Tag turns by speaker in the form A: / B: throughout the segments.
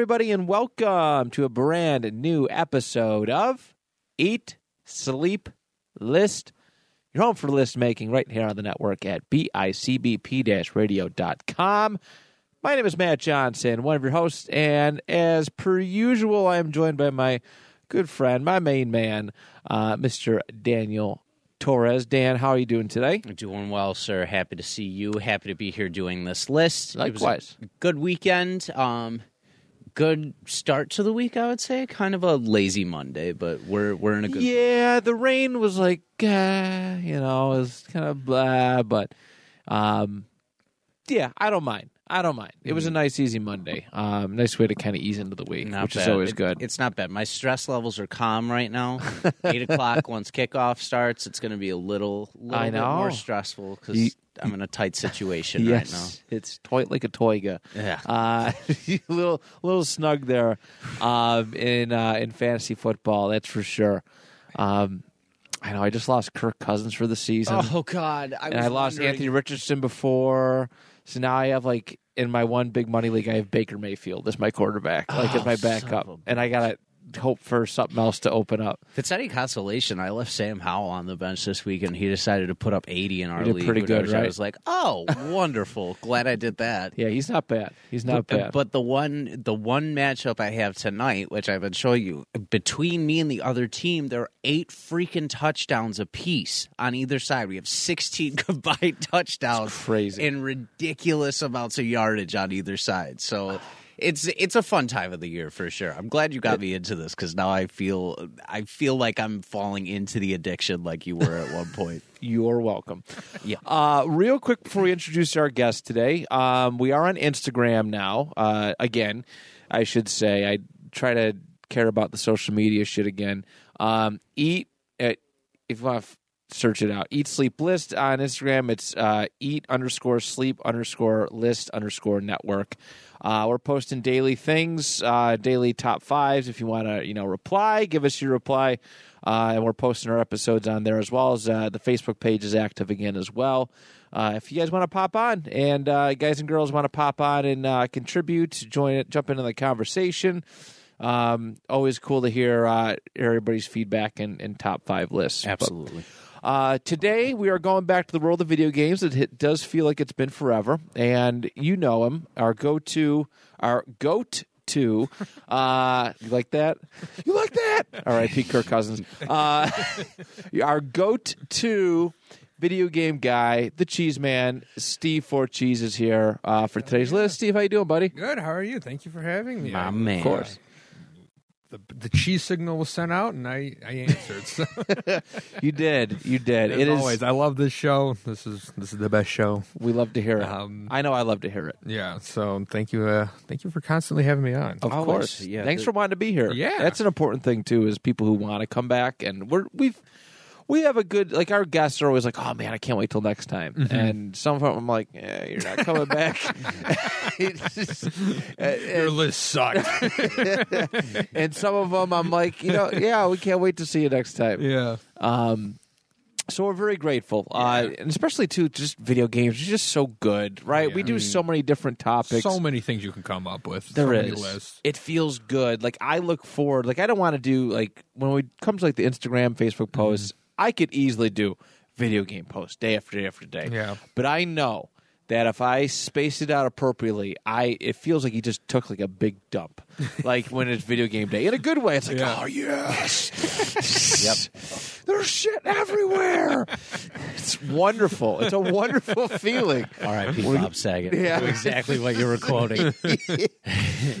A: Everybody, and welcome to a brand new episode of Eat, Sleep, List. Your home for list making right here on the network at bicbp radio.com. My name is Matt Johnson, one of your hosts, and as per usual, I am joined by my good friend, my main man, uh, Mr. Daniel Torres. Dan, how are you doing today?
B: Doing well, sir. Happy to see you. Happy to be here doing this list. It was a
A: Likewise.
B: good weekend. Um, good start to the week, I would say. Kind of a lazy Monday, but we're we're in a good.
A: Yeah, the rain was like, uh, you know, it was kind of blah, but um, yeah, I don't mind. I don't mind. It was a nice, easy Monday. Um, nice way to kind of ease into the week,
B: Not
A: which
B: bad.
A: is always
B: It-
A: good.
B: It's not bad. My stress levels are calm right now. Eight o'clock once kickoff starts, it's going to be a little, little
A: I
B: bit more stressful because I'm in a tight situation right now.
A: yes, it's toy like a toyga.
B: Yeah.
A: Uh, little little snug there um, in uh, in fantasy football. That's for sure. Um, I know. I just lost Kirk Cousins for the season.
B: Oh God! I
A: and
B: was
A: I lost
B: wondering-
A: Anthony Richardson before. So now I have like in my one big money league, I have Baker Mayfield as my quarterback, like as
B: Oh,
A: my backup, and I gotta hope for something else to open up.
B: If it's any consolation, I left Sam Howell on the bench this week, and he decided to put up 80 in our league.
A: pretty good,
B: I was, I was like, oh, wonderful. Glad I did that.
A: Yeah, he's not bad. He's not
B: but, uh,
A: bad.
B: but the one the one matchup I have tonight, which I've been showing you, between me and the other team, there are eight freaking touchdowns apiece on either side. We have 16 combined touchdowns
A: crazy.
B: and ridiculous amounts of yardage on either side. So it's it's a fun time of the year for sure. I'm glad you got me into this because now I feel I feel like I'm falling into the addiction like you were at one point.
A: You're welcome.
B: Yeah.
A: Uh, real quick before we introduce our guest today, um, we are on Instagram now. Uh, again, I should say I try to care about the social media shit again. Um, eat uh, if you want to search it out. Eat sleep list on Instagram. It's uh, eat underscore sleep underscore list underscore network. Uh, we're posting daily things, uh, daily top fives. If you want to, you know, reply, give us your reply. Uh, and we're posting our episodes on there as well as uh, the Facebook page is active again as well. Uh, if you guys want to pop on and guys and girls want to pop on and contribute, join it, jump into the conversation. Um, always cool to hear everybody's feedback and, and top five lists. But,
B: Absolutely.
A: Uh, today we are going back to the world of video games. It, it does feel like it's been forever, and you know him, our go-to, our goat. To, uh, you like that? You like that? All right, Pete Kirk Cousins. Uh, our goat to video game guy, the cheese man, Steve Four Cheese is here uh, for today's list. Steve, how you doing, buddy?
C: Good. How are you? Thank you for having me.
B: My man.
A: Of course.
C: The, the cheese signal was sent out, and I, I answered. So,
A: You did. You did.
C: as
A: It is.
C: always, I love this show. This is this is the best show.
A: We love to hear it.
C: Um,
A: I know I love to hear it.
C: Yeah. So thank you. Uh, thank you for constantly having me on.
A: Of
B: Always,
A: course.
B: yeah,
A: Thanks
B: the-
A: for wanting to be here.
C: Yeah.
A: That's an important thing too, is people who want to come back and we're we've we have a good like our guests are always like, Oh man, I can't wait till next time.
C: Mm-hmm.
A: And some of them I'm like, yeah, you're not coming back. It's just- and-
C: Your list sucked.
A: and some of them I'm like, you know, yeah, we can't wait to see you next time.
C: yeah.
A: Um, so we're very grateful, uh, and especially too, just video games are just so good, right?
C: Yeah.
A: We do so many different topics.
C: So many things you can come up with.
A: There
C: so
A: is. It feels good. Like I look forward. Like I don't want to do like when it comes to like the Instagram, Facebook posts. I could easily do video game posts day after day after day.
C: Yeah.
A: But I know that if I space it out appropriately, I it feels like he just took like a big dump. like when it's video game day in a good way. It's like,
C: Yeah.
A: oh yes, yep. There's shit everywhere. It's wonderful. It's a wonderful feeling.
B: R.I.P.
A: Well,
B: Bob Saget.
A: yeah.
B: Knew exactly what you were quoting.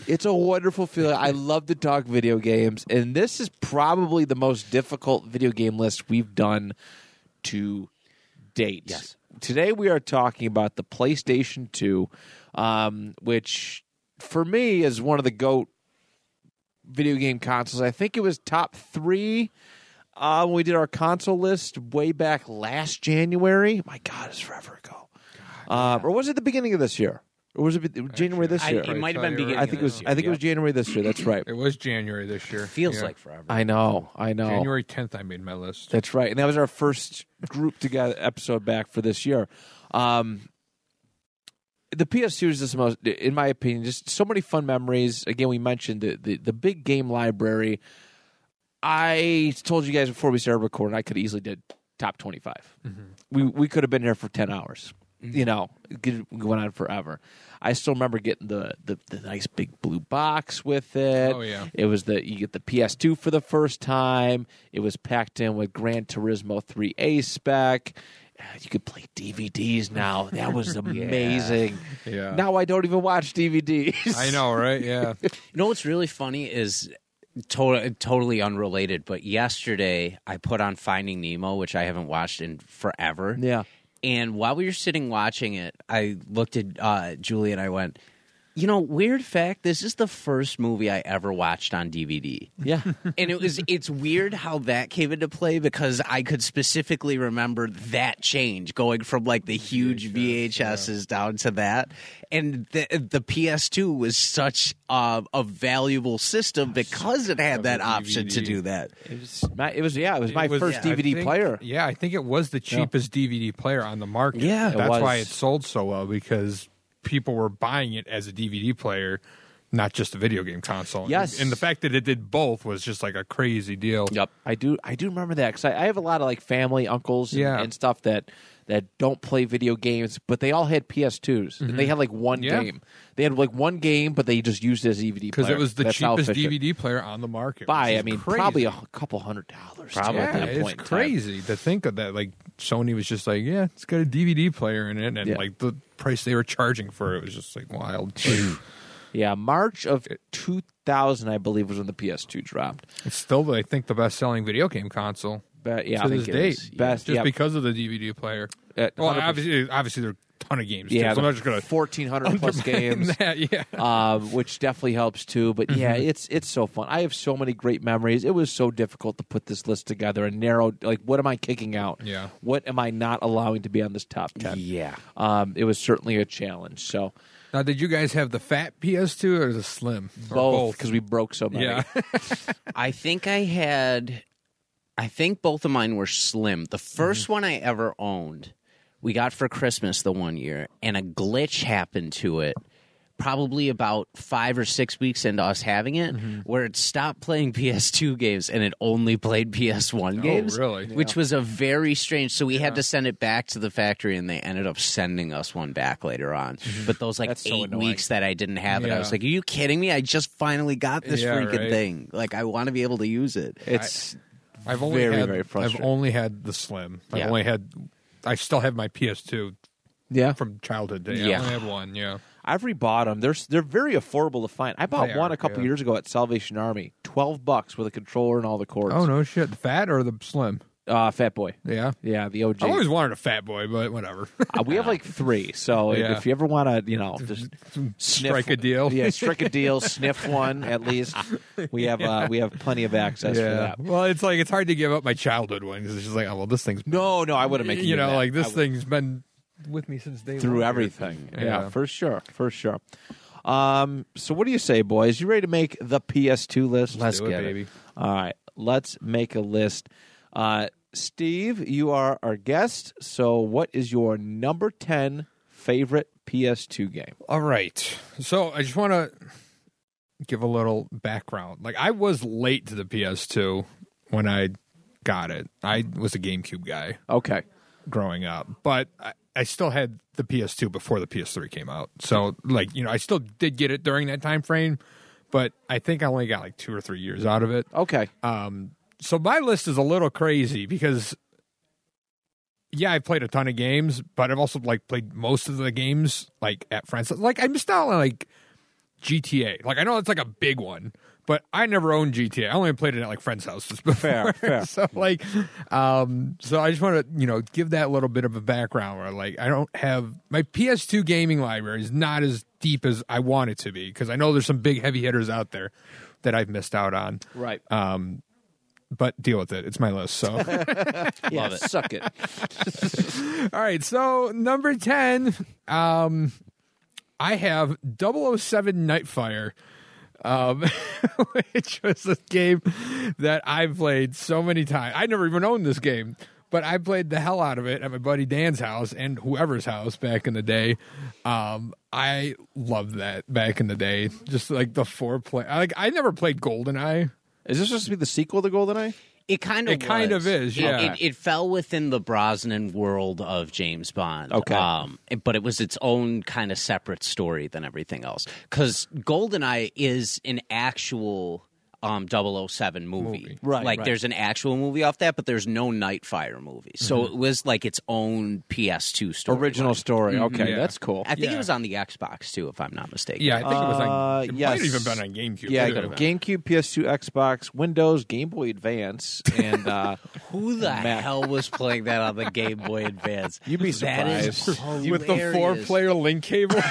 A: It's a wonderful feeling. I love to talk video games, and this is probably the most difficult video game list we've done to date.
B: Yes.
A: Today we are talking about the PlayStation 2, um, which for me is one of the GOAT video game consoles. I think it was top three uh, when we did our console list way back last January. My God, it's forever ago. Uh, or was it the beginning of this year? Or was it be- January this
B: I-
A: year?
B: it might have been
C: tell you
B: beginning.
A: I think it was.
B: this
A: I think it was January this year. That's right.
C: It was January this year.
B: yeah. Feels
C: Yeah.
B: like forever.
A: I know. I know.
C: January 10th. I made my list.
A: That's right. And that was our first group together episode back for this year. Um, the PS2 is just the most, in my opinion, just so many fun memories. Again, we mentioned the, the, the big game library. I told you guys before we started recording, I could easily did top 25. We, we could have been here for 10 hours. Mm-hmm. You know, it went on forever. I still remember getting the, the, the nice big blue box with it.
C: Oh, yeah.
A: It was the you get the PS2 for the first time. It was packed in with Gran Turismo 3 A-Spec. You could play DVDs now. That was amazing.
C: Yeah.
A: Now I don't even watch DVDs.
C: I know, right? Yeah.
B: You know what's really funny is to- totally unrelated, but yesterday I put on Finding Nemo, which I haven't watched in forever.
A: Yeah.
B: And while we were sitting watching it, I looked at uh, Julie and I went, you know, weird fact, this is the first movie I ever watched on DVD.
A: Yeah.
B: and it was it's weird how that came into play because I could specifically remember that change going from like the huge VHSs down to that, and the the PS2 was such a, a valuable system because it had that
C: the
B: option to do that.
A: It was my, it was yeah, it was my
C: It was-
A: first
C: yeah,
A: DVD
C: think-
A: player.
C: Yeah, I think it was the cheapest DVD player on the market.
B: Yeah. It
C: that's
A: was.
C: why it sold so well because people were buying it as a DVD player, not just a video game console.
A: Yes.
C: and the fact that it did both was just like a crazy deal.
B: Yep.
A: I do I do remember that because I, I have a lot of like family uncles and,
C: Yeah.
A: and stuff that that don't play video games, but they all had PS2s. And they had like one
C: Mm-hmm. Yeah.
A: game. They had like one game, but they just used it as a DVD player because
C: it was the
A: That's
C: cheapest. DVD player on the market.
A: By I mean
C: crazy.
A: probably a couple hundred dollars.
B: Probably.
A: at
C: Yeah,
A: that
C: it's crazy to think of that. Like Sony was just like, yeah, it's got a DVD player in it, and
A: Yeah.
C: like the price they were charging for it was just like wild.
A: Yeah, March of 2000, I believe, was when the PS2 dropped.
C: it's still, I think, the best-selling video game console
A: But yeah,
C: to
A: I think
C: this
A: it
C: date.
A: is. Best,
C: just
A: yeah,
C: because of the DVD player.
A: uh,
C: Well,
A: 100%.
C: obviously, obviously there are a ton of games.
A: yeah,
C: too, so I'm not just gonna
A: 1400 plus games.
C: That, yeah.
A: um, which definitely helps too. But yeah,
C: Mm-hmm.
A: it's it's so fun. I have so many great memories. It was so difficult to put this list together and narrow. Like, what am I kicking out?
C: Yeah.
A: What am I not allowing to be on this top ten?
B: Yeah.
A: Um, it was certainly a challenge. So
C: Now, did you guys have the fat PS2 or the slim? Or
A: both because we broke so many.
C: Yeah.
B: I think I had I think both of mine were slim. The 1st mm-hmm. one I ever owned, we got for Christmas the one year, and a glitch happened to it probably about five or six weeks into us having it, mm-hmm. where it stopped playing PS2 games and it only played PS1 games.
C: really?
B: Which was a very strange. So we had to send it back to the factory, and they ended up sending us one back later on. Mm-hmm. But those like
A: That's
B: eight
A: annoying.
B: weeks that I didn't have it, I was like, "Are you kidding me? I just finally got this
C: Yeah,
B: freaking
C: right.
B: thing. Like, I want to be able to use it."
A: It's
C: I've only
A: very
C: had,
A: very
C: I've only had the slim. I've
B: Yeah.
C: only had. I still have my PS2
A: yeah.
C: from childhood day.
B: Yeah.
C: I only have one. Yeah.
A: I've rebought them. They're they're very affordable to find. I bought
C: They
A: one
C: are,
A: a couple
C: yeah.
A: years ago at Salvation Army, twelve bucks with a controller and all the cords.
C: Oh no shit! The fat or the slim?
A: Uh, Fat Boy.
C: Yeah.
A: Yeah, the OG.
C: I always wanted a fat boy, but whatever.
A: Uh, we have like three, so
C: Yeah.
A: if you ever want to, you know, just sniff,
C: Strike a deal.
A: yeah, strike a deal, sniff one at least. We have uh, we have plenty of access for
C: yeah.
A: that.
C: Well, it's like it's hard to give up my childhood one because it's just like, oh well, this thing's
A: No, no, I wouldn't make it.
C: you know,
A: that.
C: like
A: I
C: this
A: would-
C: thing's been with me since day
A: through
C: one.
A: everything. Yeah.
C: Yeah.
A: for sure, for sure. Um, so what do you say, boys? You ready to make the PS2 list?
C: Let's do it, baby.
A: All right, let's make a list. Uh, Steve, you are our guest. So, what is your number ten favorite PS2 game?
C: All right. So I just want to give a little background. Like I was late to the PS2 when I got it. I was a GameCube guy
A: Okay,
C: growing up, but I, I still had the PS2 before the PS3 came out. So like, you know, I still did get it during that time frame, but I think I only got like 2 or 3 years out of it.
A: okay,
C: Um so my list is a little crazy because yeah, I've played a ton of games, but I've also like played most of the games like at friends. Like I missed out on like GTA. Like I know it's like a big one, but I never owned GTA. I only played it at like friends' houses before.
A: Fair, fair.
C: so like, um, so I just want to you know give that little bit of a background where like I don't have my PS2 gaming library is not as deep as I want it to be because I know there's some big heavy hitters out there that I've missed out on.
A: Right.
C: Um, but deal with it. It's my list. So.
A: yeah,
B: Love it.
A: suck it.
C: All right, so number 10, um, I have 007 Nightfire, um, which was a game that I've played so many times. I never even owned this game, but I played the hell out of it at my buddy Dan's house and whoever's house back in the day. Um, I loved that back in the day. Just like the foreplay. Like I never played GoldenEye.
A: Is this supposed to be the sequel to GoldenEye?
B: It kind of
C: It kind of is, yeah.
B: It, it fell within the Brosnan world of James Bond.
A: Okay.
B: Um, but it was its own kind of separate story than everything else. Because GoldenEye is an actual um, 007 movie.
C: Movie.
A: Right,
B: Like
A: right.
B: there's an actual movie off that, but there's no Nightfire movie. So
C: Mm-hmm.
B: it was like its own PS2 story.
A: Original story. Okay,
C: Yeah.
A: that's cool.
B: I think
C: Yeah.
B: it was on the Xbox too, if I'm not mistaken.
C: Yeah, I think it was
A: Uh,
C: like it
A: yes.
C: might have even been on GameCube.
A: Yeah,
C: It.
A: GameCube, PS2, Xbox, Windows, Game Boy Advance, and uh,
B: Who the
A: Mac.
B: hell was playing that on the Game Boy Advance?
A: You'd be
B: That is
A: surprised.
C: with the four player link cable.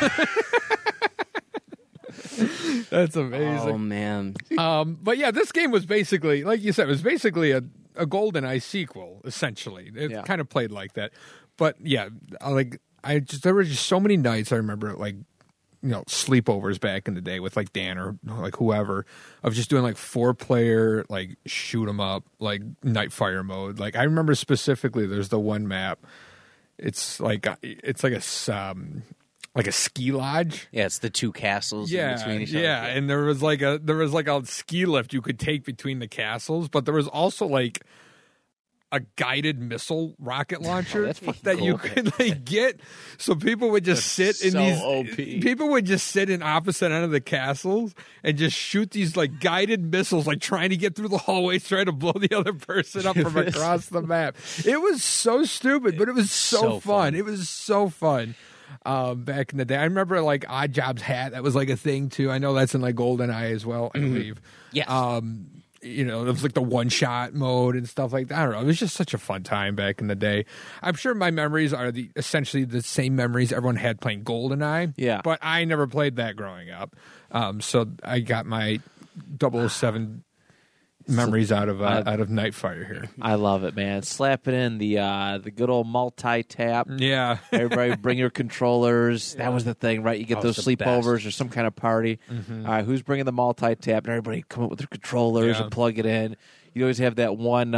C: That's amazing.
B: Oh man,
C: Um, but yeah, this game was basically, like you said, it was basically a, a GoldenEye sequel. Essentially, it
A: Yeah.
C: kind of played like that. But yeah, like I just there were just so many nights I remember like you know sleepovers back in the day with like Dan or like whoever of just doing like four player like shoot 'em up like Nightfire mode. Like I remember specifically, there's the one map. It's like it's like a um, like a ski lodge
B: yeah, it's the two castles. in
C: yeah,
B: between each other.
C: yeah, and there was like a there was like a ski lift you could take between the castles, but there was also like a guided missile rocket oh, launcher
A: that's fucking
C: that you could like get. So people would just sit in
B: so
C: these.
B: OP.
C: People would just sit in opposite end of the castles and just shoot these like guided missiles, like trying to get through the hallways, trying to blow the other person up from across the map. It was so stupid, but it was so,
B: So
C: fun.
B: fun.
C: It was so fun um, back in the day. I remember like Oddjob's hat that was like a thing too. I know that's in like GoldenEye as well. I believe.
B: Yes.
C: Um, you know, it was like the one shot mode and stuff like that. I don't know. It was just such a fun time back in the day. I'm sure my memories are the essentially the same memories everyone had playing GoldenEye.
A: Yeah.
C: But I never played that growing up. Um, so I got my 007 memories out of uh,
A: Uh,
C: out of Nightfire here.
A: I love it, man. Slap it in the uh, the good old multi tap.
C: Yeah.
A: Everybody bring your controllers. That was the thing, right? You get
B: Oh,
A: those sleepovers or some kind of party. All right, who's bringing the multi tap? And everybody come up with their controllers
C: Yeah.
A: and plug it in. You always have that one.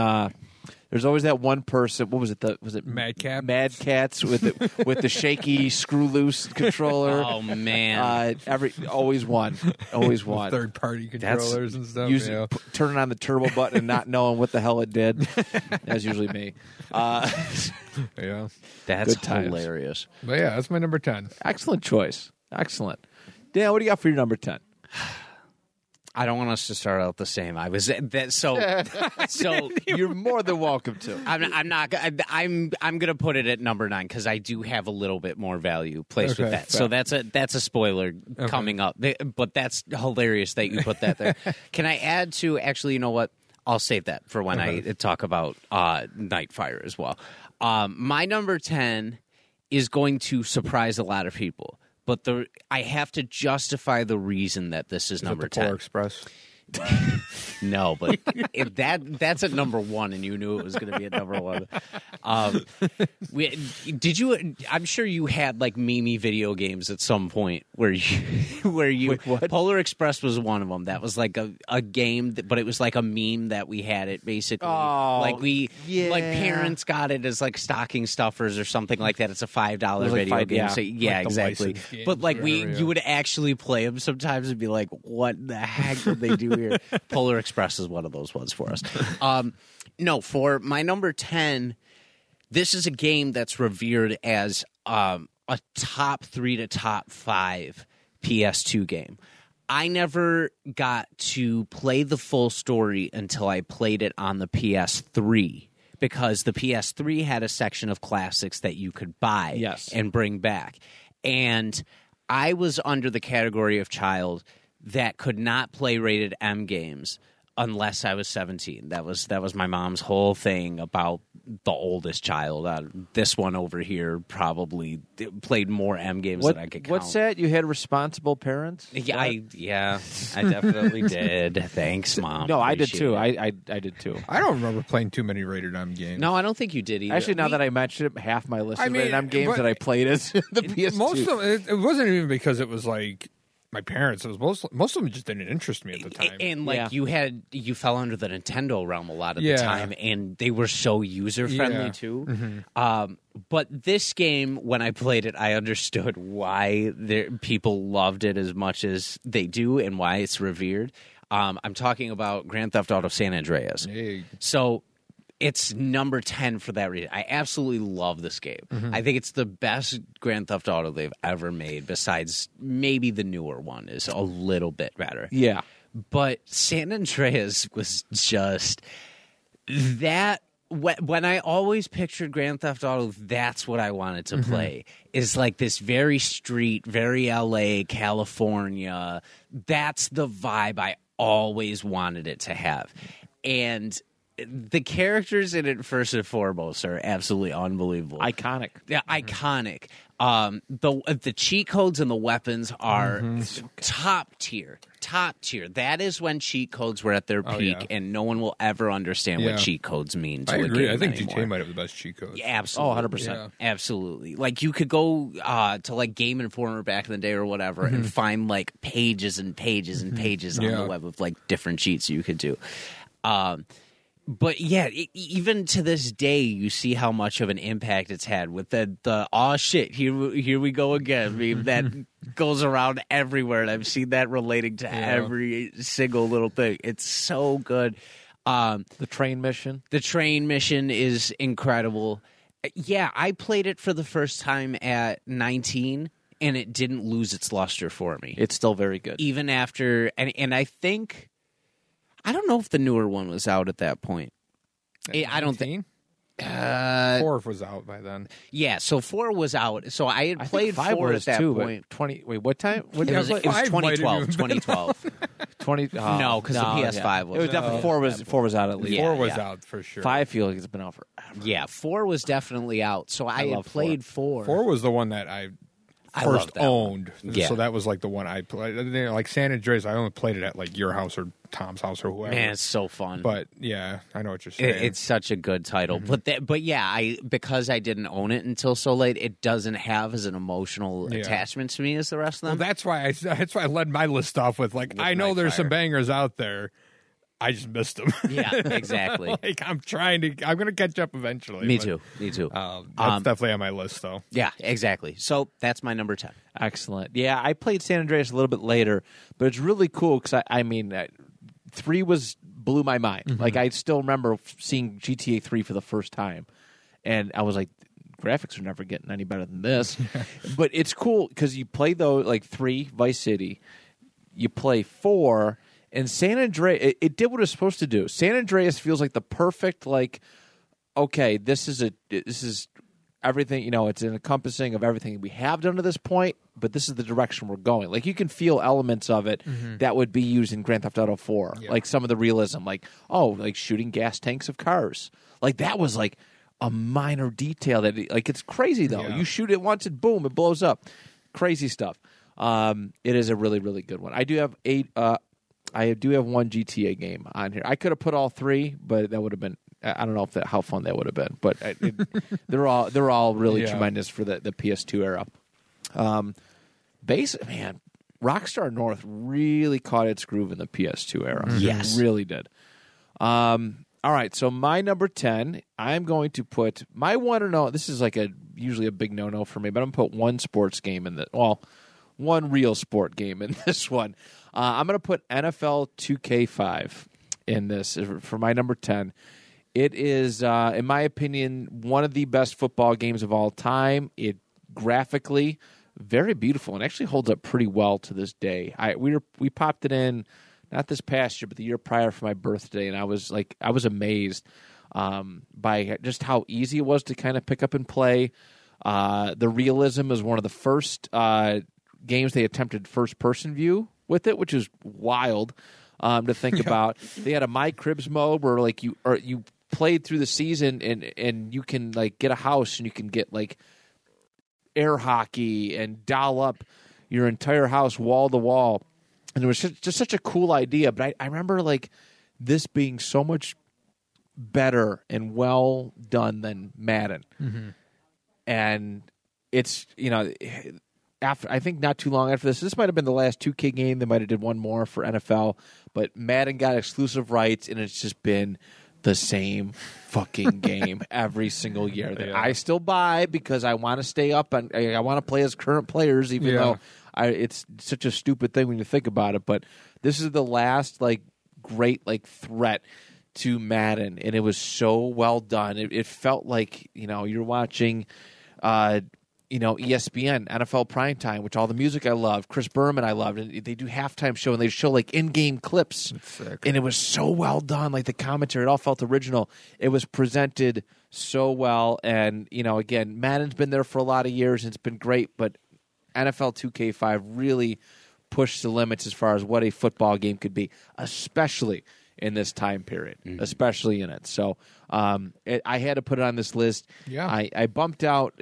A: There's always that one person. What was it? The was it
C: Madcap?
A: Mad Catz with the with the shaky screw loose controller.
B: Oh man,
A: Uh, every always one, always one.
C: Third party controllers and stuff.
A: Using
C: yeah.
A: p- turning on the turbo button and not knowing what the hell it did. That's usually me. Uh,
C: yeah.
B: that's
A: good
B: hilarious.
C: But yeah, that's my number 10.
A: excellent choice. Excellent. Dan, what do you got for your number ten?
B: I don't want us to start out the same. I was that so so.
A: You're more than welcome to.
B: I'm, I'm not. I- I'm. I'm gonna put it at number nine because I do have a little bit more value placed with
C: Okay,
B: that. So that's a that's a spoiler coming up. But that's hilarious that you put that there. Can I add to? Actually, you know what? I'll save that for when I talk about uh, Nightfire as well. Um, my number ten is going to surprise a lot of people, but the I have to justify the reason that this is, number
C: the Polar
B: ten.
C: Express.
B: No, but if that that's at number one, and you knew it was going to be at number one. Um, we, did you? I'm sure you had like Mimi video games at some point where you where you
A: Wait, what?
B: Polar Express was one of them. That was like a, a game, that, but it was like a meme that we had it basically.
A: Oh,
B: like we like parents got it as like stocking stuffers or something like that. It's a five dollar
A: like
B: video
A: five-
B: game.
A: yeah.
B: So yeah,
C: Like
B: exactly. But like we, you would actually play them sometimes and be like, "What the heck did they do here?" Polar Express is one of those ones for us. Um, no, for my number ten, this is a game that's revered as um, a top three to top five PS2 game. I never got to play the full story until I played it on the PS3 because the PS3 had a section of classics that you could buy
A: Yes.
B: and bring back. And I was under the category of child that could not play rated M games unless I was 17. That was that was my mom's whole thing about the oldest child. Uh, this one over here probably played more M games
A: What,
B: than I could count.
A: what's that? You had responsible parents?
B: Yeah, I yeah, I definitely did. Thanks, mom.
A: no, I did too. I, I I did too.
C: I don't remember playing too many rated M games.
B: no, I don't think you did either.
A: Actually, now
B: We-
A: that I mentioned it, half my list
C: I
A: of
C: mean,
A: rated M games that I played is the PS2.
C: most of it, it wasn't even because it was like my parents. It was most most of them just didn't interest me at the time.
B: and like
A: Yeah.
B: you had you fell under the Nintendo realm a lot of
C: Yeah.
B: the time, and they were so user friendly
C: Yeah. Mm-hmm.
B: too. Um, but this game, when I played it, I understood why there, people loved it as much as they do, and why it's revered. Um, I'm talking about Grand Theft Auto San Andreas.
C: Hey,
B: So it's number 10 for that reason. I absolutely love this game.
C: Mm-hmm.
B: I think it's the best Grand Theft Auto they've ever made, besides maybe the newer one is a little bit better.
A: yeah.
B: But San Andreas was just that. When when I always pictured Grand Theft Auto, that's what I wanted to play. Is like this very street, very LA, California. That's the vibe I always wanted it to have. And the characters in it, first and foremost, are absolutely unbelievable.
A: Iconic.
B: Yeah, iconic. Um, the the cheat codes and the weapons are
C: Mm-hmm.
B: top tier, top tier. That is when cheat codes were at their
C: Oh,
B: peak,
C: yeah.
B: and no one will ever understand
C: Yeah.
B: what cheat codes mean. To
C: I
B: a
C: agree.
B: game
C: I think
B: anymore.
C: GTA might have the best cheat codes.
B: Yeah, absolutely.
A: Oh, 100%.
C: Yeah.
B: Absolutely. Like you could go uh, to like Game Informer back in the day or whatever and find like pages and pages and pages on
C: Mm-hmm.
B: The web of like different cheats you could do. Um, but yeah, e- even to this day, you see how much of an impact it's had with the the oh shit here we- here we go again meme that goes around everywhere, and I've seen that relating to every single little thing. It's so good. Um,
A: The train mission.
B: the train mission is incredible. Yeah, I played it for the first time at 19 and it didn't lose its luster for me.
A: It's still very good.
B: Even after and and I think I don't know if the newer one was out at that point. I I don't think uh,
C: Four was out by then.
B: yeah, so 4 was out. So I had
A: I
B: played
A: five
B: 4
A: was
B: at that
A: too,
B: point.
A: Twenty. Wait, what time? What
B: It was,
A: you
B: it was
C: Five might have
B: 2012.
C: even been
B: 2012.
A: Twenty. oh,
B: No, 'cause the
A: no,
B: PS5
A: yeah.
B: was
A: It was
B: out.
A: definitely four was four was out at least.
B: Yeah,
C: Four was
B: yeah.
C: out for sure.
A: Five feel like it's been out forever.
B: yeah, 4 was definitely out. So I, had
A: love four.
B: played 4.
C: Four was the one that I
B: I
C: first
B: love one.
C: owned.
B: Yeah.
C: So that was like the one I played. Like San Andreas, I only played it at like your house or Tom's house or whoever.
B: Man, it's so fun.
C: But yeah, I know what you're
B: It,
C: saying.
B: it's such a good title, but that, but yeah, I because I didn't own it until so late, it doesn't have as an emotional
C: Yeah.
B: attachment to me as the rest of them.
C: well,
B: them.
C: that's why I that's why I led my list off with like I know there's some bangers out there. I just missed them.
B: yeah, exactly.
C: like I'm trying to. I'm gonna catch up eventually.
B: me
C: but,
B: too. Me too.
C: Um, that's
B: Um,
C: definitely on my list though.
B: yeah, exactly. So that's my number ten.
A: Excellent. Yeah, I played San Andreas a little bit later, but it's really cool because I, I mean, three was blew my mind.
B: Mm-hmm.
A: Like I still remember seeing GTA three for the first time, and I was like, graphics are never getting any better than this. but it's cool because you play though like three Vice City, you play four. And San Andreas, it, it did what it was supposed to do. San Andreas feels like the perfect, like, okay, this is a, this is everything you know it's an encompassing of everything we have done to this point but this is the direction we're going. Like you can feel elements of it that would be used in grand theft auto 4 like some of the realism like oh like shooting gas tanks of cars. Like that was like a minor detail that like it's crazy though.
C: Yeah.
A: you shoot it once and boom it blows up. Crazy stuff. Um it is a really really good one. I do have eight uh I do have one GTA game on here. I could have put all three, but that would have been I I don't know if that, how fun that would have been. But I- it, they're all they're all really
C: Yeah.
A: tremendous for the, the PS2 era. Um, base man, Rockstar North really caught its groove in the PS2 era.
B: Yes.
A: It really did. Um, all right, so my number ten, I'm going to put my one and no. This is like a usually a big no no for me, but I'm gonna put one sports game in the well, one real sport game in this one. Uh, I'm gonna put NFL 2K5 in this for my number ten. It is, uh, in my opinion, one of the best football games of all time. It graphically very beautiful and actually holds up pretty well to this day. I we were we popped it in not this past year, but the year prior for my birthday, and I was like I was amazed. um, by just how easy it was to kind of pick up and play. Uh, the realism is one of the first uh, games they attempted first person view with it, which is wild um, to think about. They had a my cribs mode where like you you played through the season and and you can like get a house and you can get like air hockey and doll up your entire house wall to wall. And it was just, such a cool idea. But I, I remember like this being so much better and well done than Madden. Mm-hmm. And it's, you know, after I think not too long after this, this might have been the last 2K game. They might have did one more for NFL, but Madden got exclusive rights, and it's just been the same fucking game every single year that I still buy because I want to stay up and I, I want to play as current players, even
C: Yeah.
A: though I, it's such a stupid thing when you think about it. But this is the last like great like threat to Madden, and it was so well done. It, it felt like you know you're watching, uh, you know ESPN NFL primetime, which all the music I love, Chris Berman I loved, and they do halftime show and they show like in-game clips, and it was so well done. Like the commentary, it all felt original. It was presented so well, and you know, again, Madden's been there for a lot of years, and it's been great, but NFL 2K5 really pushed the limits as far as what a football game could be, especially in this time period, mm-hmm. especially in it. So um, it, I had to put it on this list.
C: Yeah.
A: I, I bumped out.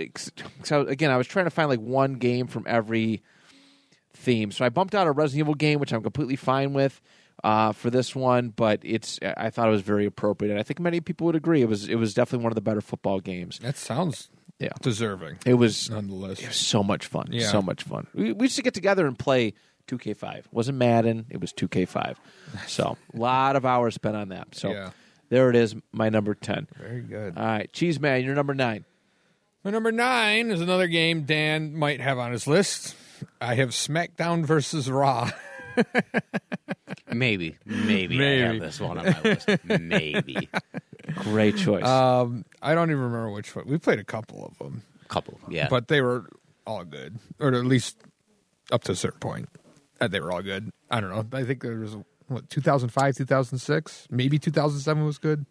A: So again, I was trying to find like one game from every theme. So I bumped out a Resident Evil game, which I'm completely fine with uh, for this one. But it's I thought it was very appropriate, and I think many people would agree. It was it was definitely one of the better football games.
C: That sounds
A: Yeah.
C: deserving
A: It was
C: nonetheless
A: it was so much fun.
C: Yeah.
A: So much fun. We, we used to get together and play 2K5. It wasn't Madden, it was 2K5. So, a lot of hours spent on that. So,
C: Yeah.
A: There it is, my number 10.
C: Very good.
A: All right, Cheese Man, you're number 9.
C: My number nine is another game Dan might have on his list. I have SmackDown versus Raw.
B: Maybe, maybe, I have this one on my list. Maybe,
A: Great choice.
C: Um, I don't even remember which one. We played a couple of them,
B: couple. Yeah,
C: but they were all good, or at least up to a certain point. Uh, they were all good. I don't know. I think there was what 2005, 2006, maybe 2007 was good.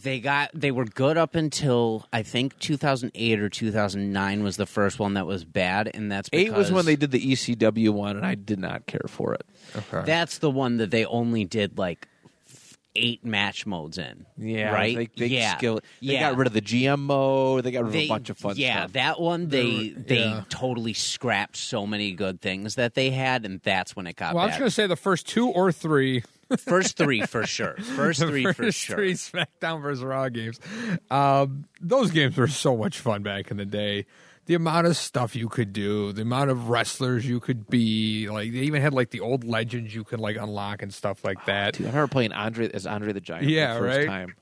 B: they got they were good up until I think 2008 or 2009 was the first one that was bad, and that's
A: 8 was when they did the ECW one, and I did not care for it.
C: Okay.
B: That's the one that they only did like f- eight match modes in.
A: Yeah,
B: right.
A: They, they
B: yeah,
A: skill. They
B: yeah.
A: got rid of the GM mode. They got rid of
B: They-
A: a bunch of fun
B: yeah,
A: stuff.
B: that one they
C: There were-
B: they
C: yeah.
B: totally scrapped so many good things that they had, and that's when it got
C: well, I was going to say the first two or three.
B: First three for sure. First
C: the
B: three
C: first
B: for sure.
C: three SmackDown versus Raw games. Um, those games were so much fun back in the day. The amount of stuff you could do, the amount of wrestlers you could be, like they even had like the old legends you could like unlock and stuff like that.
A: Dude, I remember playing Andre as Andre the Giant
C: Yeah,
A: the first
C: right?
A: time.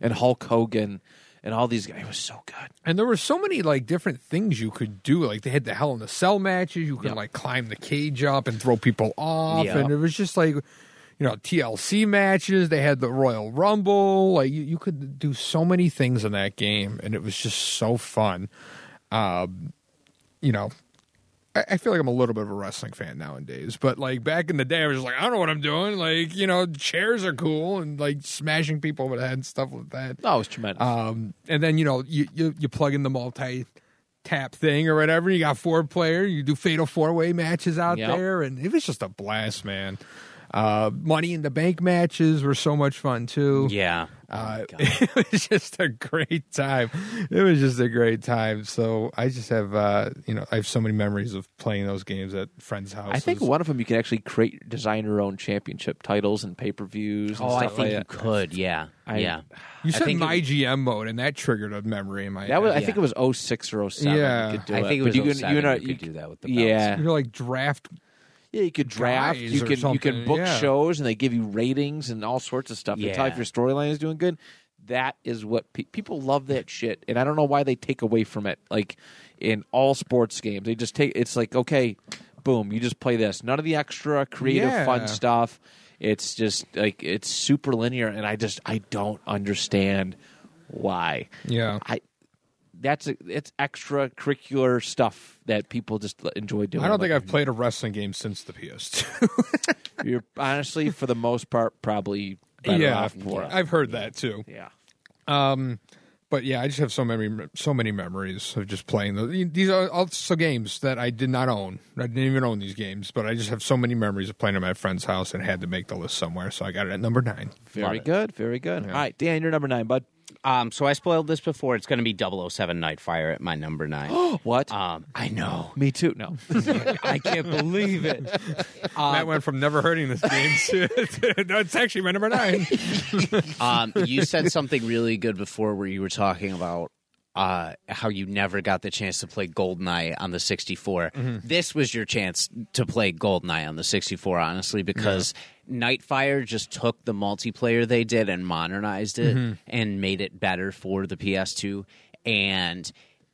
A: And Hulk Hogan and all these guys. It was so good.
C: And there were so many like different things you could do. Like they had the Hell in the Cell matches. You could
A: Yep.
C: like climb the cage up and throw people off,
B: Yep.
C: and it was just like you know TLC matches. They had the Royal Rumble. Like you, you could do so many things in that game, and it was just so fun. Um, you know. I I feel like I'm a little bit of a wrestling fan nowadays, but like back in the day, I was just like, I don't know what I'm doing. Like, you know, chairs are cool and like smashing people over the head and stuff like that.
A: Oh, it was tremendous.
C: Um, and then you know you you, you plug in the multi tap thing or whatever. You got four player. You do fatal four way matches out
A: Yep.
C: there, and it was just a blast, man. Uh, money in the bank matches were so much fun too.
B: Yeah.
C: Uh,
B: God.
C: it was just a great time. It was just a great time. So I just have, uh, you know, I have so many memories of playing those games at friends' houses.
A: I think one of them you can actually create, design your own championship titles and pay per views.
B: Oh, I think
A: like
B: you
A: that.
B: could. Yeah.
A: I-
B: yeah.
C: you said
B: think
C: my
B: it-
C: GM mode, and that triggered a memory in my
A: That was, I
C: head.
A: think it was 06 or 07.
C: Yeah.
A: you could do
B: I think it
A: But
B: was
A: you can,
B: 07
A: you, know,
B: you could do that with the
A: yeah,
C: You're like draft
A: yeah. You could draft. You can you can book
C: yeah.
A: shows and they give you ratings and all sorts of stuff. They tell you if your storyline is doing good. That is what pe- people love. That shit, and I don't know why they take away from it. Like in all sports games, they just take. It's like okay, boom, you just play this. None of the extra creative
C: Yeah.
A: fun stuff. It's just like it's super linear, and I just I don't understand why.
C: Yeah.
A: I that's it's extracurricular stuff that people just enjoy doing.
C: I don't think I've played a wrestling game since the PS2.
A: You're honestly, for the most part, probably better
C: yeah,
A: off for.
C: I've heard that too.
A: Yeah,
C: Um, but yeah, I just have so many so many memories of just playing those. These are also games that I did not own. I didn't even own these games, but I just have so many memories of playing at my friend's house and had to make the list somewhere. So I got it at number nine.
A: Very good. Very good. All right, Dan, you're number nine, bud.
B: Um, so I spoiled this before. It's going to be 007 Nightfire at my number nine.
A: What?
B: um, I know.
A: Me too. No.
B: I can't believe it.
C: Matt went from never hurting this game to, to no, it's actually my number nine.
B: Um, you said something really good before where you were talking about uh, how you never got the chance to play GoldenEye on the 64. This was your chance to play GoldenEye on the 64, honestly, because Nightfire just took the multiplayer they did and modernized it and made it better for the PS2. And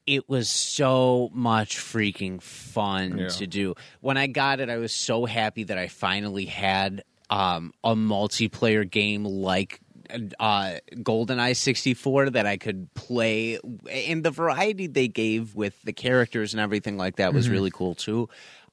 B: it was so much freaking fun
C: Yeah.
B: to do. When I got it, I was so happy that I finally had um, a multiplayer game like uh, GoldenEye 64 that I could play. And the variety they gave with the characters and everything like that
C: Mm-hmm.
B: was really cool too.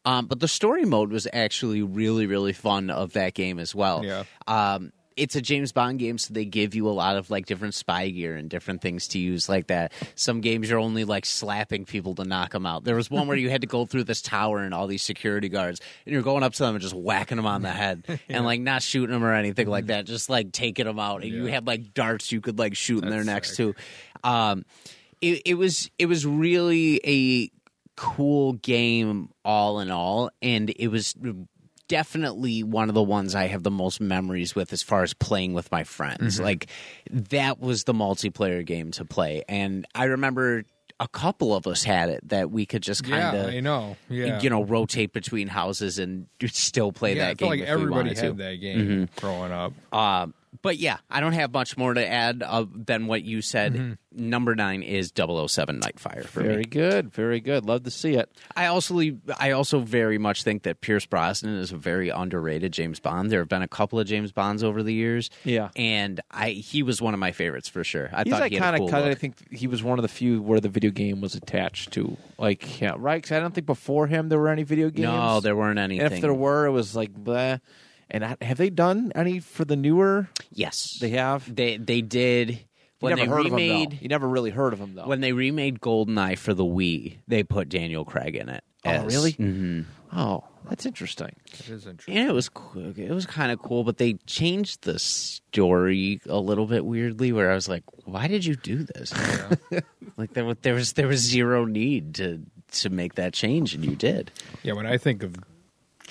B: Um, but the story mode was actually really, really fun of that game as well.
C: Yeah.
B: Um, it's a James Bond game, so they give you a lot of like different spy gear and different things to use like that. Some games you're only like slapping people to knock them out. There was one where you had to go through this tower and all these security guards, and you're going up to them and just whacking them on the head and like not shooting them or anything like that, just like taking them out. And you had like darts you could like shoot in their necks too. Um, it, it was it was really a cool game all in all, and it was definitely one of the ones I have the most memories with as far as playing with my friends. Like that was the multiplayer game to play, and I remember a couple of us had it that we could just kind
C: yeah,
B: of
C: I know. Yeah,
B: you know rotate between houses and still play
C: yeah, I
B: that
C: feel
B: game
C: like everybody had
B: to.
C: that game growing up.
B: Um, but yeah, I don't have much more to add uh, than what you said.
C: Mm-hmm.
B: Number nine is 007 Nightfire for
A: Very
B: me.
A: Very good. Very good. Love to see it.
B: I also I also very much think that Pierce Brosnan is a very underrated James Bond. There have been a couple of James Bonds over the years.
A: Yeah.
B: and I he was one of my favorites for sure. I
A: He's
B: thought he had
A: kind
B: a
A: of
B: cool
A: cut. I think he was one of the few where the video game was attached to. Like, yeah, right? 'Cause I don't think before him there were any video games.
B: No, there weren't
A: And
B: anything.
A: if there were, it was like, bleh. And have they done any for the newer?
B: yes,
A: They have.
B: they they did
A: You
B: when
A: never
B: they
A: heard of him
B: remade.
A: You never really heard of him though.
B: when they remade GoldenEye for the Wii. They put Daniel Craig in it.
A: Oh,
B: as-
A: really?
B: Mhm.
A: oh, that's interesting.
C: It is interesting.
B: Yeah, it was cool. It was kind of cool, but they changed the story a little bit weirdly. Where I was like, "Why did you do this?" like there was there was there was zero need to to make that change, and you did.
C: Yeah, when I think of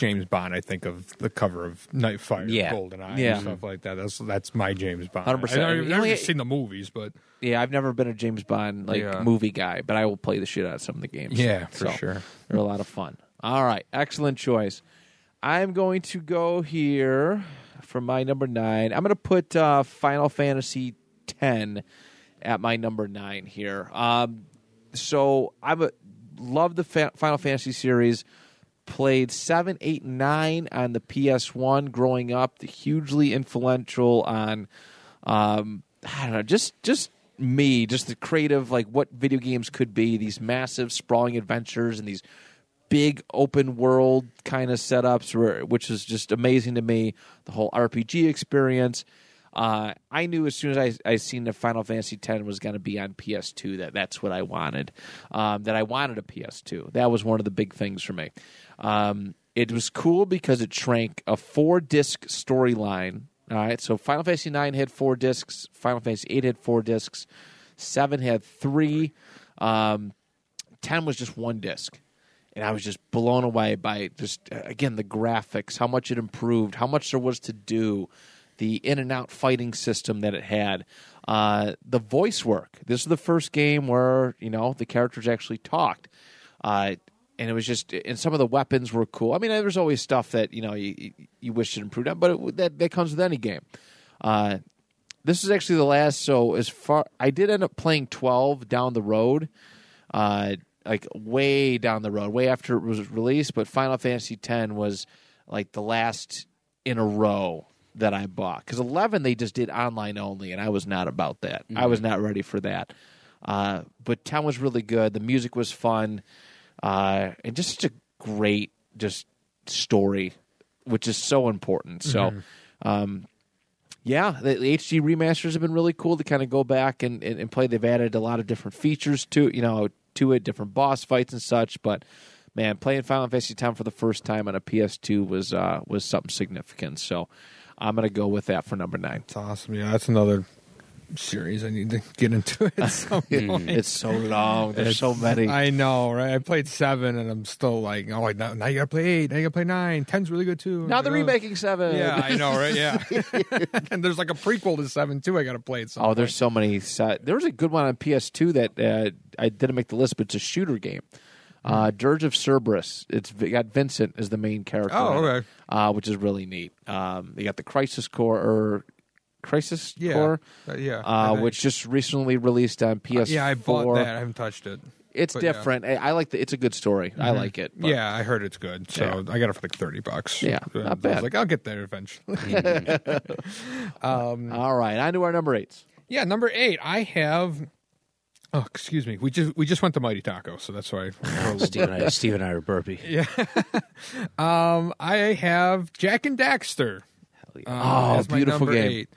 C: James Bond, I think of the cover of Nightfire,
B: Yeah.
C: GoldenEye,
A: Yeah.
C: and stuff like that. That's that's my James Bond.
A: 100%.
C: I've never,
A: only-
C: seen the movies, but
A: Yeah, I've never been a James Bond like
C: Yeah.
A: movie guy, but I will play the shit out of some of the games.
C: yeah, for
A: So,
C: sure.
A: They're a lot of fun. All right, excellent choice. I'm going to go here for my number nine. I'm going to put uh, Final Fantasy X at my number nine here. Um, so I a love the fa- Final Fantasy series. Played seven, eight, nine on the PS1 growing up. The hugely influential on um, I don't know, just just me, just the creative, like what video games could be. These massive, sprawling adventures and these big open world kind of setups, which is just amazing to me. The whole RPG experience. Uh, I knew as soon as I I seen the Final Fantasy X was going to be on PS2 that that's what I wanted. Um, that I wanted a PS2. That was one of the big things for me. Um, it was cool because it shrank a four disc storyline. All right, so Final Fantasy IX had four discs. Final Fantasy VIII had four discs. Seven had three. Um, Ten was just one disc, and I was just blown away by just uh, again the graphics, how much it improved, how much there was to do, the in and out fighting system that it had, uh, the voice work. This is the first game where you know the characters actually talked. Uh, and it was just, and some of the weapons were cool. I mean, there's always stuff that you know you, you- wish it improved on, but it, that that comes with any game. Uh, this is actually the last. So as far, I did end up playing 12 down the road, uh, like way down the road, way after it was released. But Final Fantasy X was like the last in a row that I bought because 11 they just did online only, and I was not about that. I was not ready for that. Uh, but 10 was really good. The music was fun, uh, and just such a great just story, which is so important. So. Um, Yeah, the, the HD remasters have been really cool to kind of go back and, and, and play. They've added a lot of different features to you know to it, different boss fights and such. But man, playing Final Fantasy X for the first time on a PS2 was uh, was something significant. So I'm gonna go with that for number nine.
C: It's awesome. Yeah, that's another series I need to get into at some point.
A: It's so long. There's so many.
C: I know, right? I played seven, and I'm still like, oh, like, now, now you gotta play eight. Now you gotta play nine. Ten's really good too.
A: now they're remaking seven.
C: Yeah, I know, right? Yeah, and there's like a prequel to seven too. I gotta play it. Some
A: Oh, there's so many. se- There was a good one on PS2 that uh, I didn't make the list, but it's a shooter game. Uh, Dirge of Cerberus. It's got Vincent as the main character.
C: Oh,
A: in it, uh, which is really neat. Um, they got the Crisis Core or Crisis
C: Yeah,
A: Core,
C: Uh, yeah.
A: uh, which just recently released on PS4.
C: yeah, I bought that. I haven't touched it.
A: It's
C: but yeah. Mm-hmm.
A: different. I, I like the. It's a good story. I like it. but-
C: yeah, I heard it's good, so I got it for like thirty bucks.
A: Yeah,
C: I
A: not
C: was
A: bad.
C: like, I'll get there eventually.
A: All right, on to our number eights.
C: yeah, number eight, I have. Oh, excuse me. We just we just went to Mighty Taco, so that's why.
B: Steve and I, Steve and I are burpy.
C: um, I have Jak and Daxter.
B: yeah.
C: uh,
A: Oh, beautiful game.
C: Eight.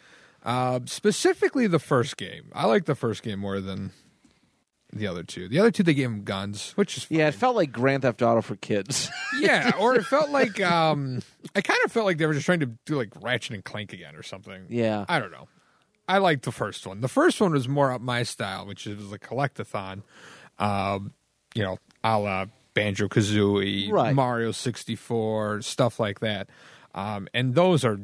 C: Uh, specifically, the first game. I like the first game more than the other two. The other two, they gave them guns, which is fine.
A: Yeah, it felt like Grand Theft Auto for kids.
C: yeah, or it felt like um, I kind of felt like they were just trying to do like Ratchet and Clank again or something.
A: yeah.
C: I don't know. I liked the first one. The first one was more up my style, which is a collectathon. Um, you know, a la Banjo Kazooie,
A: Right.
C: Mario 64, stuff like that. Um, and those are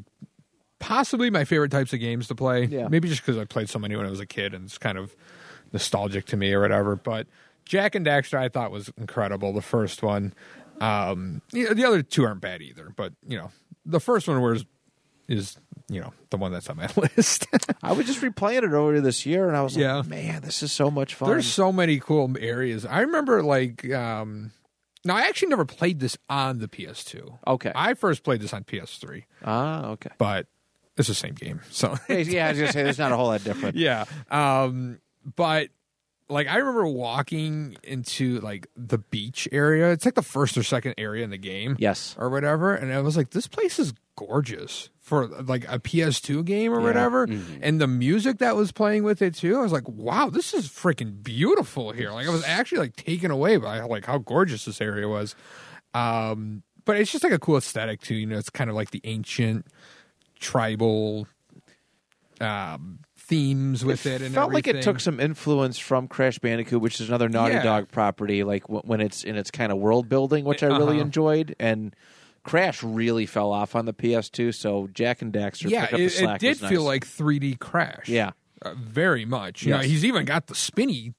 C: possibly my favorite types of games to play.
A: Yeah.
C: Maybe just because I played so many when I was a kid and it's kind of nostalgic to me or whatever. But Jak and Daxter I thought was incredible, the first one. Um, the other two aren't bad either, but, you know, the first one was is you know the one that's on my list.
A: I was just replaying it earlier this year, and I was
C: Yeah.
A: like, man, this is so much fun.
C: There's so many cool areas. I remember like um now I actually never played this on the PS2.
A: okay.
C: I first played this on PS3,
A: ah, okay.
C: but it's the same game. So
A: yeah, I was gonna say there's not a whole lot different.
C: yeah. Um but like I remember walking into like the beach area. It's like the first or second area in the game.
A: Yes.
C: Or whatever. And I was like, this place is gorgeous for like a PS2 game or
A: Yeah.
C: whatever.
B: Mm-hmm.
C: And the music that was playing with it too. I was like, wow, this is freaking beautiful here. Like I was actually like taken away by like how gorgeous this area was. Um but it's just like a cool aesthetic too. You know, it's kind of like the ancient tribal um themes with it, and
A: felt like it took some influence from Crash Bandicoot, which is another Naughty
C: Yeah.
A: Dog property. Like w- when it's in its kind of world building, which I really
C: Uh-huh.
A: enjoyed, and Crash really fell off on the PS2. So Jak and Daxter
C: yeah,
A: picked up the
C: it,
A: slack.
C: it did
A: was
C: feel like 3D Crash.
A: yeah,
C: uh, very much. You
A: Yes.
C: know, he's even got the spinny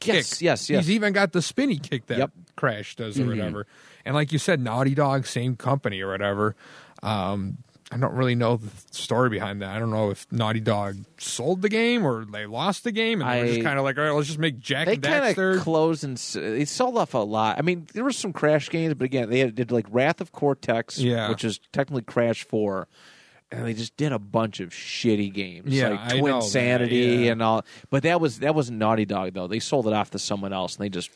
C: kick.
A: yes, yes, yes.
C: He's even got the spinny kick that
A: Yep. Mm-hmm.
C: Crash does or whatever. And like you said, Naughty Dog, same company or whatever. Um, I don't really know the story behind that. I don't know if Naughty Dog sold the game or they lost the game and they were
A: I-
C: just kind of like, all right, let's just make Jak
A: they
C: and
A: kind
C: Daxter.
A: of closed and s- they sold off a lot. I mean, there were some Crash games, but again, they had, did like Wrath of Cortex,
C: Yeah.
A: which is technically Crash Four, and they just did a bunch of shitty games,
C: Yeah,
A: like
C: I
A: Twin
C: know that,
A: Sanity
C: yeah.
A: and all. But that was that wasn't Naughty Dog though. They sold it off to someone else, and they just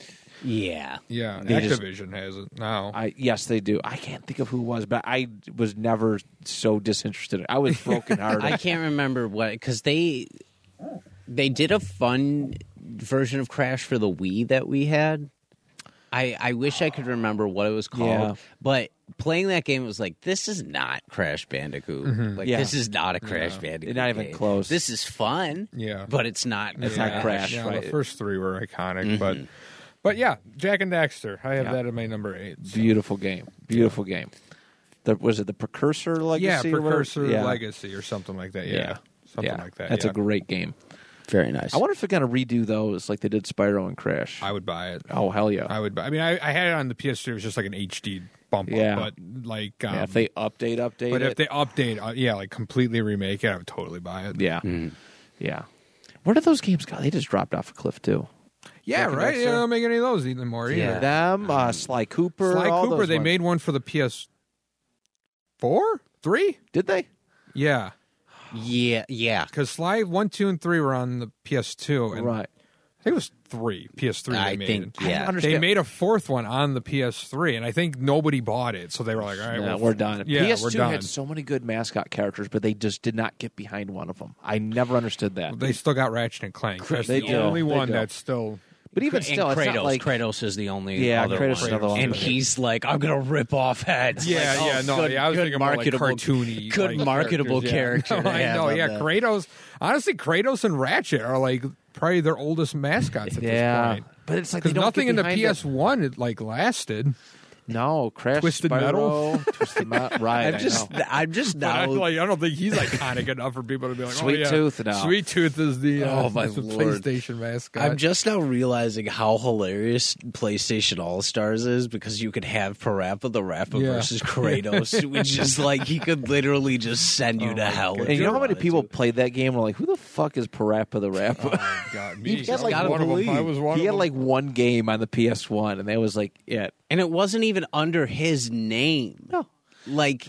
B: Yeah.
C: yeah,
A: they just-
C: has it now.
A: I yes, they do. I can't think of who it was, but I was never so disinterested. I was broken hearted.
B: I can't remember what because they they did a fun version of Crash for the Wii that we had. I I wish I could remember what it was called,
A: Yeah.
B: but playing that game was like this is not Crash Bandicoot. Like
A: Yeah.
B: this is not a Crash Bandicoot.
A: Not even
B: game.
A: close.
B: This is fun.
C: Yeah.
B: but it's not.
A: It's not
B: Crash.
A: Crash.
C: yeah,
A: right. Mm-hmm.
C: the first three were iconic, but but yeah, Jak and Daxter. I have
A: Yeah.
C: that in my number eight. so.
A: Beautiful game. Beautiful game. The, was it the Precursor Legacy?
C: yeah,
A: or whatever?
C: Precursor
A: Yeah.
C: Legacy or something like that. Yeah, something
A: Yeah.
C: like that.
A: That's
C: yeah.
A: a great game.
B: Very nice.
A: I wonder if they're going to redo those like they did Spyro and Crash.
C: I would buy it.
A: oh, hell yeah.
C: I would. Buy, I mean, I, I had it on the PS3, It was just like an HD bump
A: Yeah.
C: up, but like, um,
A: yeah, if they update, update
C: but
A: it.
C: if they update, uh, yeah, like completely remake it, I would totally buy it.
A: yeah. Yeah. Where did those games go? They just dropped off a cliff, too.
C: Yeah,
A: Jak and
C: right.
A: Daxter.
C: They don't make any of those anymore either.
B: Yeah.
A: Them, uh, Sly Cooper.
C: Sly
A: all
C: Cooper.
A: those
C: They
A: ones.
C: made one for the PS four, three.
A: Did they?
C: Yeah,
B: yeah, yeah.
C: because Sly one, two, and three were on the PS2, and
A: right.
C: I think it was three PS3.
B: I
C: they made.
B: think yeah.
A: understand.
C: They made a fourth one on the PS3, and I think nobody bought it, so they were like, "All right,
A: Yeah,
C: well,
A: we're done.
C: Yeah,
A: PS2
C: we're done."
A: had so many good mascot characters, but they just did not get behind one of them. I never understood that.
C: They still got Ratchet and Clank. That's
A: They
C: the
A: do.
C: only
A: They
C: one
A: do.
C: that's still.
A: but even
B: and
A: still, it's
B: Kratos.
A: not like
B: Kratos is the only
A: Yeah,
B: other
A: Kratos is
B: one.
A: another one.
B: and he's like, I'm gonna rip off heads.
C: Yeah,
B: Like, oh,
C: yeah, no,
B: good,
C: yeah, I was
B: good
C: thinking more like
B: marketable,
C: cartoony,
B: good
C: like,
B: marketable
C: characters,
B: character.
C: Yeah. No,
B: to
C: I know. Yeah,
B: the-
C: Kratos. Honestly, Kratos and Ratchet are like probably their oldest mascots at
A: yeah,
C: this point.
A: but it's like they
C: Because
A: don't
C: nothing in the. PS One it like lasted.
A: No, Crash
C: Twisted
A: Spyro,
C: Metal?
A: Twisted Metal. Right,
B: I'm
A: I
B: just,
A: know.
B: I'm just
C: But I,
B: now.
C: like, I don't think he's iconic enough for people to be like,
A: Sweet
C: oh, yeah.
A: Tooth now.
C: Sweet Tooth is the, uh,
B: Oh, my
C: the
B: Lord.
C: PlayStation mascot.
B: I'm just now realizing how hilarious PlayStation All Stars is because you could have Parappa the Rapper
C: Yeah.
B: versus Kratos, which is like he could literally just send you
C: Oh
B: to hell.
C: God.
A: And you know how many people
B: to.
A: played that game? and Were like, who the fuck is Parappa the Rapper?
C: Oh, God. Me.
A: He had,
C: I
A: like,
C: was
B: gotta
C: one of them. I
B: believe.
C: was one
A: he
C: of
A: had
C: them.
A: like one game on the PS1, and that was like it.
B: And it wasn't even under his name.
A: No.
B: Like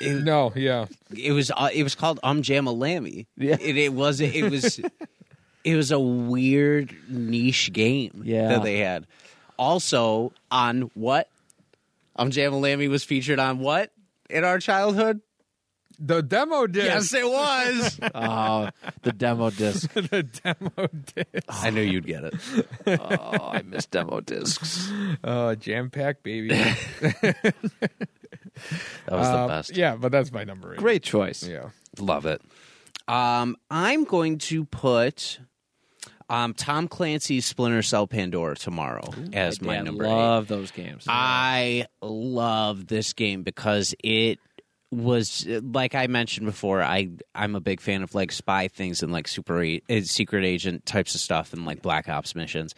B: it,
C: No, yeah.
B: it was uh, it was called Um Jammer Lammy.
A: Yeah.
B: It, it was it was it was a weird niche game
A: Yeah.
B: that they had. Also on what? Um Jammer Lammy was featured on what in our childhood?
C: The demo disc.
B: Yes, it was.
A: Oh, the demo disc.
C: the demo disc.
B: I knew you'd get it.
A: Oh, I miss demo discs.
C: Uh, jam pack, baby.
B: That was
C: Uh,
B: the best.
C: Yeah, but that's my number eight.
A: Great choice.
C: Yeah.
B: Love it. Um, I'm going to put um, Tom Clancy's Splinter Cell Pandora tomorrow as my
A: I
B: number
A: love those games.
B: I love this game because it was like I mentioned before. I I'm a big fan of like spy things and like super uh, secret agent types of stuff and like Black Ops missions.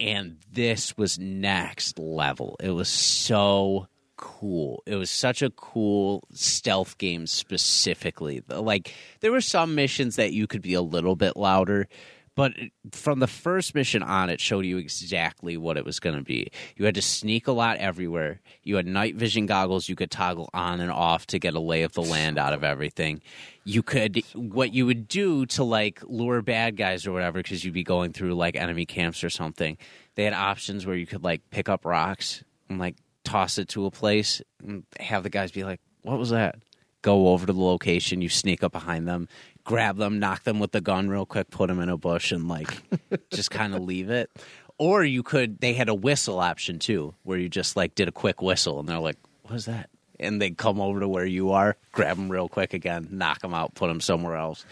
B: And this was next level. It was so cool. It was such a cool stealth game specifically. Like there were some missions that you could be a little bit louder, but from the first mission on it showed you exactly what it was going to be. You had to sneak a lot everywhere. You had night vision goggles you could toggle on and off to get a lay of the land out of everything. You could what you would do to like lure bad guys or whatever because you'd be going through like enemy camps or something. They had options where you could like pick up rocks and like toss it to a place and have the guys be like, "What was that?" Go over to the location, you sneak up behind them, grab them, knock them with the gun real quick, put them in a bush, and like just kind of leave it. Or you could. They had a whistle option too, where you just like did a quick whistle, and they're like, "What is that?" And they come over to where you are, grab them real quick again, knock them out, put them somewhere else,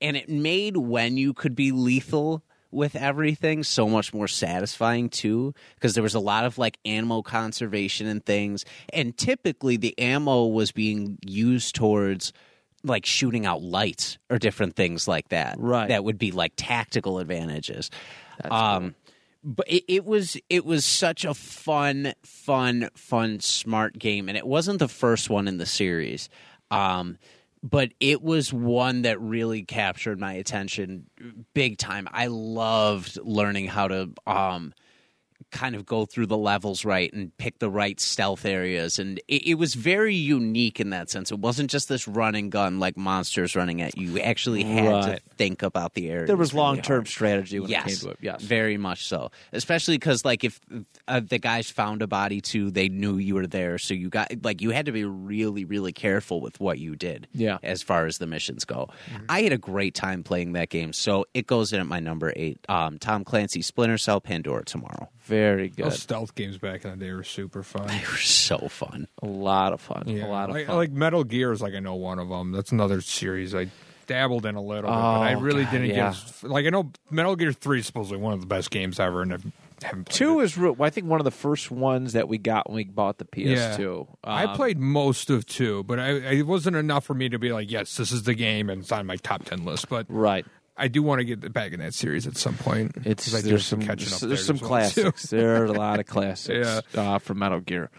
B: and it made when you could be lethal with everything so much more satisfying too because there was a lot of like ammo conservation and things and typically the ammo was being used towards like shooting out lights or different things like that.
A: Right.
B: that would be like tactical advantages. Um but it, it was it was such a fun fun fun smart game and it wasn't the first one in the series. Um but it was one that really captured my attention big time. I loved learning how to um kind of go through the levels right and pick the right stealth areas and it, it was very unique in that sense it wasn't just this run and gun like monsters running at you you actually had
A: Right.
B: to think about the area
A: there was long term strategy when
B: yes,
A: it came to it. Yes.
B: very much so. Especially because, like, if uh, the guys found a body too, they knew you were there, so you got like you had to be really, really careful with what you did.
A: Yeah.
B: as far as the missions go, I had a great time playing that game, so it goes in at my number eight. Um, Tom Clancy, Splinter Cell, Pandora tomorrow.
A: Very good.
C: Those stealth games back in the day were super fun.
B: They were so fun.
A: a lot of fun.
C: Yeah,
A: a lot of
C: like,
A: fun.
C: like Metal Gear is like I know one of them. That's another series I dabbled in a little bit, but I
A: Oh,
C: really
A: God,
C: didn't
A: yeah.
C: get like I know Metal Gear Three is supposedly one of the best games ever, and I haven't played
A: Two
C: it.
A: is, re- I think, one of the first ones that we got when we bought the PS2.
C: I
A: Um,
C: played most of two, but I, it wasn't enough for me to be like, yes, this is the game, and it's on my top ten list. But
A: Right.
C: I do want to get back in that series at some point.
A: It's
C: do
A: there's some
C: catching up
A: there's
C: there
A: some
C: well,
A: classics. there are a lot of classics
C: Yeah.
A: uh, from Metal Gear.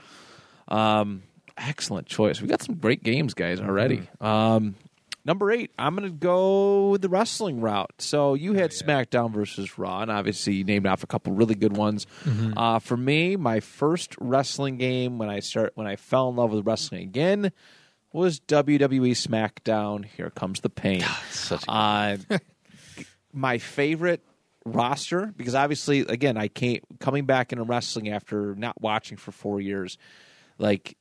A: Um, excellent choice. We got some great games, guys, already.
C: Mm-hmm.
A: Um, number eight, I'm going to go the wrestling route. So you
C: Oh,
A: had SmackDown versus Raw, and obviously you named off a couple really good ones.
C: Mm-hmm.
A: Uh, for me, my first wrestling game when I start when I fell in love with wrestling again was WWE SmackDown. Here comes the pain.
B: Such a
A: Uh, my favorite roster because obviously, again, I can't coming back into wrestling after not watching for four years. Like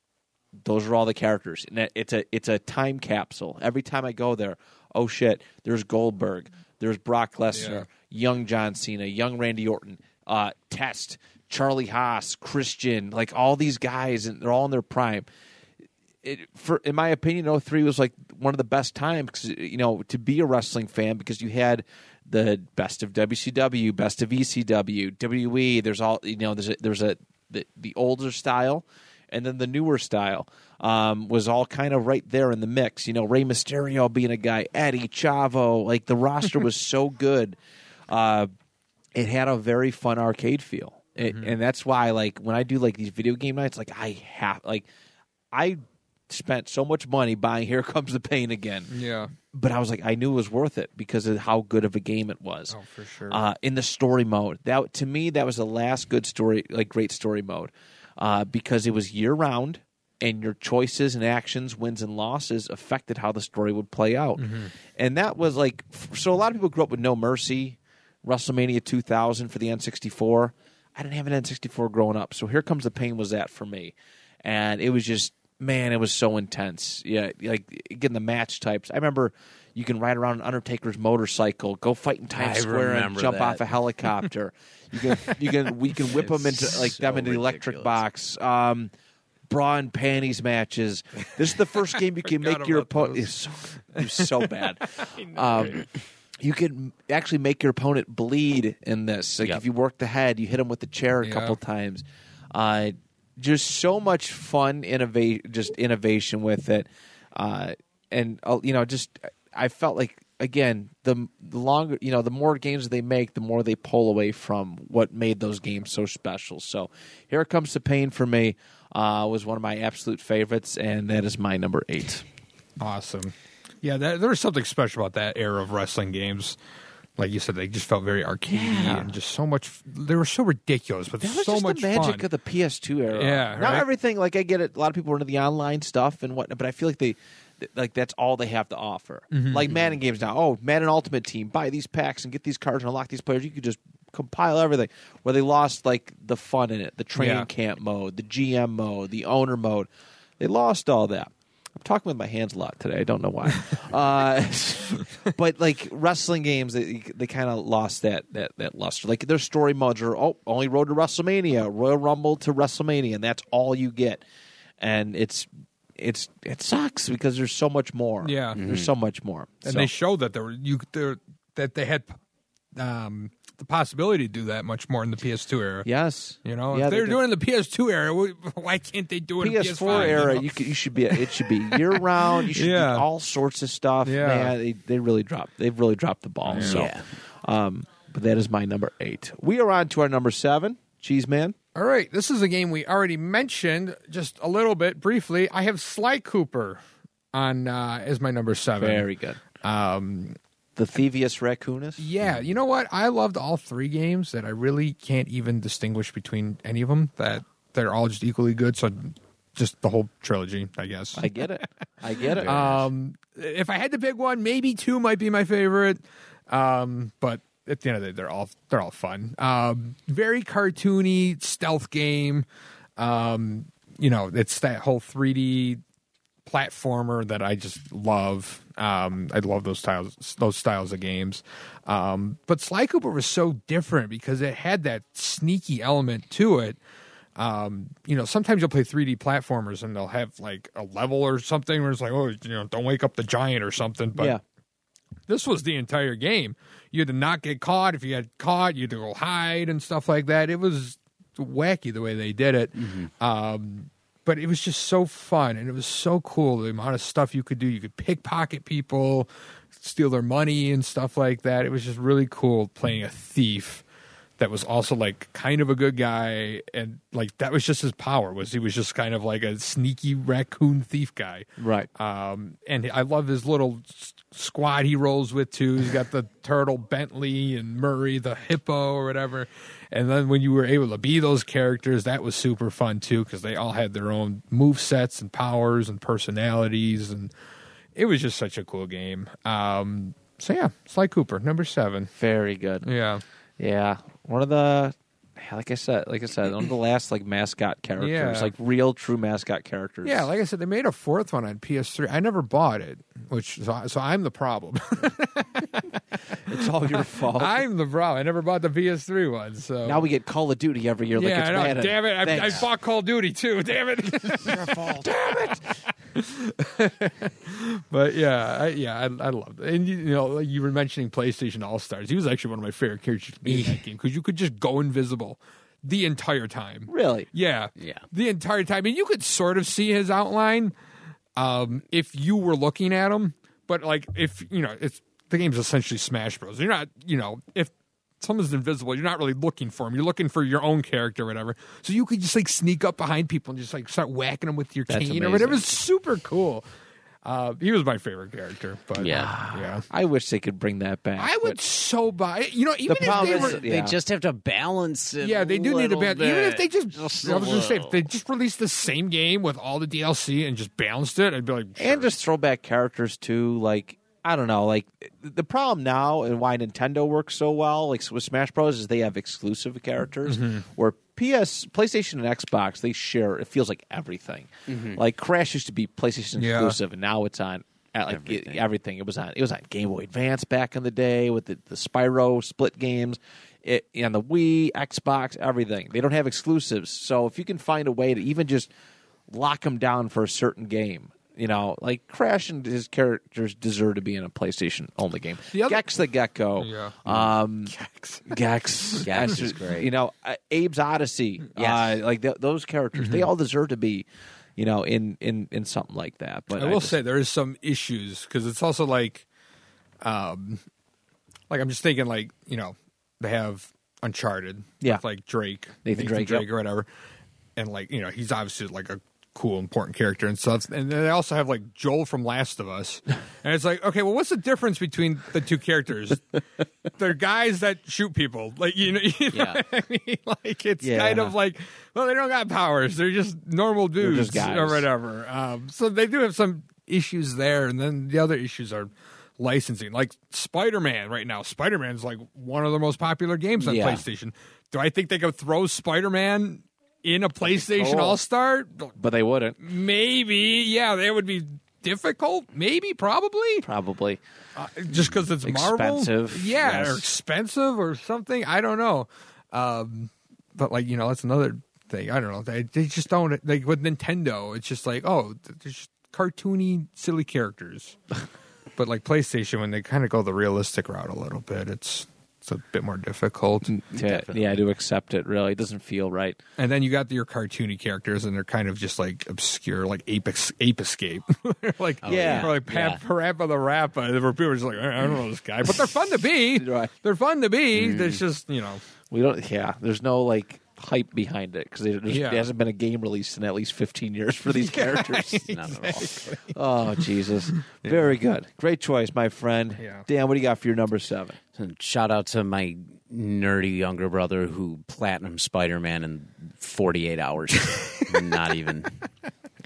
A: those are all the characters, and it's a it's a time capsule. Every time I go there, oh shit, there's Goldberg, there's Brock Lesnar,
C: Yeah.
A: young John Cena, young Randy Orton, uh, Test, Charlie Haas, Christian, like all these guys, and they're all in their prime it, for in my opinion, 03 was like one of the best times you know to be a wrestling fan because you had the best of WCW, best of ECW, WWE. There's all you know. There's a, there's a the, the older style, and then the newer style um, was all kind of right there in the mix. You know, Rey Mysterio being a guy, Eddie Chavo, like the roster was so good. Uh, it had a very fun arcade feel, It- and that's why like when I do like these video game nights, like I have like I spent so much money buying Here Comes the Pain again,
C: Yeah.
A: But I was like I knew it was worth it because of how good of a game it was.
C: Oh, for sure.
A: Uh, in the story mode, that to me that was the last good story, like great story mode, uh, because it was year round. And your choices and actions, wins and losses, affected how the story would play out, and that was like so. A lot of people grew up with No Mercy, WrestleMania 2000 for the N64. I didn't have an N64 growing up, so Here Comes the Pain was that for me, and it was just man, it was so intense. Yeah, like getting the match types. I remember you can ride around an Undertaker's motorcycle, go fight in Times
B: I
A: Square, and jump
B: that.
A: off a helicopter. you can you can we can whip them into like them
B: so
A: in the electric box. Um, bra and panties matches. This is the first game you can make your opponent. It's so, so bad. Um, you can actually make your opponent bleed in this. Like
B: Yep.
A: if you work the head, you hit him with the chair a
C: Yeah.
A: couple times. Uh, just so much fun innovate, just innovation with it, uh, and uh, you know, just I felt like again the, the longer you know the more games they make, the more they pull away from what made those games so special. So here comes the pain for me. Uh, was one of my absolute favorites, and that is my number eight.
C: Awesome. Yeah, that, there was something special about that era of wrestling games. Like you said, they just felt very arcadey
A: Yeah.
C: and just so much. They were so ridiculous, but
A: That was
C: so
A: just
C: much
A: the magic
C: fun.
A: of the PS2 era.
C: Yeah,
A: Not everything. Like I get it. A lot of people are into the online stuff and whatnot, but I feel like they, like that's all they have to offer.
C: Mm-hmm.
A: Like Madden games now. Oh, Madden Ultimate Team. Buy these packs and get these cards and unlock these players. You could just compile everything. Where they lost like the fun in it, the training
C: Yeah.
A: camp mode, the GM mode, the owner mode. They lost all that. I'm talking with my hands a lot today. I don't know why. uh, but like wrestling games, they, they kind of lost that, that that luster. Like their story modes are oh, only road to WrestleMania, Royal Rumble to WrestleMania, and that's all you get. And it's it's it sucks because there's so much more.
C: Yeah.
A: there's so much more.
C: and
A: So-
C: they showed that there were you there that they had um, the possibility to do that much more in the PS2 era.
A: yes,
C: You know,
A: yeah,
C: if they're
A: they-
C: doing it in the PS2 era, why can't they do it in
A: PS4
C: PS5?
A: era,
C: you know?
A: you, could, you should be it should be year round. You should
C: Yeah.
A: do all sorts of stuff.
C: Yeah.
A: Man, they, they really dropped. They've really dropped the ball. So,
B: Yeah.
A: um, but that is my number eight. We are on to our number seven, Cheese Man.
C: All right, this is a game we already mentioned just a little bit briefly. I have Sly Cooper on uh, as my number seven.
A: Very good.
C: Um,
A: The Thievius Raccoonus.
C: yeah, you know what? I loved all three games. That I really can't even distinguish between any of them. That they're all just equally good. So, just the whole trilogy, I guess.
A: I get it. I get it.
C: Um, if I had to pick one, maybe two might be my favorite. Um, but at the end of the day, they're all they're all fun. Um, very cartoony stealth game. Um, you know, it's that whole 3D platformer that I just love. Um, I love those styles, those styles of games. Um, but Sly Cooper was so different because it had that sneaky element to it. Um, you know, sometimes you'll play 3D platformers and they'll have like a level or something where it's like, oh, you know, don't wake up the giant or something. But
A: yeah.
C: this was the entire game. You had to not get caught. If you got caught, you had to go hide and stuff like that. It was wacky the way they did it. Um, but it was just so fun and it was so cool the amount of stuff you could do. You could pickpocket people, steal their money and stuff like that. It was just really cool playing a thief that was also like kind of a good guy and like that was just his power was he was just kind of like a sneaky raccoon thief guy
A: Right.
C: um, and I love his little squad he rolls with too. He's got the turtle Bentley and Murray the hippo or whatever. And then when you were able to be those characters, that was super fun too because they all had their own move sets and powers and personalities, and it was just such a cool game. Um, so yeah, Sly Cooper, number seven.
A: Very good.
C: Yeah,
A: Yeah, one of the like I said, like I said, one of the last like mascot characters,
C: Yeah.
A: like real true mascot characters.
C: Yeah, like I said, they made a fourth one on PS3. I never bought it, which so, so I'm the problem.
A: it's all your fault.
C: I'm the problem. I never bought the PS3 one. So
A: now we get Call of Duty every year. like it's
C: I know. Damn it! I, I bought Call of Duty too. Damn it!
B: Your fault. Damn it!
C: But yeah, I, yeah, I, I loved it. And you, you know, like you were mentioning PlayStation All Stars. He was actually one of my favorite characters in that game because you could just go invisible the entire time.
A: Really?
C: Yeah,
B: Yeah.
C: the entire time, and you could sort of see his outline um, if you were looking at him. But like, if you know, it's the game's essentially Smash Bros. You're not, you know, if someone's invisible, you're not really looking for him. You're looking for your own character, or whatever. So you could just like sneak up behind people and just like start whacking them with your
A: That's
C: cane or whatever.
A: amazing.
C: It's super cool. Uh, he was my favorite character, but
B: Yeah.
C: yeah.
A: I wish they could bring that back.
C: I would
A: but
C: so buy. You know, even if
A: problem
C: they
A: is- Yeah.
B: They just have to balance it.
C: yeah, they do need a
B: little
C: bad. Even if they just,
B: Just
C: I was going to say, if they just released the same game with all the DLC and just balanced it, I'd be like,
A: and just throw back characters too. Like I don't know. Like the problem now and why Nintendo works so well, like with Smash Bros, is they have exclusive characters.
C: Mm-hmm.
A: Where PS, PlayStation, and Xbox they share. It feels like everything. Like Crash used to be PlayStation
C: Mm-hmm. Yeah.
A: exclusive, and now it's on. At like everything.
B: Everything.
A: everything, it was on. It was on Game Boy Advance back in the day with the, the Spyro split games. It on the Wii, Xbox, everything. They don't have exclusives, so if you can find a way to even just lock them down for a certain game. You know, like Crash and his characters deserve to be in a PlayStation only game.
C: The other-
A: Gex the Gecko,
C: Yeah.
A: um, Gex,
B: Gex is great.
A: You know, uh, Abe's Odyssey,
B: Yes.
A: uh, like th- those characters, they all deserve to be, you know, in in in something like that. But
C: I will
A: just-
C: say there is some issues because it's also like, um, like I'm just thinking like you know they have Uncharted,
A: Yeah.
C: with, like Drake,
A: Nathan Drake,
C: Drake
A: yep.
C: or whatever, and like you know he's obviously like a cool important character and stuff. And then they also have like Joel from Last of Us, and it's like okay, well, what's the difference between the two characters? They're guys that shoot people, like you know, you know
B: Yeah.
C: I mean? Like it's
A: Yeah.
C: kind of like well, they don't got powers; they're just normal dudes
A: just
C: or whatever. Um, so they do have some issues there, and then the other issues are licensing. Like Spider Man right now, Spider Man's like one of the most popular games on
A: Yeah.
C: PlayStation. Do I think they could throw Spider Man in a PlayStation
A: cool.
C: All Star?
A: but they wouldn't
C: Maybe, yeah, that would be difficult. Maybe, probably,
A: probably.
C: uh, just because it's Marvel.
A: Expensive,
C: yeah, or expensive or something. I don't know. Um, but like you know, that's another thing. I don't know. They they just don't like with Nintendo. It's just like oh, th- there's just cartoony, silly characters. but like PlayStation, when they kind of go the realistic route a little bit, it's it's a bit more difficult.
A: To,
B: Definitely.
A: yeah, to accept it really it doesn't feel right.
C: And then you got your cartoony characters, and they're kind of just like obscure, like Ape, Ape Escape, like oh,
A: yeah.
C: or like Pap,
B: Yeah.
C: Parappa the Rappa, where people are just like, I don't know this guy, but they're fun to be.
A: Right.
C: They're fun to be. There's mm. just you know,
A: We don't. Yeah, there's no like hype behind it because there
C: Yeah.
A: hasn't been a game released in at least 15 years for these characters.
B: Not at all.
A: Oh Jesus! Very good, great choice, my friend.
C: Yeah.
A: Dan, what do you got for your number seven?
B: And Shout out to my nerdy younger brother who platinum Spider Man in 48 hours. Not even,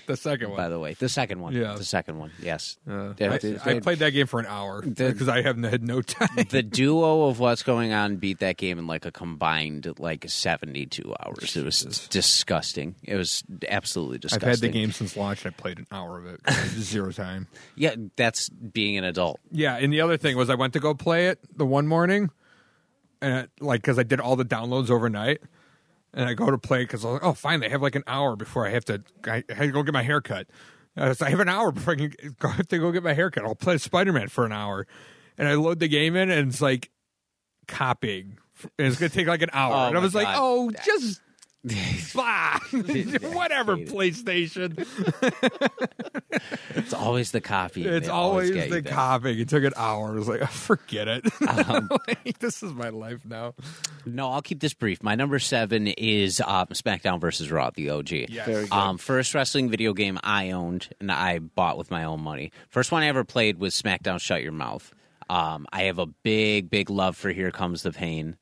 C: the second one.
B: by the way. The second one.
C: Yeah.
B: The second one, yes.
C: Uh, I, I played that game for an hour because I haven't had no time.
B: the duo of what's going on beat that game in like a combined like 72 hours. It was
C: Jesus.
B: disgusting. It was absolutely disgusting.
C: I've had the game since launch I played an hour of it. Zero time.
B: Yeah, that's being an adult.
C: Yeah, and the other thing was I went to go play it the one morning, and it, like because I did all the downloads overnight, and I go to play because I was like, oh, fine, they have like an hour before I have to. I had to go get my hair cut. Uh, so I have an hour before I can go, have to go get my hair cut. I'll play Spider Man for an hour, and I load the game in, and it's like copying. And it's gonna take like an hour,
B: Oh
C: and I was like, "Oh, just blah, whatever." PlayStation,
B: It's always the copy.
C: it's
B: They
C: always
B: get
C: the
B: there.
C: copying. It took an hour. I was like, forget it.
B: Um,
C: Like, this is my life now.
B: No, I'll keep this brief. My number seven is um, SmackDown versus Raw, the OG.
C: Yes.
A: Very good.
B: Um, first wrestling video game I owned and I bought with my own money. First one I ever played was SmackDown Shut Your Mouth. Um, I have a big, big love for Here Comes the Pain.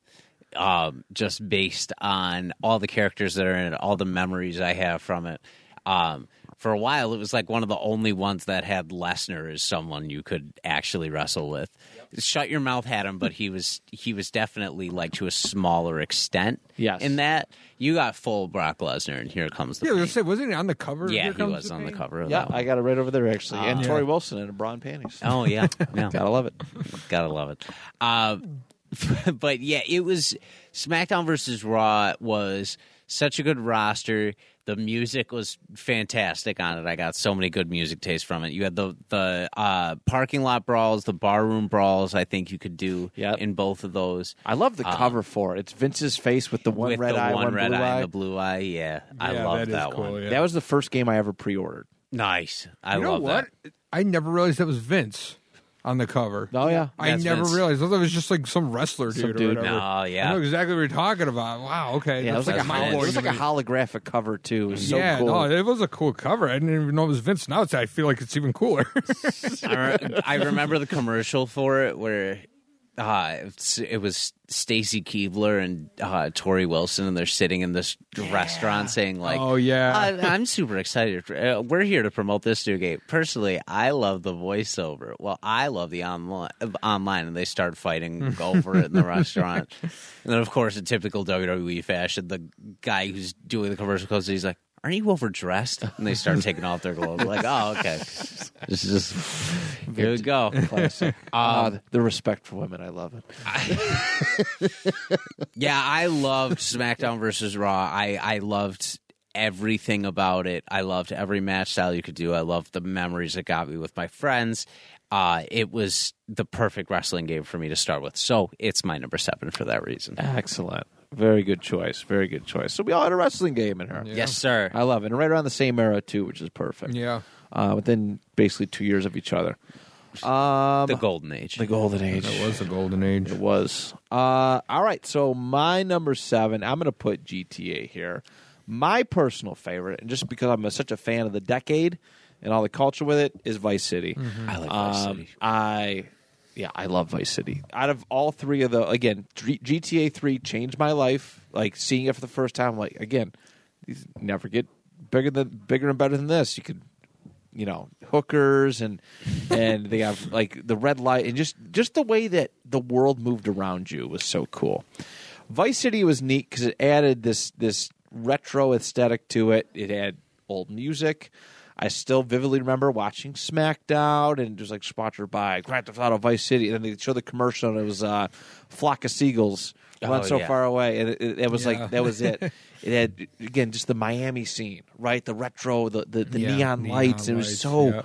B: Um, just based on all the characters that are in it, all the memories I have from it. Um, for a while, it was like one of the only ones that had Lesnar as someone you could actually wrestle with. Shut your mouth had him, but he was he was definitely like to a smaller extent.
A: Yes.
B: in that you got full Brock Lesnar, and here comes the
C: Yeah,
B: Pain.
C: Say, wasn't he on the cover?
B: yeah,
C: Here
B: he
C: Comes
B: was on the cover. Of
A: Yeah,
B: that one.
A: I got it right over there actually, and
B: Ah.
C: Torrie
A: Wilson in bra and panties.
B: Oh yeah, yeah.
A: Gotta love it.
B: Gotta love it. Uh, but yeah, it was SmackDown versus Raw was such a good roster. The music was fantastic on it. I got so many good music tastes from it. You had the the uh, parking lot brawls, the barroom brawls. I think you could do
A: Yep.
B: in both of those.
A: I love the cover for it. It's Vince's face with the one
B: With
A: red
B: the
A: eye,
B: one, red
A: blue
B: eye,
A: eye.
B: and the blue eye. Yeah, I
C: Yeah,
B: love
C: that is
B: that,
C: cool,
B: one.
C: yeah.
A: That was the first game I ever pre-ordered.
B: Nice. I
C: You know
B: love
C: what?
B: that.
C: I never realized that was Vince on the cover.
A: Oh yeah,
C: I
B: That's
C: never
B: Vince.
C: realized. I thought it was just like some wrestler dude.
A: Some
C: or
A: dude.
C: whatever.
B: No,
C: I
B: yeah.
C: know exactly what you're talking about. Wow. Okay.
A: yeah. It was like a hol- it was like a holographic cover too. It was so
C: yeah,
A: cool.
C: no, it was a cool cover. I didn't even know it was Vince. Now it's, I feel like it's even cooler.
B: I, re- I remember the commercial for it where uh, it was Stacy Keibler and uh, Torrie Wilson, and they're sitting in this restaurant saying like,
C: oh yeah.
B: I, I'm super excited. For, uh, we're here to promote this new game. Personally, I love the voiceover. Well, I love the online, online, and they start fighting over it in the restaurant. And then, of course, in typical WWE fashion, the guy who's doing the commercial comes, in, he's like, "Aren't you overdressed?" And they start taking off their clothes. Like, oh, okay, this is just here we go.
A: Classic. Ah, the- the respect for women. I love it.
B: Yeah, I loved SmackDown versus Raw. I I loved everything about it. I loved every match style you could do. I loved the memories it got me with my friends. Uh, it was the perfect wrestling game for me to start with. So it's my number seven for that reason.
A: Excellent. Very good choice. Very good choice. So we all had a wrestling game in her.
C: Yeah.
B: Yes, sir.
A: I love it. And right around the same era too, which is perfect.
C: yeah.
A: Uh, within basically two years of each other. Um,
B: the golden age.
A: the golden age.
C: It was the golden age.
A: It was. Uh, all right. So my number seven, I'm going to put GTA here. My personal favorite, and just because I'm a, such a fan of the decade and all the culture with it, is Vice City.
B: I like Vice
A: Um,
B: City.
A: I, yeah, I love Vice City. Out of all three of the, again, G- GTA Three changed my life. Like seeing it for the first time, like again, these never get bigger than bigger and better than this. You could you know hookers and and they have like the red light and just just the way that the world moved around you was so cool. Vice City was neat because it added this this retro aesthetic to it. It had old music. I still vividly remember watching SmackDown and just like sponsored by Grand Theft Auto Vice City, and then they showed the commercial and it was uh, flock of seagulls run
B: Oh,
A: so
B: yeah.
A: far away, and it, it, it was
C: Yeah.
A: like that was it. It had again just the Miami scene, right? The retro, the the, the
C: Yeah,
A: neon,
C: neon
A: lights. It was so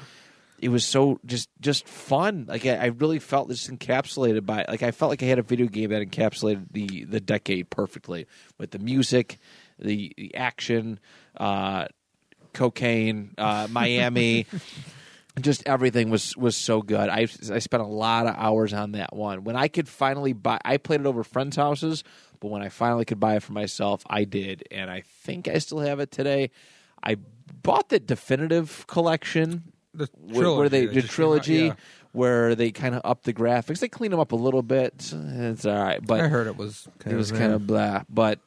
A: it was so just just fun. Like I, I really felt this encapsulated by like I felt like I had a video game that encapsulated the the decade perfectly with the music, the, the action, uh, cocaine, uh, Miami. Just everything was was so good. I I spent a lot of hours on that one. When I could finally buy, I played it over friends' houses, but when I finally could buy it for myself, I did, and I think I still have it today. I bought the definitive collection
C: The
A: where, where they
C: trilogy
A: the
C: just came out,
A: trilogy
C: yeah.
A: where they kind of up the graphics. They clean them up a little bit. It's all right, but
C: I heard it was. Kind
A: it was
C: of,
A: kind of blah. But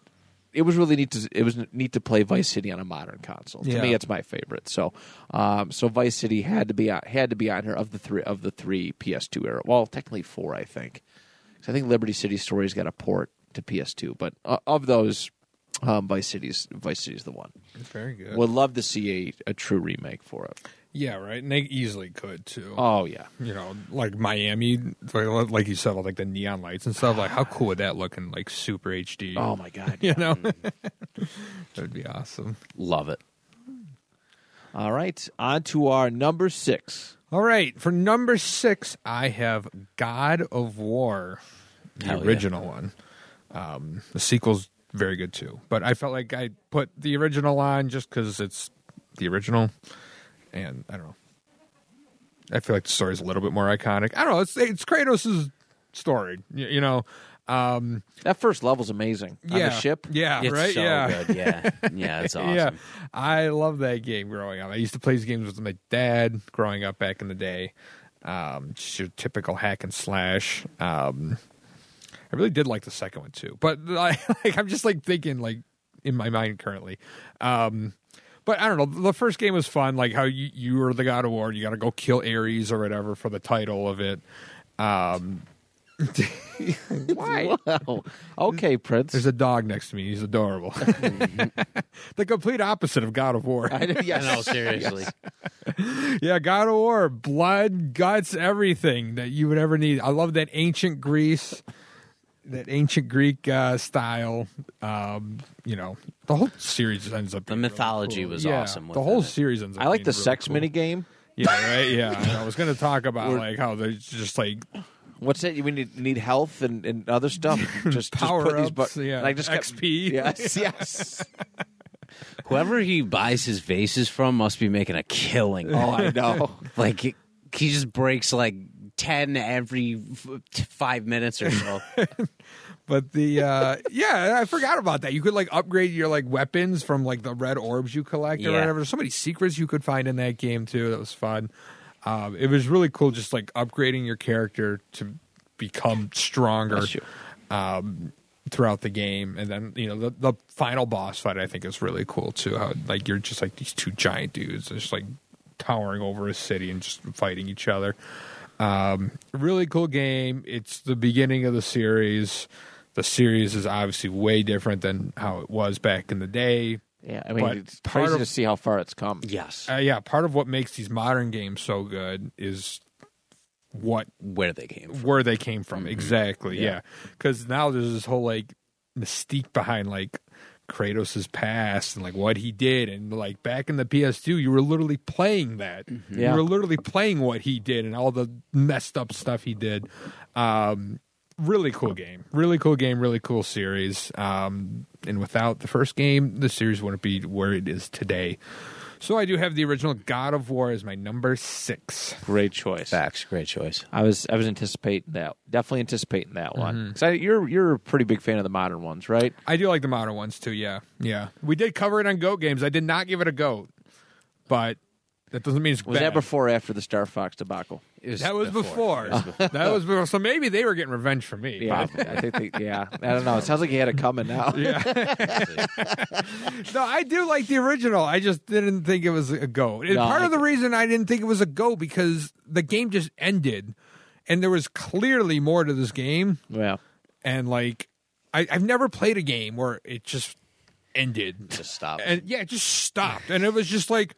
A: it was really neat to it was neat to play Vice City on a modern console. To me, it's my favorite. So, um, so Vice City had to be on, had to be on here of the three of the three PS2 era. Well, technically four, I think. I think Liberty City Stories got a port to PS2, but uh, of those, um, Vice City's Vice City's the one.
C: It's very good.
A: Would love to see a, a true remake for it.
C: Yeah, right. And they easily could too.
A: Oh yeah.
C: you know, like Miami, like, like you said, like the neon lights and stuff. Like, how cool would that look in like super HD?
A: Oh my god.
C: you know, that'd be awesome.
B: Love it.
A: All right, on to our number six.
C: All right, for number six, I have God of War, the
B: Hell yeah.
C: original one. Um, the sequel's very good too, but I felt like I put the original on just because it's the original, and I don't know. I feel like the story's a little bit more iconic. I don't know. It's it's Kratos' story, you, you know. Um,
A: That first level's amazing. On
C: yeah,
A: the ship.
C: yeah,
B: It's
C: right,
B: so
C: yeah.
B: good. Yeah. Yeah, it's awesome.
C: Yeah, I love that game growing up. I used to play these games with my dad growing up back in the day. Um, just your typical hack and slash. Um, I really did like the second one too, but I, like I'm just like thinking like in my mind currently. Um, but I don't know. The first game was fun, like how you you were the God of War. You got to go kill Ares or whatever for the title of it. Um, why?
A: Wow. Okay, Prince.
C: There's a dog next to me. He's adorable. the complete opposite of God of War.
A: I, yes.
B: No, seriously.
C: yeah, God of War, blood, guts, everything that you would ever need. I love that ancient Greece, that ancient Greek uh, style. Um, you know, the whole series ends up.
B: The
C: being really
B: mythology
C: cool.
B: was
C: Yeah,
B: awesome
C: The whole
B: it.
C: series ends up.
A: I like
C: being
A: the
C: really
A: sex
C: cool.
A: mini game.
C: Yeah, right. Yeah, I was going to talk about like how there's just like
A: What's that? You need need health and, and other stuff. Just
C: Power
A: just put these
C: ups, yeah,
A: and I just kept-
C: XP.
A: Yes, yes.
B: Whoever he buys his vases from must be making a killing.
A: Oh, I know.
B: like he, he just breaks like ten every f- five minutes or so.
C: But the uh yeah, I forgot about that. You could like upgrade your like weapons from like the red orbs you collect or
B: Yeah.
C: whatever. There's so many secrets you could find in that game too. That was fun. Um, it was really cool, just like upgrading your character to become stronger um, throughout the game, and then you know the, the final boss fight I think is really cool too. How like you're just like these two giant dudes, just like towering over a city and just fighting each other. Um, really cool game. It's the beginning of the series. The series is obviously way different than how it was back in the day.
A: Yeah, I mean,
C: But
A: it's crazy
C: of-
A: to see how far it's come.
B: yes,
C: Uh, yeah, part of what makes these modern games so good is what
B: where they came from.
C: where they came from exactly.
A: Yeah.
C: Yeah, because now there's this whole like mystique behind like Kratos' past and like what he did, and like back in the PS2, you were literally playing that.
A: Yeah.
C: You were literally playing what he did and all the messed up stuff he did. Um, really cool game, really cool game, really cool series. Um, and without the first game, the series wouldn't be where it is today. So I do have the original God of War as my number six.
A: Great choice.
B: Facts, great choice.
A: I was I was anticipating that. Definitely anticipating that one.
C: Mm-hmm.
A: 'Cause I, you're you're a pretty big fan of the modern ones, right?
C: I do like the modern ones too. Yeah, yeah. We did cover it on Goat Games. I did not give it a goat, but that doesn't mean it's
A: Was
C: bad.
A: that before or after the Star Fox debacle?
B: It
C: That was before. that was before. So maybe they were getting revenge for me.
A: Yeah, I, I think. They, yeah, I don't know. It sounds like he had it coming now.
C: Yeah. no, I do like the original. I just didn't think it was a go.
A: No,
C: part
A: I
C: of the reason I didn't think it was a go because the game just ended, and there was clearly more to this game.
A: Yeah.
C: And like, I, I've never played a game where it just ended.
B: Just stop.
C: and yeah, it just stopped, and it was just like,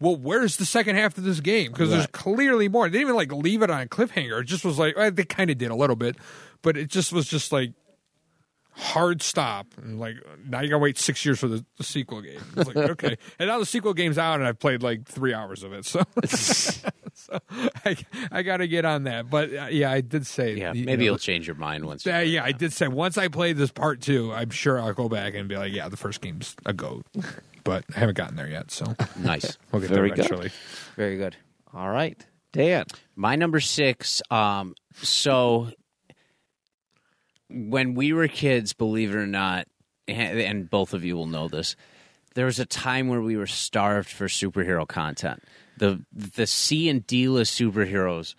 C: well, where's the second half of this game? Because there's clearly more. They didn't even like leave it on a cliffhanger. It just was like well, they kind of did a little bit, but it just was just like hard stop. And like now you gotta wait six years for the, the sequel game. It's like okay, and now the sequel game's out, and I've played like three hours of it. So, so I, I got to get on that. But uh, yeah, I did say
B: yeah,
C: you
B: maybe
C: know,
B: you'll change your mind once. you
C: uh, yeah, I did say once I play this part two, I'm sure I'll go back and be like, yeah, the first game's a goat, but I haven't gotten there yet, so
B: Nice.
C: we'll get
A: Very
C: there
A: good.
B: Very good.
A: All right, Dan.
B: My number six. Um, so when we were kids, believe it or not, and, and both of you will know this, there was a time where we were starved for superhero content. The the C and D list superheroes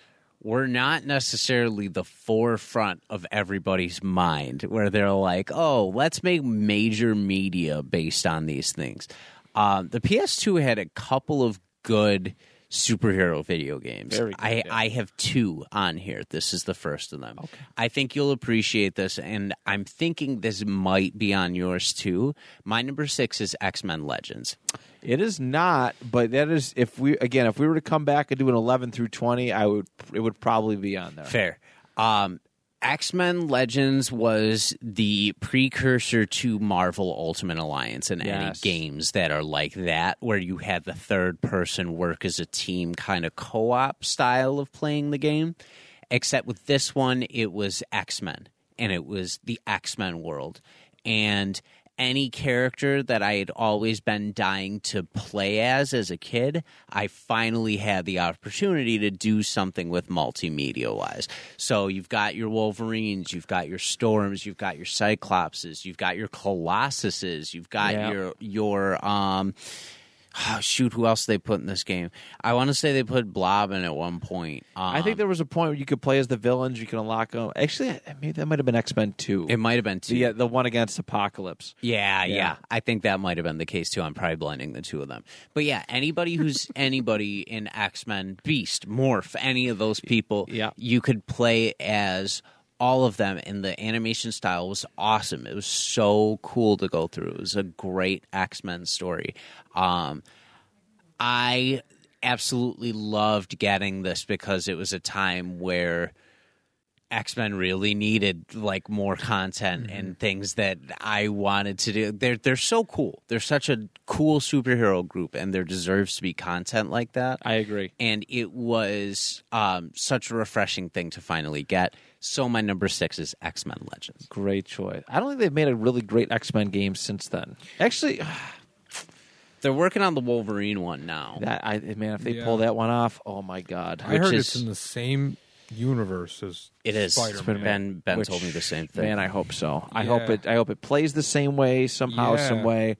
B: were not necessarily the forefront of everybody's mind, where they're like, "Oh, let's make major media based on these things." Um, the PS2 had a couple of good superhero video games.
A: Very good,
B: I,
A: yeah.
B: I have two on here. This is the first of them. Okay. I think you'll appreciate this, and I'm thinking this might be on yours too. My number six is X Men Legends.
A: It is not, but that is if we again if we were to come back and do an eleven through twenty, I would it would probably be on there.
B: Fair. Um, X Men Legends was the precursor to Marvel Ultimate Alliance and any games that are like that, where you had the third person work as a team kind of co op style of playing the game. Except with this one, it was X Men, and it was the X Men world. And any character that I had always been dying to play as as a kid, I finally had the opportunity to do something with multimedia wise. So you've got your Wolverines, you've got your Storms, you've got your Cyclopses, you've got your Colossuses, you've got
A: Yeah.
B: your your um oh, shoot, who else they put in this game? I want to say they put Blob in at one point. Um,
A: I think there was a point where you could play as the villains. You can unlock them. Actually, maybe that might have been X Men Two.
B: it might have been two.
A: the, the one against Apocalypse.
B: Yeah, yeah,
A: Yeah.
B: I think that might have been the case too. I'm probably blending the two of them. But yeah, anybody who's anybody in X Men, Beast, Morph, any of those people,
A: Yeah.
B: you could play as all of them, and the animation style was awesome. It was so cool to go through. It was a great X Men story. Um, I absolutely loved getting this because it was a time where X Men really needed like more content and things that I wanted to do. They're they're so cool. They're such a cool superhero group, and there deserves to be content like that.
A: I agree.
B: and it was um, such a refreshing thing to finally get. So my number six is X Men Legends.
A: Great choice. I don't think they've made a really great X Men game since then. Actually,
B: They're working on the Wolverine one now.
A: that I eh, man, if they
C: Yeah.
A: pull that one off, oh my god.
C: I heard
B: is-
C: it's in the same universe as
B: It is.
C: Spider-Man.
B: Ben Ben
A: Which-
B: told me the same thing.
A: Man, I hope so. I
C: Yeah.
A: hope it. I hope it plays the same way somehow,
C: Yeah.
A: some way.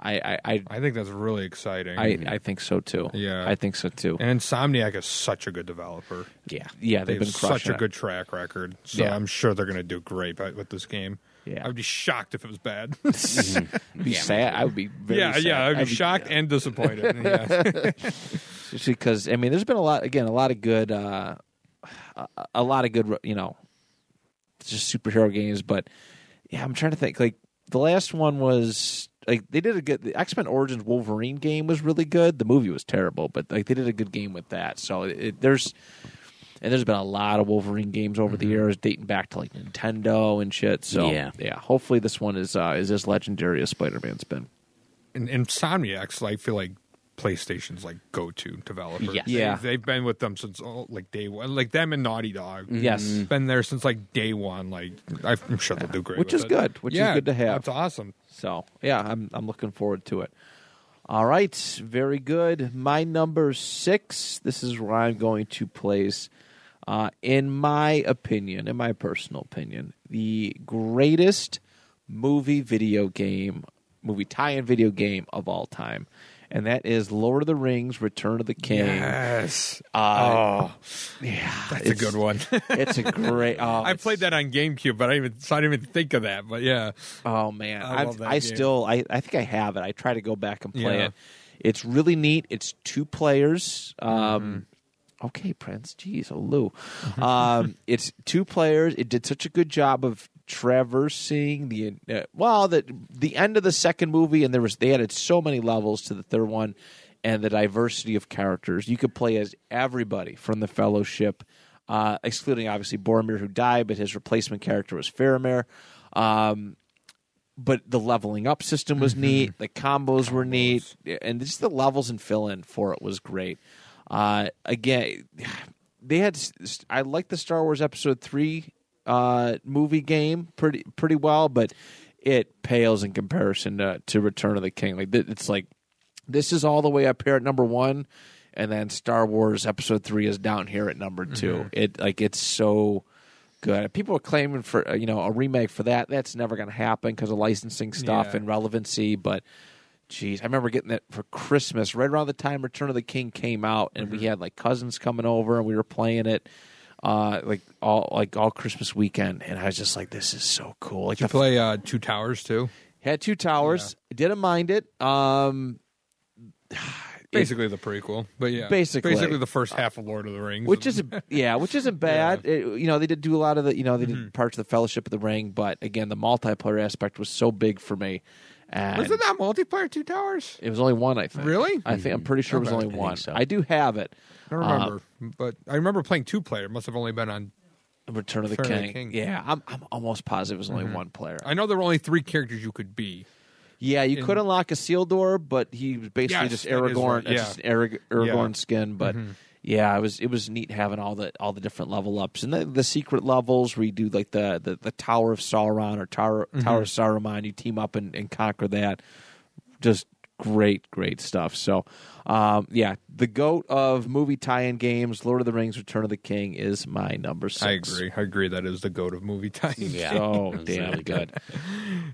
A: I, I, I,
C: I think that's really exciting.
A: I, I think so too.
C: Yeah.
A: I think so too.
C: and Insomniac is such a good developer.
B: yeah.
A: yeah,
C: They
A: they've been
C: such a
A: it.
C: good track record. So
A: Yeah.
C: I'm sure they're going to do great with this game.
A: Yeah.
C: I would be shocked if it was bad.
A: Be
B: Yeah,
A: sad. I would be very
C: yeah,
A: sad.
C: yeah, I'd be
A: I'd
C: shocked and disappointed. yeah.
A: because I mean, there's been a lot again, a lot of good, uh, a, a lot of good, you know, just superhero games. But yeah, I'm trying to think. Like the last one was like they did a good. The X Men Origins Wolverine game was really good. The movie was terrible, but like they did a good game with that. So it, there's. And there's been a lot of Wolverine games over the years, dating back to like Nintendo and shit. So
B: Yeah.
A: yeah, hopefully this one is uh, is as legendary as Spider Man's been.
C: and Insomniac's, I feel like PlayStation's like go to developer.
B: Yes.
C: They-
A: Yeah.
C: they've been with them since oh, like day one. Like them and Naughty Dog.
A: Yes.
C: been there since like day one. Like I'm sure they'll do great,
A: Which
C: with
A: is
C: it.
A: good, which is good to have.
C: That's awesome.
A: So yeah, I'm I'm looking forward to it. All right, very good. My number six. This is where I'm going to place, uh, in my opinion, in my personal opinion, the greatest movie video game, movie tie-in video game of all time, and that is Lord of the Rings: Return of the King.
C: Yes.
A: Uh,
C: oh,
A: yeah,
C: that's a good one.
A: it's a great. Oh,
C: I played that on GameCube, but I didn't even so I didn't even think of that. But yeah,
A: Oh man,
C: I
A: I,
C: love that
A: I
C: game.
A: still, I, I think I have it. I try to go back and play
C: Yeah.
A: it. It's really neat. It's two players. Um,
C: Mm-hmm.
A: Okay, Prince. Jeez, oh Lou. Um, it's two players. It did such a good job of traversing the uh, well, the the end of the second movie, and there was they added so many levels to the third one, and the diversity of characters. You could play as everybody from the Fellowship, uh, excluding obviously Boromir, who died, but his replacement character was Faramir. Um, but the leveling up system was neat. The combos, were neat, and just the levels and fill in for it was great. Uh, again, they had. I like the Star Wars Episode Three uh, movie game pretty pretty well, but it pales in comparison to, to Return of the King. Like th- it's like this is all the way up here at number one, and then Star Wars Episode Three is down here at number 2 It like it's so good. People are claiming for uh, you know a remake for that. That's never going to happen because of licensing stuff
C: Yeah.
A: and relevancy. But geez, I remember getting that for Christmas right around the time Return of the King came out, and we had like cousins coming over and we were playing it. Uh, like all like all Christmas weekend, and I was just like, "This is so cool!" Like
C: Did you play uh, Two Towers too?
A: had two towers, didn't mind it. Um,
C: Basically the prequel, but yeah,
A: Basically.
C: basically the first half of Lord of the Rings,
A: which isn't yeah, which isn't bad. It- you know, they did do a lot of the you know they did
C: Mm-hmm.
A: parts of the Fellowship of the Ring, but again, the multiplayer aspect was so big for me. And
C: was it not multiplayer Two Towers?
A: It was only one, I think.
C: Really?
A: I think I'm pretty sure it was
C: Okay.
A: only
B: I think
A: one.
B: so.
A: I do have it.
C: I don't remember, but I remember playing two player. It must have only been on.
A: Return of the
C: Return of the
A: King.
C: King. Mm-hmm.
A: Yeah, I'm I'm almost positive it was only one player.
C: I know there were only three characters you could be.
A: Yeah, you
C: in-
A: could unlock Isildur, but he was basically
C: Yes,
A: just
C: that is
A: Aragorn.
C: right,
A: It's
C: yeah.
A: just an Arag- Aragorn
C: Yeah. Mm-hmm.
A: skin, but yeah, it was it was neat having all the all the different level ups and the, the secret levels where you do like the the, the Tower of Sauron or Tower
C: Mm-hmm.
A: Tower of Saruman. You team up and, and conquer that. Just great, great stuff. So, um, yeah, the goat of movie tie-in games, Lord of the Rings: Return of the King, is my number six.
C: I agree. I agree. That is the goat of movie time.
B: Yeah.
A: So damn
B: really
A: good.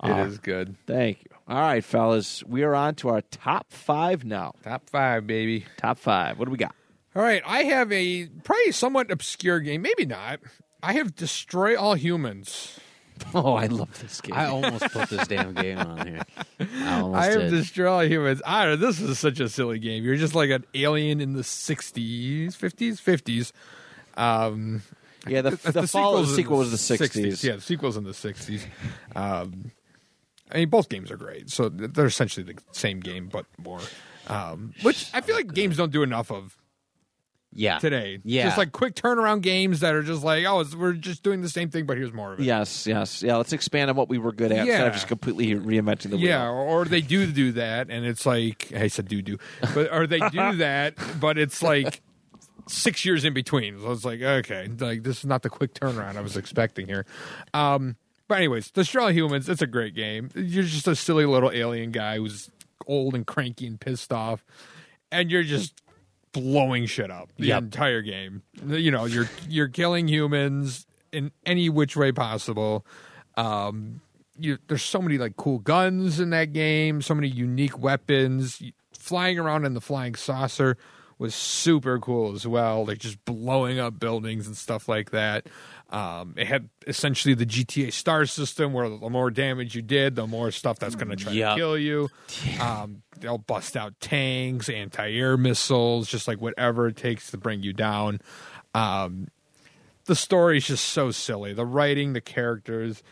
C: It is good.
A: Thank you. All right, fellas, we are on to our top five now.
C: Top five, baby.
A: Top five. What do we got?
C: All right, I have a probably somewhat obscure game. Maybe not. I have Destroy All Humans.
A: Oh, I love this game.
B: I almost put this damn game on here. I almost
C: I have
B: did.
C: Destroy All Humans. I don't know. This is such a silly game. You're just like an alien in the 60s, 50s, 50s. Um,
A: yeah, the, the, follow, the
C: sequel's in
A: sequel was the sixties.
C: Yeah, the sequel's in the 60s. Um, I mean, both games are great. So they're essentially the same game, but more. Um, which I feel like games don't do enough of
B: yeah.
C: today.
B: Yeah.
C: Just like quick turnaround games that are just like, oh, we're just doing the same thing, but here's more of it.
A: Yes, yes, yeah. Let's expand on what we were good at instead of
C: Yeah.
A: just completely reinventing the wheel.
C: Yeah, or, or they do do that, and it's like I said, do do, but or they do that, but it's like six years in between. So it's like okay, like this is not the quick turnaround I was expecting here. Um, but anyways, Destroy All Humans, it's a great game. You're just a silly little alien guy who's old and cranky and pissed off, and you're just blowing shit up the
B: Yep.
C: entire game. You know, you're you're killing humans in any which way possible. Um, you, there's so many like cool guns in that game, so many unique weapons. Flying around in the flying saucer was super cool as well, like just blowing up buildings and stuff like that. Um, it had essentially the GTA star system where the more damage you did, the more stuff that's going to try
B: Yep.
C: to kill you. Um, they'll bust out tanks, anti-air missiles, just like whatever it takes to bring you down. Um, the story is just so silly. The writing, the characters.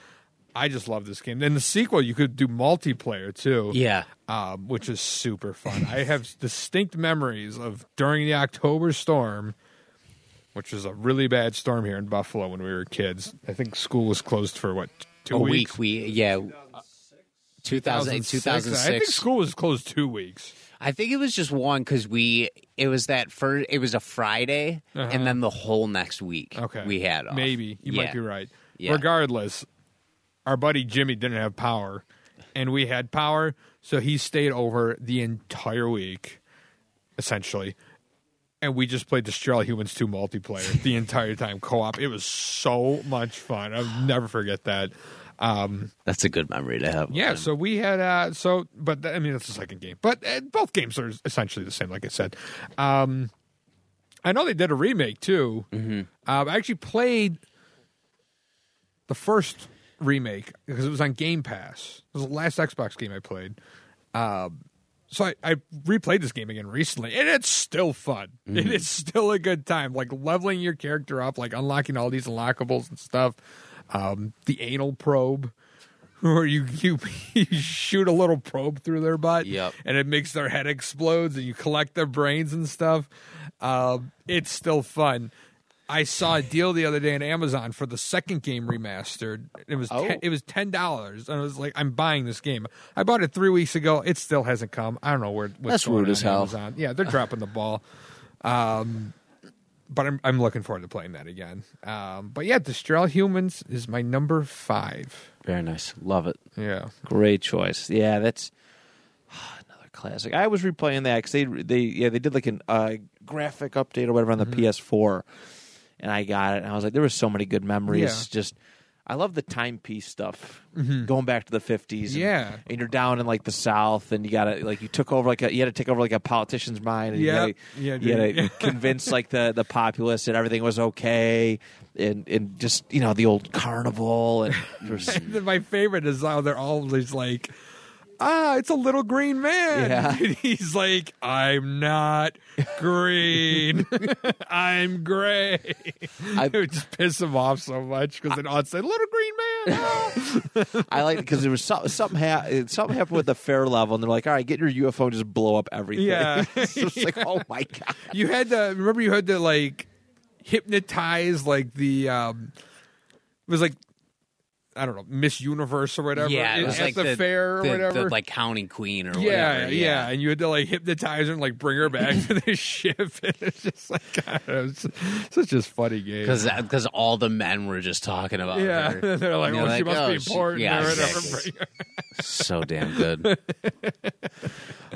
C: I just love this game. And the sequel, you could do multiplayer too,
B: Yeah.
C: um, which is super fun. I have distinct memories of during the October storm, which was a really bad storm here in Buffalo when we were kids. I think school was closed for what two
B: A
C: weeks.
B: week. We yeah. 2000, 2006.
C: I think school was closed two weeks.
B: I think it was just one because we it was that first it was a Friday
C: Uh-huh.
B: and then the whole next week
C: Okay,
B: we had off.
C: maybe you
B: Yeah.
C: might be right.
B: Yeah.
C: Regardless, our buddy Jimmy didn't have power, and we had power, so he stayed over the entire week, essentially. And we just played Destroy Humans 2 multiplayer the entire time, co op. It was so much fun. I'll never forget that. Um,
B: That's a good memory to have.
C: yeah, so we had uh so but I mean it's the second game. But uh, both games are essentially the same like I said. Um I know they did a remake too. Mm-hmm. Uh, I actually played the first remake because it was on Game Pass. It was the last Xbox game I played. Um so I, I replayed this game again recently, and it's still fun. It is still a good time. Like leveling your character up, like unlocking all these unlockables and stuff. Um, the anal probe, where you, you you shoot a little probe through their butt,
B: Yep.
C: and it makes their head explodes, and you collect their brains and stuff. Um, it's still fun. I saw a deal the other day on Amazon for the second game remastered. It was
A: Oh.
C: ten, it was ten dollars, and I was like, I'm buying this game. I bought it three weeks ago. It still hasn't come. I don't know where. What's
A: That's
C: going
A: rude
C: on
A: as hell.
C: Amazon. Yeah, they're dropping the ball. Um, but I'm I'm looking forward to playing that again. Um, but yeah, Destroy Humans is my number five.
B: Very nice. Love it.
C: Yeah,
A: Great choice. Yeah, that's another classic. I was replaying that because they they yeah they did like an uh, graphic update or whatever on the
C: Mm-hmm.
A: PS4, and I got it. and I was like, there were so many good memories.
C: Yeah.
A: Just I love the timepiece stuff, going back to the fifties.
C: Mm-hmm. Yeah.
A: and you're down in like the South, and you got to like you took over like a, you had to take over like a politician's mind. And
C: Yeah.
A: you
C: Yeah,
A: gotta, you got to convince like the the populace that everything was okay, and and just you know the old carnival and.
C: And my favorite is how they're always like, ah, it's a little green man.
A: Yeah.
C: And he's like, I'm not green. I'm gray.
A: I-
C: it would just piss him off so much because then I'd say, little green man. ah."
A: I like because there was some, something ha- something happened with the fair level, and they're like, "All right, get your UFO, and just blow up everything."
C: Yeah.
A: it's just like, oh my god.
C: you had to, remember you had to like hypnotize like the, um, it was like, I don't know, Miss Universe or whatever.
B: yeah, it
C: at
B: was like
C: the, fair or
B: the,
C: whatever.
B: the, like counting queen or
C: yeah,
B: whatever.
C: yeah, yeah, and you had to like hypnotize her and like bring her back to the ship. And it's just like God, it was such just funny game.
B: Because because all the men were just talking about
C: yeah,
B: her.
C: they're like,
B: And you're
C: she
B: like,
C: must
B: oh,
C: be
B: she-
C: important
B: yeah,
C: or whatever.
B: exactly. so damn good.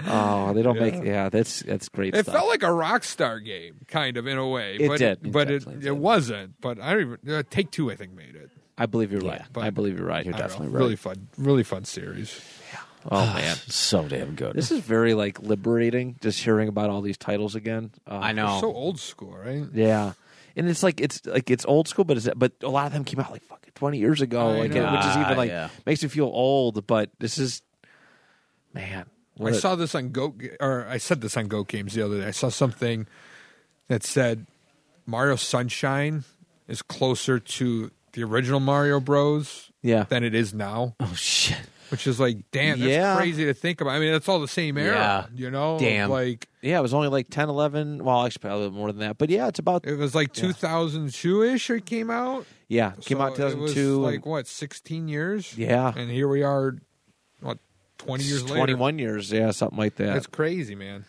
A: Oh, they don't make. Yeah, that's that's great
C: It
A: stuff.
C: felt like a Rockstar game, kind of in a way.
A: It
C: but
A: did. It
C: but it,
A: definitely
C: it, wasn't. But I don't even uh, Take Two, I think, made it.
A: I believe you're
B: Yeah,
A: right.
C: but-
A: I believe you're right.
B: You're definitely
C: know.
B: right.
C: Really fun, really fun series. Yeah.
A: Oh man,
B: so damn good.
A: this is very like liberating. Just hearing about all these titles again. Uh,
B: I know.
C: So old school, right?
A: Yeah, and it's like it's like it's old school, but it's but a lot of them came out like fucking twenty years ago, like
C: know.
A: which is
B: Ah,
A: even like
B: yeah.
A: makes me feel old. But this is man. what
C: I
A: a-
C: saw this on Goat, or I said this on Goat Games the other day. I saw something that said Mario Sunshine is closer to the original Mario Bros.
A: yeah.
C: than it is now,
B: oh shit.
C: which is like, damn, that's
A: Yeah.
C: crazy to think about. I mean, it's all the same era,
B: Yeah.
C: you know?
B: Damn.
C: Like,
A: Yeah, it was only like 10, 11. Well, actually, probably a little more than that. But yeah, it's about
C: it was like 2002 ish it came out.
A: yeah, came
C: So
A: out two
C: It was
A: thousand two.
C: like, what, 16 years?
A: yeah,
C: And here we are, what, 20 years later?
A: twenty one years. Yeah, something like that.
C: That's crazy, man.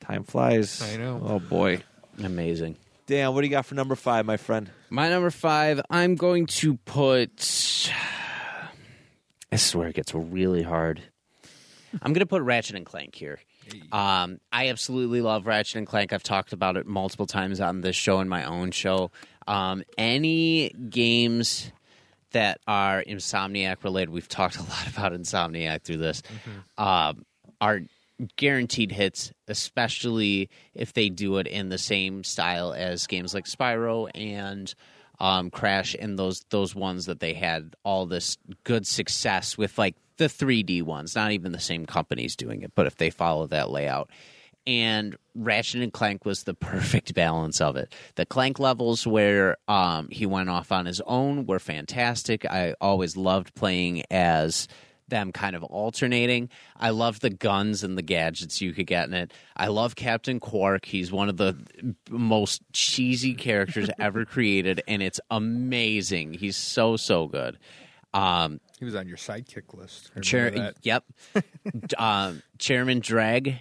A: Time flies.
C: I know.
A: Oh boy.
B: Amazing.
A: Dan, what do you got for number five, my friend?
B: My number five, I'm going to put. I swear it gets really hard. I'm going to put Ratchet and Clank here. Um, I absolutely love Ratchet and Clank. I've talked about it multiple times on this show and my own show. Um, any games that are Insomniac related, we've talked a lot about Insomniac through this, um, are guaranteed hits, especially if they do it in the same style as games like Spyro and um, Crash and those those ones that they had all this good success with, like the 3D ones. Not even the same companies doing it, but if they follow that layout. And Ratchet and Clank was the perfect balance of it. The Clank levels where um, he went off on his own were fantastic. I always loved playing as them kind of alternating. I love the guns and the gadgets you could get in it. I love Captain Quark. He's one of the most cheesy characters ever created, and it's amazing. He's so so good. Um,
C: He was on your sidekick list.
B: Chair, yep. um, Chairman Drek.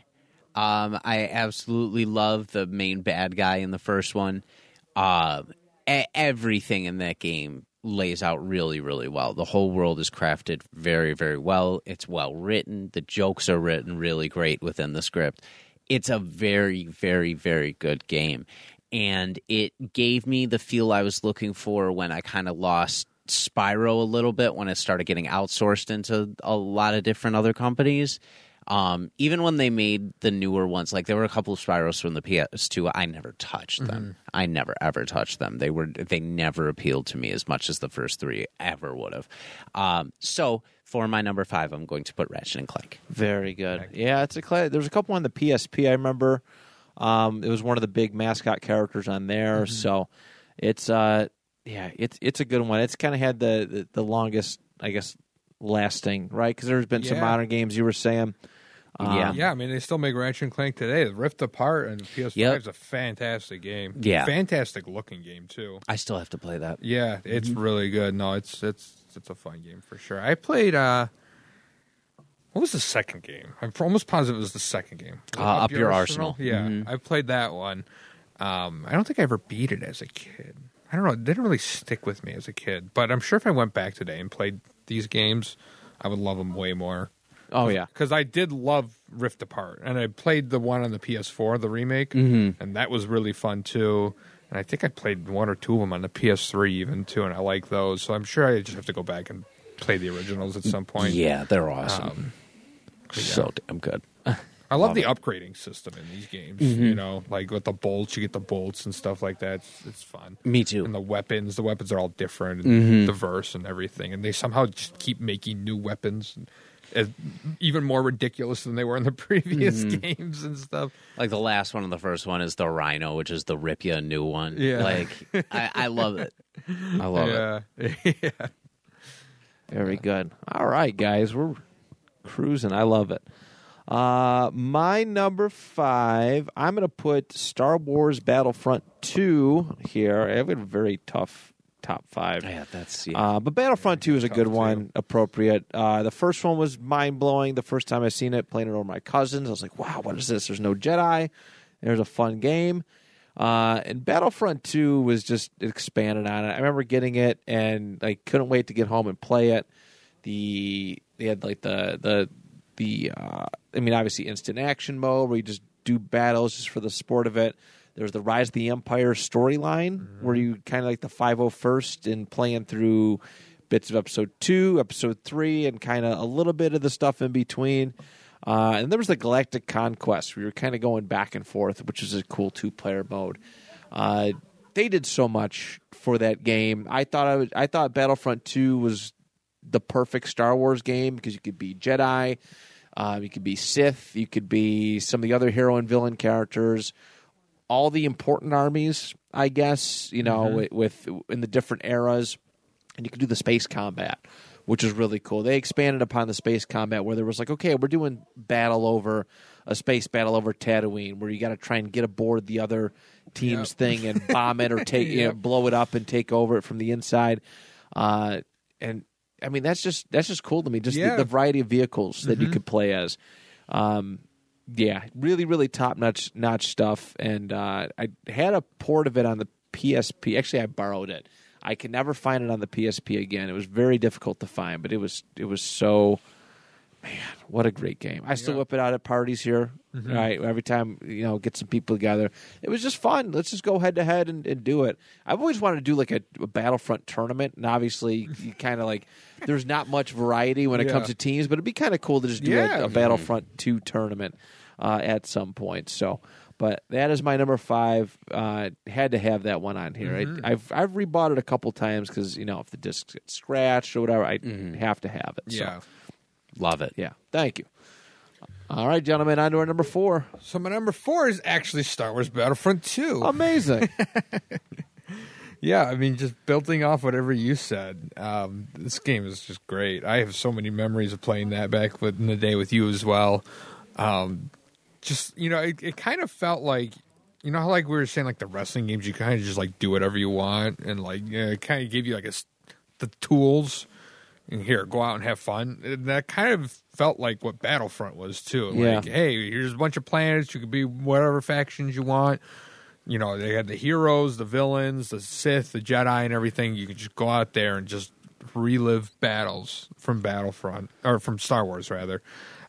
B: Um, I absolutely love the main bad guy in the first one. E- everything in that game lays out really, really well. The whole world is crafted very, very well. It's well written. The jokes are written really great within the script. It's a very, very, very good game. And it gave me the feel I was looking for when I kind of lost Spyro a little bit when it started getting outsourced into a lot of different other companies. Um, even when they made the newer ones, like there were a couple of Spyros from the PS2, I never touched them. I never ever touched them. They were they never appealed to me as much as the first three ever would have. Um, so for my number five, I'm going to put Ratchet and Clank.
A: Very good. Yeah, it's a cla- there's a couple on the PSP. I remember. Um, it was one of the big mascot characters on there.
C: Mm-hmm.
A: So it's uh, yeah, it's it's a good one. It's kind of had the, the the longest, I guess, lasting right because there's been some modern games you were saying. Um,
B: Yeah.
C: Yeah, I mean they still make Ratchet and Clank today. Rift Apart and PS5
B: Yep.
C: is a fantastic game.
B: Yeah.
C: fantastic looking game too.
B: I still have to play that.
C: Yeah, it's
B: Mm-hmm.
C: really good. No, it's it's it's a fun game for sure. I played. uh What was the second game? I'm almost positive it was the second game.
B: Uh, Up Your Arsenal.
C: Yeah,
B: Mhm.
C: I played that one. Um, I don't think I ever beat it as a kid. I don't know. It didn't really stick with me as a kid, but I'm sure if I went back today and played these games, I would love them way more.
A: Oh yeah.
C: because I did love Rift Apart, and I played the one on the PS4, the remake,
B: Mm-hmm.
C: and that was really fun too. And I think I played one or two of them on the PS3 even too, and I like those. So I'm sure I just have to go back and play the originals at some point.
B: Yeah, they're awesome.
C: Um,
B: So damn good.
C: I love, the upgrading system in these games.
B: Mm-hmm.
C: You know, like with the bolts, you get the bolts and stuff like that. It's, it's fun.
B: Me too.
C: And the weapons, the weapons are all different and
B: Mm-hmm.
C: diverse and everything. And they somehow just keep making new weapons, as, even more ridiculous than they were in the previous
B: Mm-hmm.
C: games and stuff.
B: Like the last one and the first one is the RYNO, which is the rip ya new one.
C: Yeah.
B: Like I, I love it. I love it.
C: yeah. yeah.
A: Very good. All right, guys, we're cruising. I love it. Uh, my number five, I'm going to put Star Wars Battlefront 2 here. I have a very tough top five.
B: Yeah, that's yeah.
A: Uh, but Battlefront 2 is a good one, appropriate. Uh, the first one was mind blowing. The first time I seen it, playing it over my cousins, I was like, wow, what is this? There's no Jedi. There's a fun game. Uh, and Battlefront 2 was just expanded on it. I remember getting it and I couldn't wait to get home and play it. The they had like the the the uh, I mean obviously instant action mode where you just do battles just for the sport of it. There's the Rise of the Empire storyline where you kind of like the 501st and playing through bits of episode two, episode three, and kind of a little bit of the stuff in between. Uh, and there was the Galactic Conquest where you're kind of going back and forth, which is a cool two player mode. Uh, they did so much for that game. I thought I, was, I thought Battlefront Two was the perfect Star Wars game because you could be Jedi, um, you could be Sith, you could be some of the other hero and villain characters, all the important armies. I guess you know with, with in the different eras, and you can do the space combat, which is really cool. They expanded upon the space combat where there was like, okay, we're doing battle over a space battle over Tatooine, where you got to try and get aboard the other team's
C: Yep.
A: thing and bomb it or take you know, blow it up and take over it from the inside. Uh, and I mean that's just that's just cool to me. Just
C: Yeah. Mm-hmm.
A: the, the variety of vehicles that you could play as. Um, yeah, really, really top notch notch stuff. And uh, I had a port of it on the PSP. Actually, I borrowed it. I could never find it on the PSP again. It was very difficult to find, but it was it was so man, what a great game. I still
C: Yeah.
A: whip it out at parties here. Right, every time you know, get some people together. It was just fun. Let's just go head to head and do it. I've always wanted to do like a, a Battlefront tournament, and obviously, you kind of like there's not much variety when it
C: Yeah.
A: comes to teams, but it'd be kind of cool to just do
C: Yeah.
A: a, a Battlefront two tournament uh, at some point. So. But that is my number five. Uh, had to have that one on here.
C: Mm-hmm.
A: I, I've I've rebought it a couple times because you know if the discs get scratched or whatever, I have to have it. So,
C: Yeah.
B: Love it.
A: yeah. Thank you. All right, gentlemen, on to our number four.
C: So my number four is actually Star Wars Battlefront Two.
A: Amazing.
C: Yeah, I mean, just building off whatever you said, um, this game is just great. I have so many memories of playing that back with, in the day with you as well. Um, just you know, it, it kind of felt like you know how like we were saying like the wrestling games, you kind of just like do whatever you want, and like you know, it kind of gave you like a s the tools. And here, go out and have fun. And that kind of felt like what Battlefront was too.
A: Yeah.
C: Like, hey, here's a bunch of planets. You could be whatever factions you want you know, they had the heroes, the villains, the Sith, the Jedi, and everything. You could just go out there and just relive battles from Battlefront or from Star Wars, rather.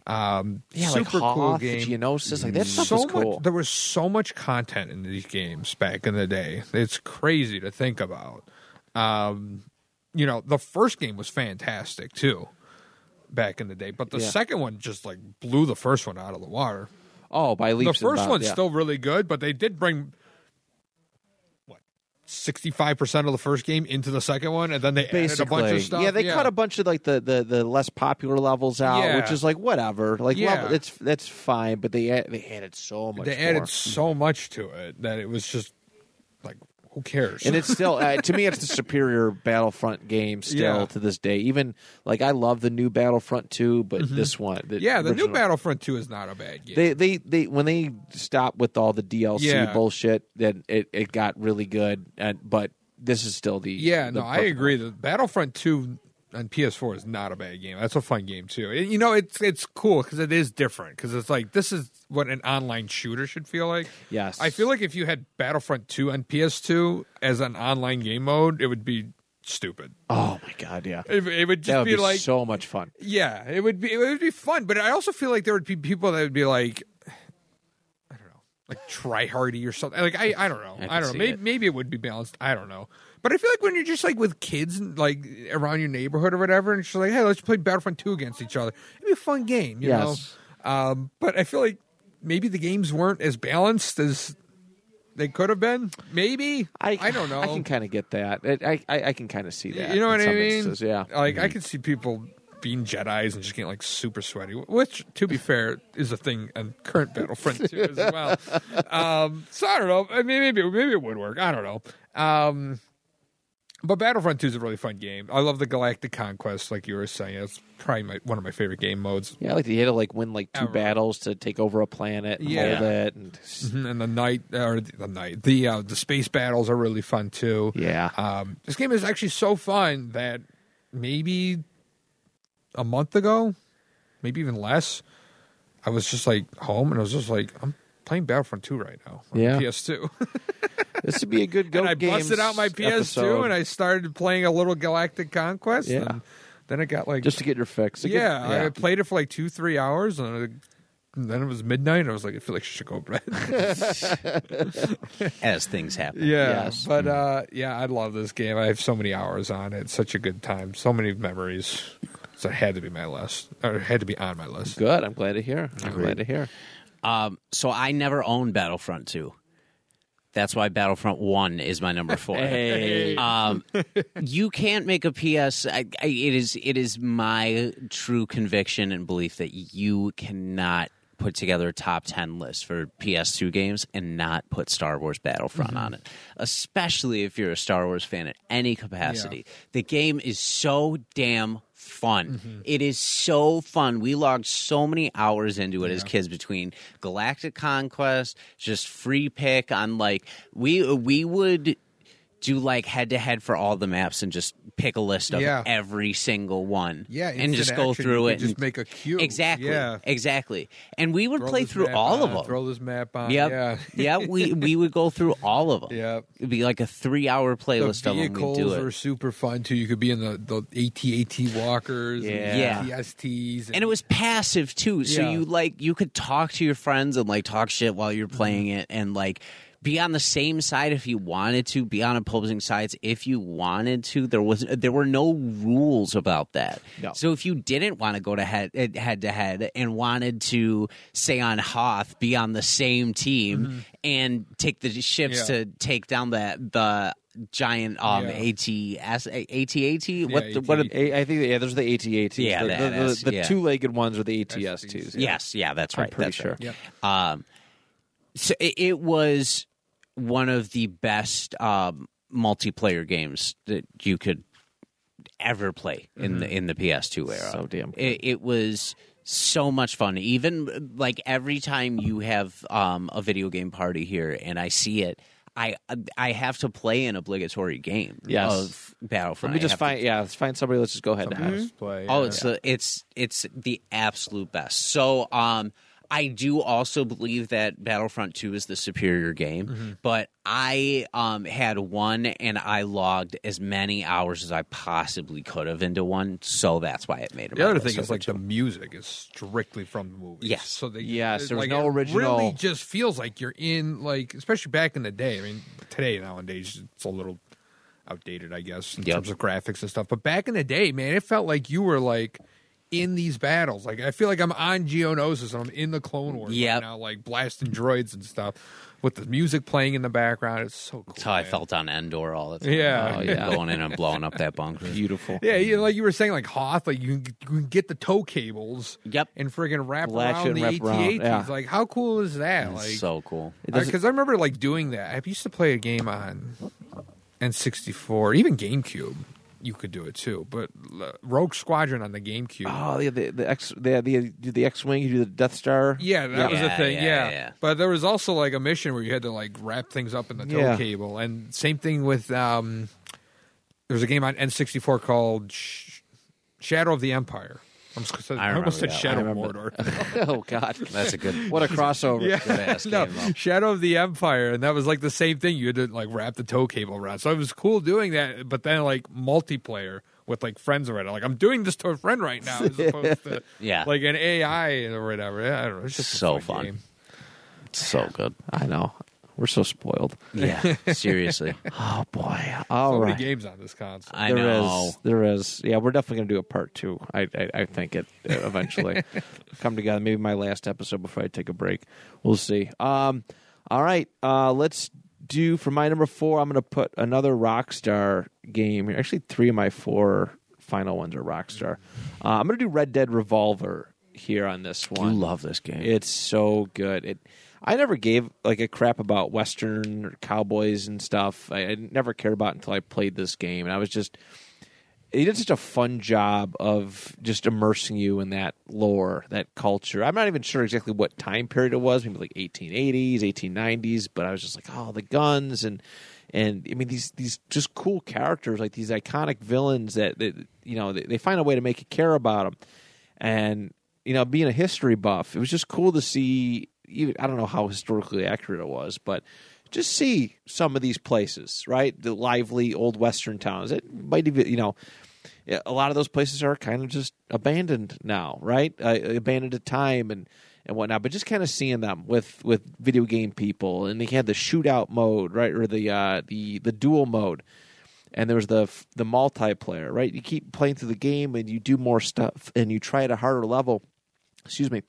C: Um,
A: yeah,
C: super
A: like
C: cool game.
A: Geonosis, like that stuff
C: so
A: is cool.
C: much, there was so much content in these games back in the day. It's crazy to think about. Um, you know, the first game was fantastic too, back in the day, but the
A: Yeah.
C: second one just like blew the first one out of the water
A: oh, by
C: the
A: leaps. and
C: first
A: bounds,
C: one's
A: yeah.
C: still really good, but they did bring what sixty five percent of the first game into the second one, and then they added a bunch of stuff.
A: yeah, they cut a bunch of like the, the, the less popular levels out,
C: Yeah.
A: which is like whatever. Like,
C: Yeah.
A: level, it's that's fine, but they they added so much.
C: They
A: more.
C: added so much to it that it was just like, who cares?
A: and it's still uh, to me it's the superior battlefront game still
C: Yeah.
A: to this day even like i love the new battlefront 2 but this one the
C: Mm-hmm. yeah, the new Battlefront Two is not a bad game.
A: they, they they when they stopped with all the dlc
C: Yeah.
A: bullshit then it, it got really good and but this is still the
C: yeah,
A: the
C: no, I agree. The Battlefront Two on PS4 is not a bad game. That's a fun game too. It- you know, it's it's cool because it is different. Because it's like this is what an online shooter should feel like.
A: yes
C: I feel like if you had Battlefront 2 on PS2 as an online game mode, it would be stupid.
A: oh my god yeah
C: It, it would just
A: would
C: be,
A: be,
C: like,
A: so much fun
C: yeah, it would be it would be fun. But I also feel like there would be people that would be like, I don't know, like try hardy or something. Like I, I don't know,
A: I
C: I, don't know. Maybe,
A: it.
C: maybe it would be balanced. I don't know. But I feel like when you're just like with kids like around your neighborhood or whatever, and she's like, hey, let's play Battlefront 2 against each other. It'd be a fun game, you
A: Yes.
C: know. Um, but I feel like maybe the games weren't as balanced as they could have been. Maybe
A: I,
C: I don't know.
A: I can kind of get that. It, I, I I can kind of see that.
C: You know
A: in
C: what I mean?
A: instances, Yeah.
C: Like I could see people being Jedi's and just getting like super sweaty, which, to be fair, is a thing on current Battlefront 2 as well. Um, so I don't know. I mean, maybe maybe it would work. I don't know. Um, but Battlefront 2 is a really fun game. I love the Galactic Conquest, like you were saying. It's probably my, one of my favorite game modes.
A: Yeah, like you had to like win like two
C: Ever.
A: battles to take over a planet and
C: Yeah.
A: hold it, and
C: Mhm, And the night or the, the night, the uh, the space battles are really fun too.
A: yeah,
C: Um, this game is actually so fun that maybe a month ago, maybe even less, I was just like home and I was just like, I'm playing Battlefront 2 right now on
A: Yeah.
C: PS2.
A: this would be a good go.
C: and I busted out my PS2 and I started playing a little Galactic Conquest.
A: Yeah.
C: Then it got like
A: just to get your fix. It
C: yeah,
A: gets-
C: I played it for like two, three hours, and, then it was midnight. And I was like, I feel like I should go to bed.
B: As things happen.
C: yeah,
A: Yes.
C: but uh, yeah, I love this game. I have so many hours on it. Such a good time. So many memories. So it had to be my list, or it had to be on my list.
A: Good. I'm glad to hear. I'm glad to hear.
B: Um, so I never owned Battlefront 2. That's why Battlefront 1 is my number four.
A: Hey.
B: Um, you can't make a PS. I, I, it is it is my true conviction and belief that you cannot put together a top 10 list for PS2 games and not put Star Wars Battlefront on it, especially if you're a Star Wars fan at any capacity. The game is so damn fun. Mm-hmm. It is so fun. We logged so many hours into it as kids between Galactic Conquest, just free pick on like we we would do like head to head for all the maps and just pick a list of
C: Yeah.
B: every single one.
C: Yeah,
B: and just go
C: action.
B: through
C: You
B: it.
C: just
B: and-
C: make a queue.
B: Exactly.
C: Yeah.
B: Exactly. And we would
C: Throw
B: play through all
C: on,
B: of them.
C: Throw this map on.
B: Yep.
C: Yeah.
B: yeah, we we would go through all of them.
C: Yeah.
B: It'd be like a three hour
C: The
B: playlist of them.
C: Vehicles
B: do it.
C: were super fun too. You could be in the the AT-AT walkers,
A: Yeah.
C: and TSTs,
B: and it was passive too so
C: Yeah.
B: you like you could talk to your friends and like talk shit while you're
C: Mm-hmm.
B: playing it and like be on the same side if you wanted to be on opposing sides if you wanted to there was there were no rules about that
A: No.
B: so if you didn't want to go to head head to head and wanted to say on hoth be on the same team and take the ships
C: Mm-hmm. Yeah.
B: to take down the the giant um
C: Yeah.
B: ATS ATAT what the, what
C: AT-AT.
A: A- I think yeah, those are the AT-ATs.
B: Yeah,
A: the,
B: that
A: the, the,
B: is-
A: the
B: yeah.
A: two-legged ones are the AT-STs.
C: Yeah.
B: Yes, yeah, that's
A: I'm
B: right.
A: pretty
B: that's right.
A: sure.
C: Yep.
B: Um, so it, it was one of the best um, multiplayer games that you could ever play in the in the PS2 era.
A: So damn good.
B: It, it was so much fun. Even like every time you have um, a video game party here, and I see it. I I have to play an obligatory game
A: Yes.
B: of Battlefront.
A: Let me just
B: have to
A: find yeah, let's find somebody. Let's just go ahead and
C: Somebody
A: have.
C: else play.
B: Oh,
C: yeah.
B: it's the it's it's the absolute best. So, um, I do also believe that Battlefront Two is the superior game,
C: Mm-hmm.
B: but I um had one and I logged as many hours as I possibly could have into one, so that's why it made it.
C: The other thing is like
B: two.
C: the music is strictly from the movie.
B: Yes.
C: So they,
A: Yes,
C: it's
A: there was
C: like,
A: no
C: it
A: original-
C: Really, just feels like you're in like, especially back in the day. I mean, today nowadays it's a little outdated, I guess, in
B: Yep.
C: terms of graphics and stuff. But back in the day, man, it felt like you were like in these battles. Like I feel like I'm on Geonosis and I'm in the Clone Wars
B: Yep.
C: right now, like blasting droids and stuff with the music playing in the background. It's so cool.
B: That's how I felt on Endor all the time.
C: Yeah.
A: Oh, yeah.
B: going in and blowing up that bunker.
A: Beautiful.
C: Yeah, you know, like you were saying, like Hoth, like you can, you can get the tow cables.
B: Yep.
C: And friggin' wrap
A: Latch
C: around the
A: wrap
C: AT-ATs.
A: yeah.
C: Like, how cool is that?
B: It's
C: Like,
B: so cool.
A: It doesn't-
C: because I remember like doing that. I used to play a game on N64, even GameCube. You could do it too, but Rogue Squadron on the GameCube.
A: Oh, the the, the X the the do the X wing. You do the Death Star.
C: Yeah, that was a
B: Yeah,
C: thing.
B: yeah,
C: Yeah,
B: yeah.
C: but there was also like a mission where you had to like wrap things up in the tow
A: Yeah.
C: cable, and same thing with um, there was a game on N64 called Sh- Shadow of the Empire. I'm just, I,
B: I
C: almost said
B: remember
C: Shadow
A: I
C: of
A: remember.
C: Mordor.
A: oh God,
B: That's a good.
A: what a crossover.
C: yeah,
B: Good-ass
C: no,
B: game.
C: Shadow of the Empire, and that was like the same thing. You had to like wrap the tow cable around, so it was cool doing that. But then like multiplayer with like friends or whatever. Like I'm doing this to a friend right now, as opposed to
B: Yeah.
C: like an AI or whatever. Yeah, I don't know. It's just a
B: So
C: fun.
B: fun.
C: game.
B: so good.
A: I know. We're so spoiled.
B: Yeah, seriously.
A: Oh boy. All
C: So
A: right.
C: many games on this console.
B: I
A: There is,
B: know.
A: There is. Yeah, we're definitely going to do a part two. I, I, I think it eventually come together. Maybe my last episode before I take a break. We'll see. Um, all right. Uh, let's do for my number four. I'm going to put another Rockstar game. here. Actually, three of my four final ones are Rockstar. Uh, I'm going to do Red Dead Revolver here on this one.
B: You
A: one.
B: love this game.
A: It's so good. It. I never gave like a crap about Western or cowboys and stuff. I, I never cared about until I played this game, and I was just. He did such a fun job of just immersing you in that lore, that culture. I'm not even sure exactly what time period it was, maybe like 1880s, 1890s, but I was just like, oh, the guns and and I mean these these just cool characters, like these iconic villains that, that you know they, they find a way to make you care about them and you know being a history buff it was just cool to see even i don't know how historically accurate it was but just see some of these places right the lively old western towns it might even you know a lot of those places are kind of just abandoned now, right? Uh, abandoned at time and and whatnot. But just kind of seeing them with with video game people, and they had the shootout mode, right, or the uh, the the dual mode, and there was the the multiplayer, right? You keep playing through the game, and you do more stuff, and you try at a harder level. Excuse me.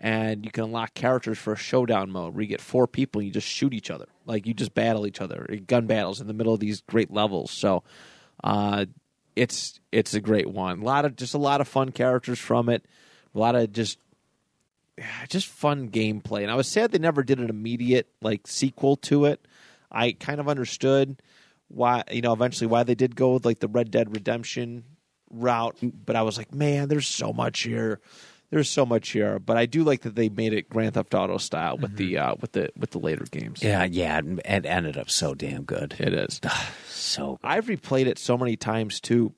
A: And you can unlock characters for a showdown mode where you get four people and you just shoot each other. Like you just battle each other, in gun battles in the middle of these great levels. So uh, it's it's a great one. A lot of just a lot of fun characters from it. A lot of just just fun gameplay. And I was sad they never did an immediate like sequel to it. I kind of understood why you know eventually why they did go with like the Red Dead Redemption route, but I was like, man, there's so much here. There's so much here, but I do like that they made it Grand Theft Auto style with the uh, with the with the later games.
B: Yeah, yeah, it it ended up so damn good.
A: It is.
B: So
A: I've replayed it so many times too.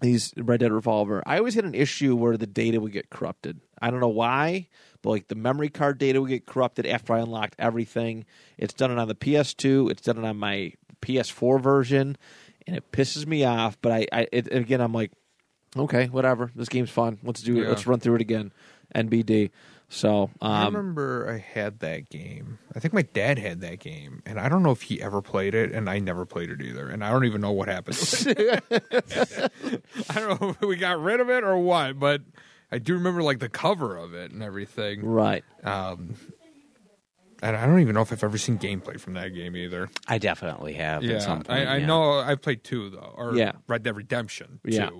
A: These Red Dead Revolver. I always had an issue where the data would get corrupted. I don't know why, but like the memory card data would get corrupted after I unlocked everything. It's done it on the PS2. It's done it on my PS4 version, and it pisses me off. But I, I it, again, I'm like, okay, whatever. This game's fun. Let's do it.
C: Yeah.
A: Let's run through it again. NBD. So
C: I
A: um,
C: remember I had that game. I think my dad had that game, and I don't know if he ever played it, and I never played it either. And I don't even know what happened. I don't know if we got rid of it or what, but I do remember like the cover of it and everything.
A: right.
C: Um, and I don't even know if I've ever seen gameplay from that game either.
B: I definitely have. at
C: Yeah,
B: some point,
C: I, I
B: yeah.
C: know I played two though, or
A: Yeah.
C: Red Dead Redemption
A: Yeah.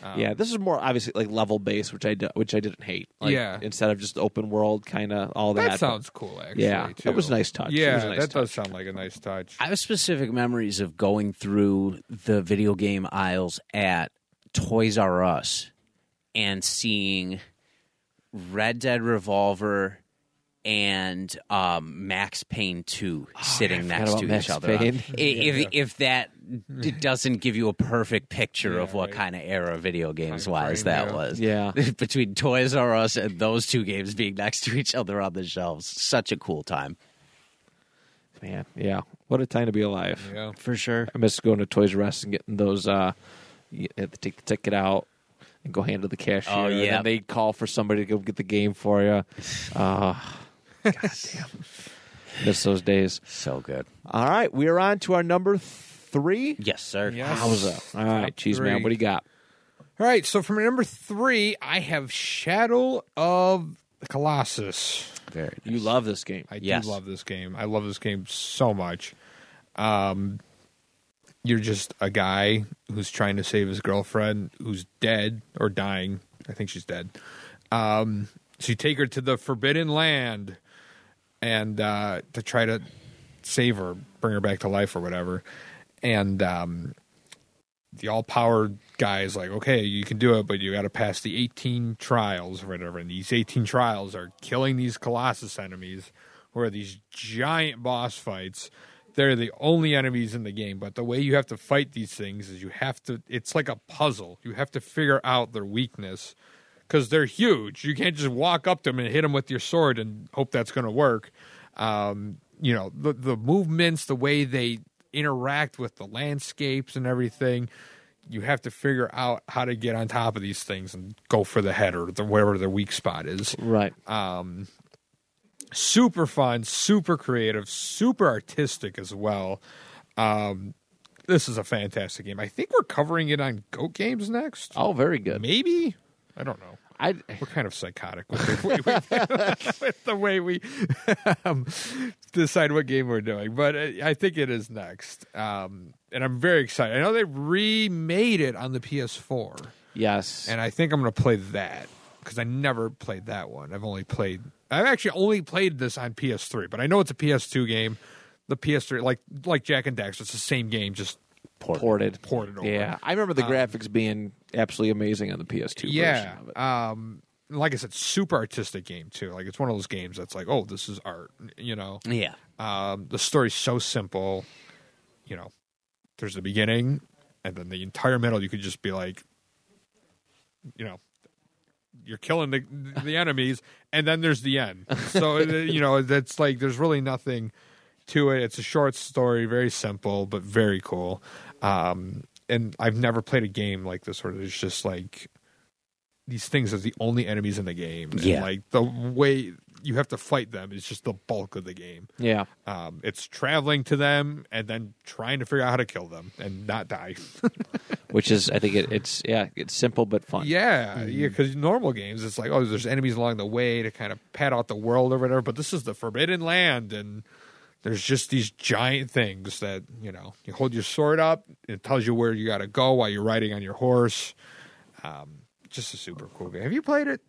C: Two. Um,
A: yeah, this is more obviously like level based, which I do, which I didn't hate. Like,
C: Yeah.
A: instead of just open world kind of all that.
C: that
A: but-
C: sounds cool. Actually,
A: Yeah,
C: too.
A: that was a nice touch. It
C: Yeah,
A: was a nice
C: that does sound like a nice touch.
B: I have specific memories of going through the video game aisles at Toys R Us and seeing Red Dead Revolver and um, Max Payne 2 sitting next to
A: Max
B: each other.
A: Payne.
B: I- If, if that d- doesn't give you a perfect picture of what
C: right.
B: kind of era video games
C: Time
B: wise
C: frame,
B: that
C: yeah.
B: was.
A: Yeah.
B: Between Toys R Us and those two games being next to each other on the shelves. Such a cool time.
A: Man, yeah. What a time to be alive.
C: Yeah.
B: For sure.
A: I miss going to Toys R Us and getting those. Uh, you have to take the ticket out and go handle the cashier.
B: Oh,
A: and
B: yeah.
A: then they call for somebody to go get the game for you. Uh, God damn. Miss those days.
B: So good.
A: All right, we are on to our number three.
B: Yes, sir.
C: Yes.
A: Howza. All right, cheese man. What do you got?
C: All right, so for number three, I have Shadow of the Colossus.
B: Very
A: You love this game.
C: I
B: Yes.
C: do love this game. I love this game so much. Um, you're just a guy who's trying to save his girlfriend who's dead or dying. I think she's dead. Um, so you take her to the Forbidden Land and uh, to try to save her, bring her back to life or whatever. And um, the all powered guy is like, okay, you can do it, but you got to pass the 18 trials or whatever. And these 18 trials are killing these Colossus enemies, who are these giant boss fights. They're the only enemies in the game, but the way you have to fight these things is you have to, it's like a puzzle. You have to figure out their weakness because they're huge. You can't just walk up to them and hit them with your sword and hope that's going to work. Um, you know, the, the movements, the way they interact with the landscapes and everything you have to figure out how to get on top of these things and go for the head or the, wherever their weak spot is.
A: Right.
C: Super fun, super creative, super artistic as well. Um, this is a fantastic game. I think we're covering it on Goat Games next.
A: oh, very good.
C: Maybe I don't know.
A: I
C: We're kind of psychotic with the way we, with the way we um, decide what game we're doing, but I I think it is next, um, and I'm very excited. I know they remade it on the PS4.
A: yes.
C: and I think I'm going to play that because I never played that one. I've only played. I've actually only played this on PS3, but I know it's a PS2 game. The PS3, like like Jak and Daxter, it's the same game, just
A: ported.
C: ported over.
A: Yeah, I remember the graphics being absolutely amazing on the PS2
C: yeah.
A: version of it.
C: Um, like I said, super artistic game too. Like it's one of those games that's like, oh, this is art. You know,
B: Yeah.
C: um, the story's so simple. You know, there's the beginning, and then the entire middle. You could just be like, you know, you're killing the the enemies, and then there's the end. So you know, that's like there's really nothing to it. It's a short story, very simple but very cool. Um, and I've never played a game like this where there's just like these things as the only enemies in the game. And, like the way you have to fight them is just the bulk of the game.
A: Yeah.
C: Um, it's traveling to them and then trying to figure out how to kill them and not die.
A: Which is, I think it, it's yeah, it's simple but fun.
C: Yeah, yeah. Because normal games, it's like, oh, there's enemies along the way to kind of pad out the world or whatever. But this is the forbidden land, and there's just these giant things that you know. You hold your sword up, it tells you where you got to go while you're riding on your horse. Um, just a super cool game. Have you played it?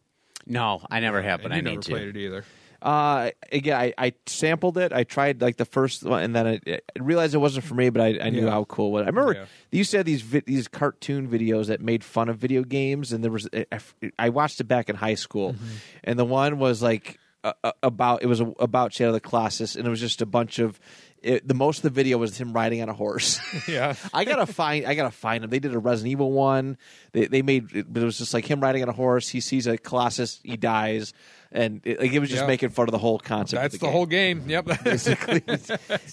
B: No, I never have, but I
C: you
B: need
C: never
B: to.
C: played it either.
A: Uh, again, I, I sampled it. I tried like the first one, and then I, I realized it wasn't for me. But I, I knew
C: Yeah.
A: how cool it was. I remember
C: Yeah.
A: they used to have these vi- these cartoon videos that made fun of video games, and there was I, I watched it back in high school,
C: Mm-hmm.
A: and the one was like uh, about it was about Shadow of the Colossus, and it was just a bunch of. It, the most of the video was him riding on a horse.
C: Yeah.
A: I gotta find. I gotta find him. They did a Resident Evil one. They they made, it, but it was just like him riding on a horse. He sees a Colossus, he dies, and it, like it was just
C: Yeah.
A: making fun of the whole concept.
C: That's
A: of
C: the,
A: the,
C: whole game. Yep.
A: Basically, it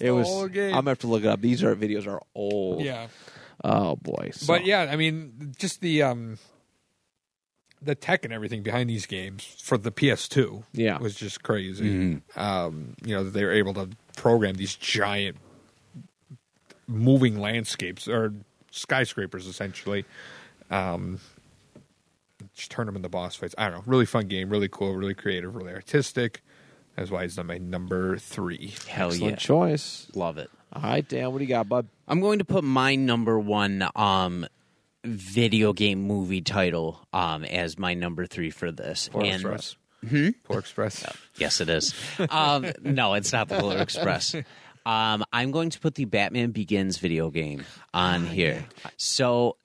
C: the
A: was.
C: whole game.
A: I'm gonna have to look it up. These are videos are old.
C: yeah.
A: Oh boy. So-
C: But yeah, I mean, just the um, the tech and everything behind these games for the PS2,
A: Yeah.
C: was just crazy. Um, you know, they were able to program these giant moving landscapes or skyscrapers, essentially. Um, just turn them into boss fights. I don't know. Really fun game. Really cool. Really creative. Really artistic. That's why it's my number three.
B: Hell
A: excellent
B: yeah,
A: choice.
B: love it.
A: All right, Dan. What do you got, bud?
B: I'm going to put my number one um video game movie title um as my number three for this.
C: Polar
B: and
C: Express. Polar Express.
B: yes, it is. Um, no, it's not the Polar Express. Um, I'm going to put the Batman Begins video game on here. So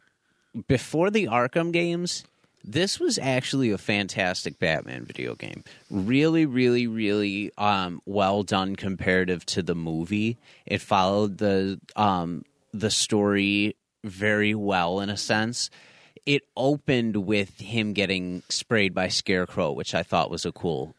B: before the Arkham games, this was actually a fantastic Batman video game. Really, really, really um, well done comparative to the movie. It followed the um, the story very well in a sense. It opened with him getting sprayed by Scarecrow, which I thought was a cool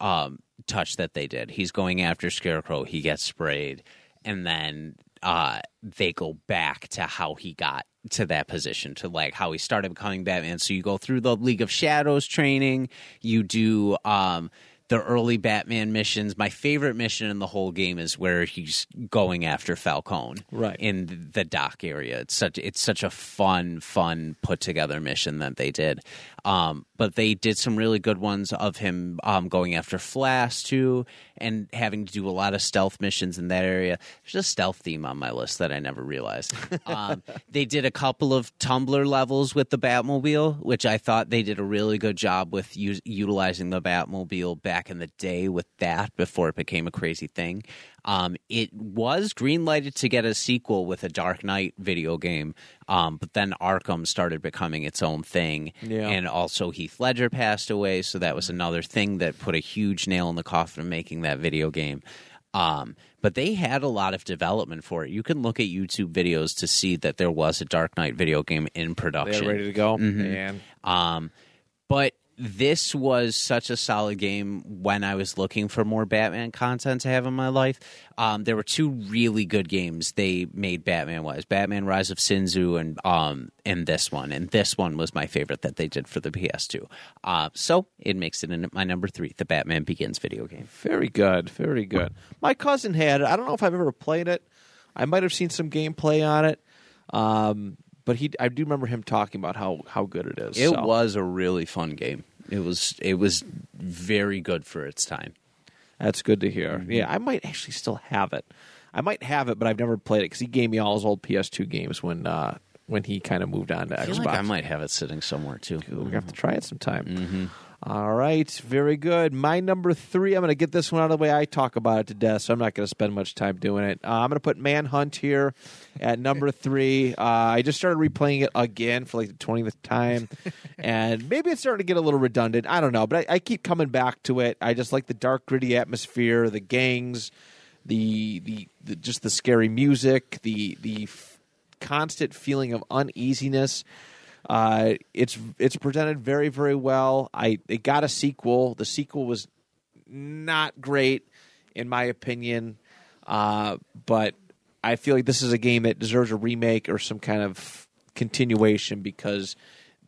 B: um, touch that they did. He's going after Scarecrow, he gets sprayed, and then uh, they go back to how he got to that position, to like how he started becoming Batman. So you go through the League of Shadows training, you do um, the early Batman missions. My favorite mission in the whole game is where he's going after Falcone,
A: Right.
B: in the dock area. It's such it's such a fun, fun put together mission that they did. Um, but they did some really good ones of him um, going after Flass too, and having to do a lot of stealth missions in that area. There's a stealth theme on my list that I never realized. um, they did a couple of Tumbler levels with the Batmobile, which I thought they did a really good job with us- utilizing the Batmobile back in the day with that before it became a crazy thing. Um, it was greenlighted to get a sequel with a Dark Knight video game, um, but then Arkham started becoming its own thing,
A: Yeah.
B: and also Heath Ledger passed away, so that was another thing that put a huge nail in the coffin of making that video game. Um, but they had a lot of development for it. You can look at YouTube videos to see that there was a Dark Knight video game in production.
A: They're ready to go.
C: Mm-hmm.
A: And
B: Um, but this was such a solid game when I was looking for more Batman content to have in my life. Um, there were two really good games they made Batman wise: Batman: Rise of Sin Tzu and um, and this one. And this one was my favorite that they did for the PS2. Uh, so it makes it in my number three, the Batman Begins video game.
A: Very good, very good. My cousin had it. I don't know if I've ever played it. I might have seen some gameplay on it, um, but he. I do remember him talking about how how good it is.
B: It
A: so.
B: was a really fun game. It was it was very good for its time.
A: That's good to hear.
B: Mm-hmm.
A: Yeah, I might actually still have it. I might have it, but I've never played it because he gave me all his old PS2 games when uh, when he kind of moved on to
B: I
A: Xbox.
B: like I might have it sitting somewhere too.
A: We're gonna have to try it sometime.
B: Mm-hmm.
A: All right, very good. My number three. I'm going to get this one out of the way. I talk about it to death, so I'm not going to spend much time doing it. Uh, I'm going to put Manhunt here at number three. Uh, I just started replaying it again for like the 20th time, and maybe it's starting to get a little redundant. I don't know, but I, I keep coming back to it. I just like the dark, gritty atmosphere, the gangs, the the, the just the scary music, the the f- constant feeling of uneasiness. Uh, it's it's presented very very well. I it got a sequel. The sequel was not great in my opinion, uh, but I feel like this is a game that deserves a remake or some kind of continuation because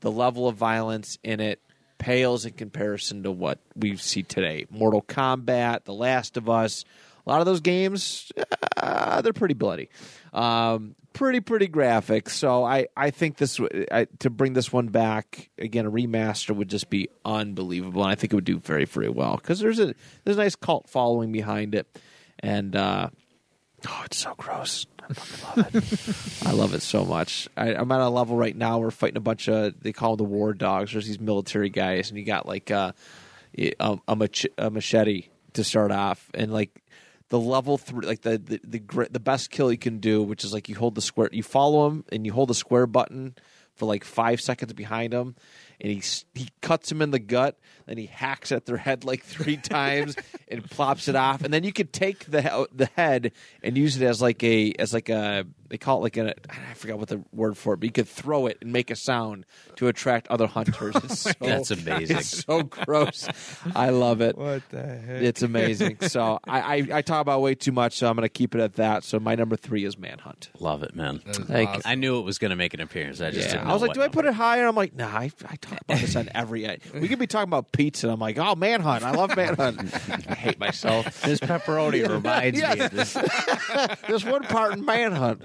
A: the level of violence in it pales in comparison to what we see today. Mortal Kombat, The Last of Us, a lot of those games, uh, they're pretty bloody, um, pretty pretty graphic. So I I think this I, to bring this one back again, a remaster would just be unbelievable, and I think it would do very very well because there's a there's a nice cult following behind it, and uh, oh, it's so gross. I love it. I love it so much. I, I'm at a level right now. We're fighting a bunch of they call them the war dogs. There's these military guys, and you got like uh, a, a, mach- a machete to start off, and like the level three, like the the the, the best kill you can do, which is like you hold the square, you follow him, and you hold the square button for like five seconds behind him, and he he cuts him in the gut, then he hacks at their head like three times and plops it off, and then you could take the the head and use it as like a as like a they call it like a I forgot what the word for it, but you could throw it and make a sound to attract other hunters. It's so,
B: That's amazing.
A: It's so gross. I love it.
C: What the heck?
A: It's amazing. So I, I, I talk about way too much, so I'm going to keep it at that. So my number three is Manhunt.
B: Love it, man.
C: That is
A: like,
C: awesome.
B: I knew it was going to make an appearance. I just
A: Yeah.
B: didn't
A: I was like,
B: what
A: do I put
B: number.
A: it higher? I'm like, nah, I, I talk about this on every. We could be talking about pizza. And I'm like, oh, Manhunt. I love Manhunt. I hate myself.
B: This pepperoni reminds me of this.
A: There's one part in Manhunt.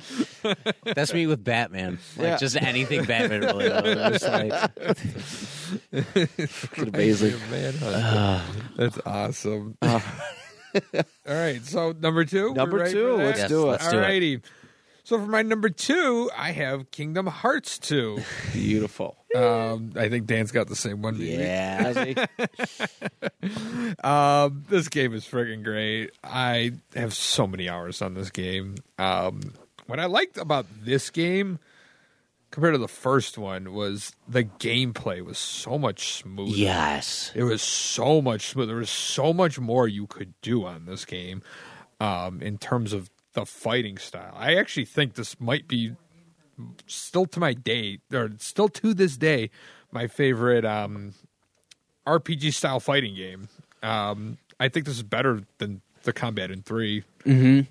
B: That's me with Batman. Like
A: Yeah.
B: just anything Batman related. It's like,
A: It's amazing.
C: Manhunt. That's awesome. All right, so number two.
A: Number two, let's
B: Yes,
A: do it.
B: let's do it.
C: Alrighty. So for my number two, I have Kingdom Hearts two.
A: Beautiful.
C: Um, I think Dan's got the same one. maybe.
B: yeah.
C: Um, this game is freaking great. I have so many hours on this game. Um, what I liked about this game compared to the first one was the gameplay was so much smoother.
B: Yes.
C: It was so much smoother. There was so much more you could do on this game um, in terms of the fighting style. I actually think this might be still to my day, or still to this day, my favorite um, RPG style fighting game. Um, I think this is better than the combat in 3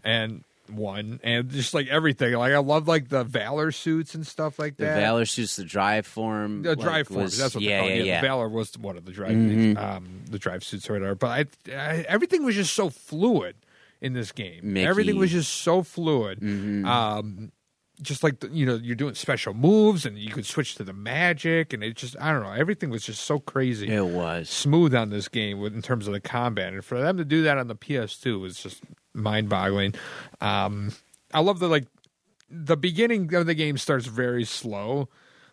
C: and one, and just like everything. Like I love like the Valor suits and stuff like that. The.
B: Valor suits the drive form.
C: The
B: like,
C: drive forms.
B: was-
C: That's what
B: yeah,
C: they call it.
B: yeah,
C: Yeah,
B: yeah.
C: The Valor was one of the drive,
B: Mhm.
C: um, the drive suits or whatever. But I, I, everything was just so fluid in this game.
B: Mickey.
C: Everything was just so fluid.
B: Mhm.
C: Um, just like the, you know, you're doing special moves, and you could switch to the magic, and it just I don't know. Everything was just so crazy
B: It was.
C: smooth on this game with, in terms of the combat, and for them to do that on the PS2 was just mind-boggling. Um, I love the like the beginning of the game starts very slow,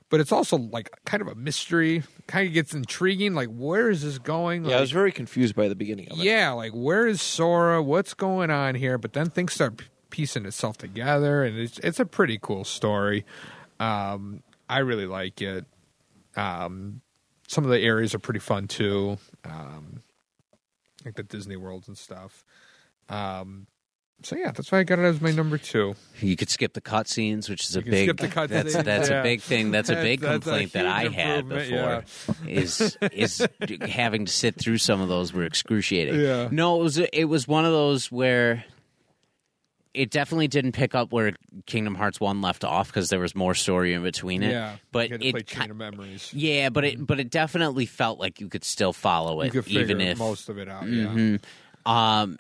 C: but it's also like kind of a mystery. Kind of gets intriguing. Like, where is this going?
A: Yeah, I was very confused by the beginning of it.
C: yeah, like where is Sora? What's going on here? But then things start piecing itself together, and it's it's a pretty cool story. Um, I really like it. Um, some of the areas are pretty fun too, um, like the Disney worlds and stuff. Um, so yeah, that's why I got it as my number two.
B: You could skip the cutscenes, which is a
C: You can
B: big.
C: skip the cutscenes,
B: that's that's
C: yeah.
B: a big thing. That's a
C: That's-
B: big
C: that's a
B: complaint that I had before.
C: improvement,
B: Is is having to sit through some of those were excruciating.
C: Yeah.
B: No, it was it was one of those where it definitely didn't pick up where Kingdom Hearts one left off because there was more story in between it.
C: Yeah,
B: but
C: you had to
B: it
C: Chain of Memories.
B: yeah, but it but it definitely felt like you could still follow it, even if
C: most of it out. Yeah.
B: Mhm. Um,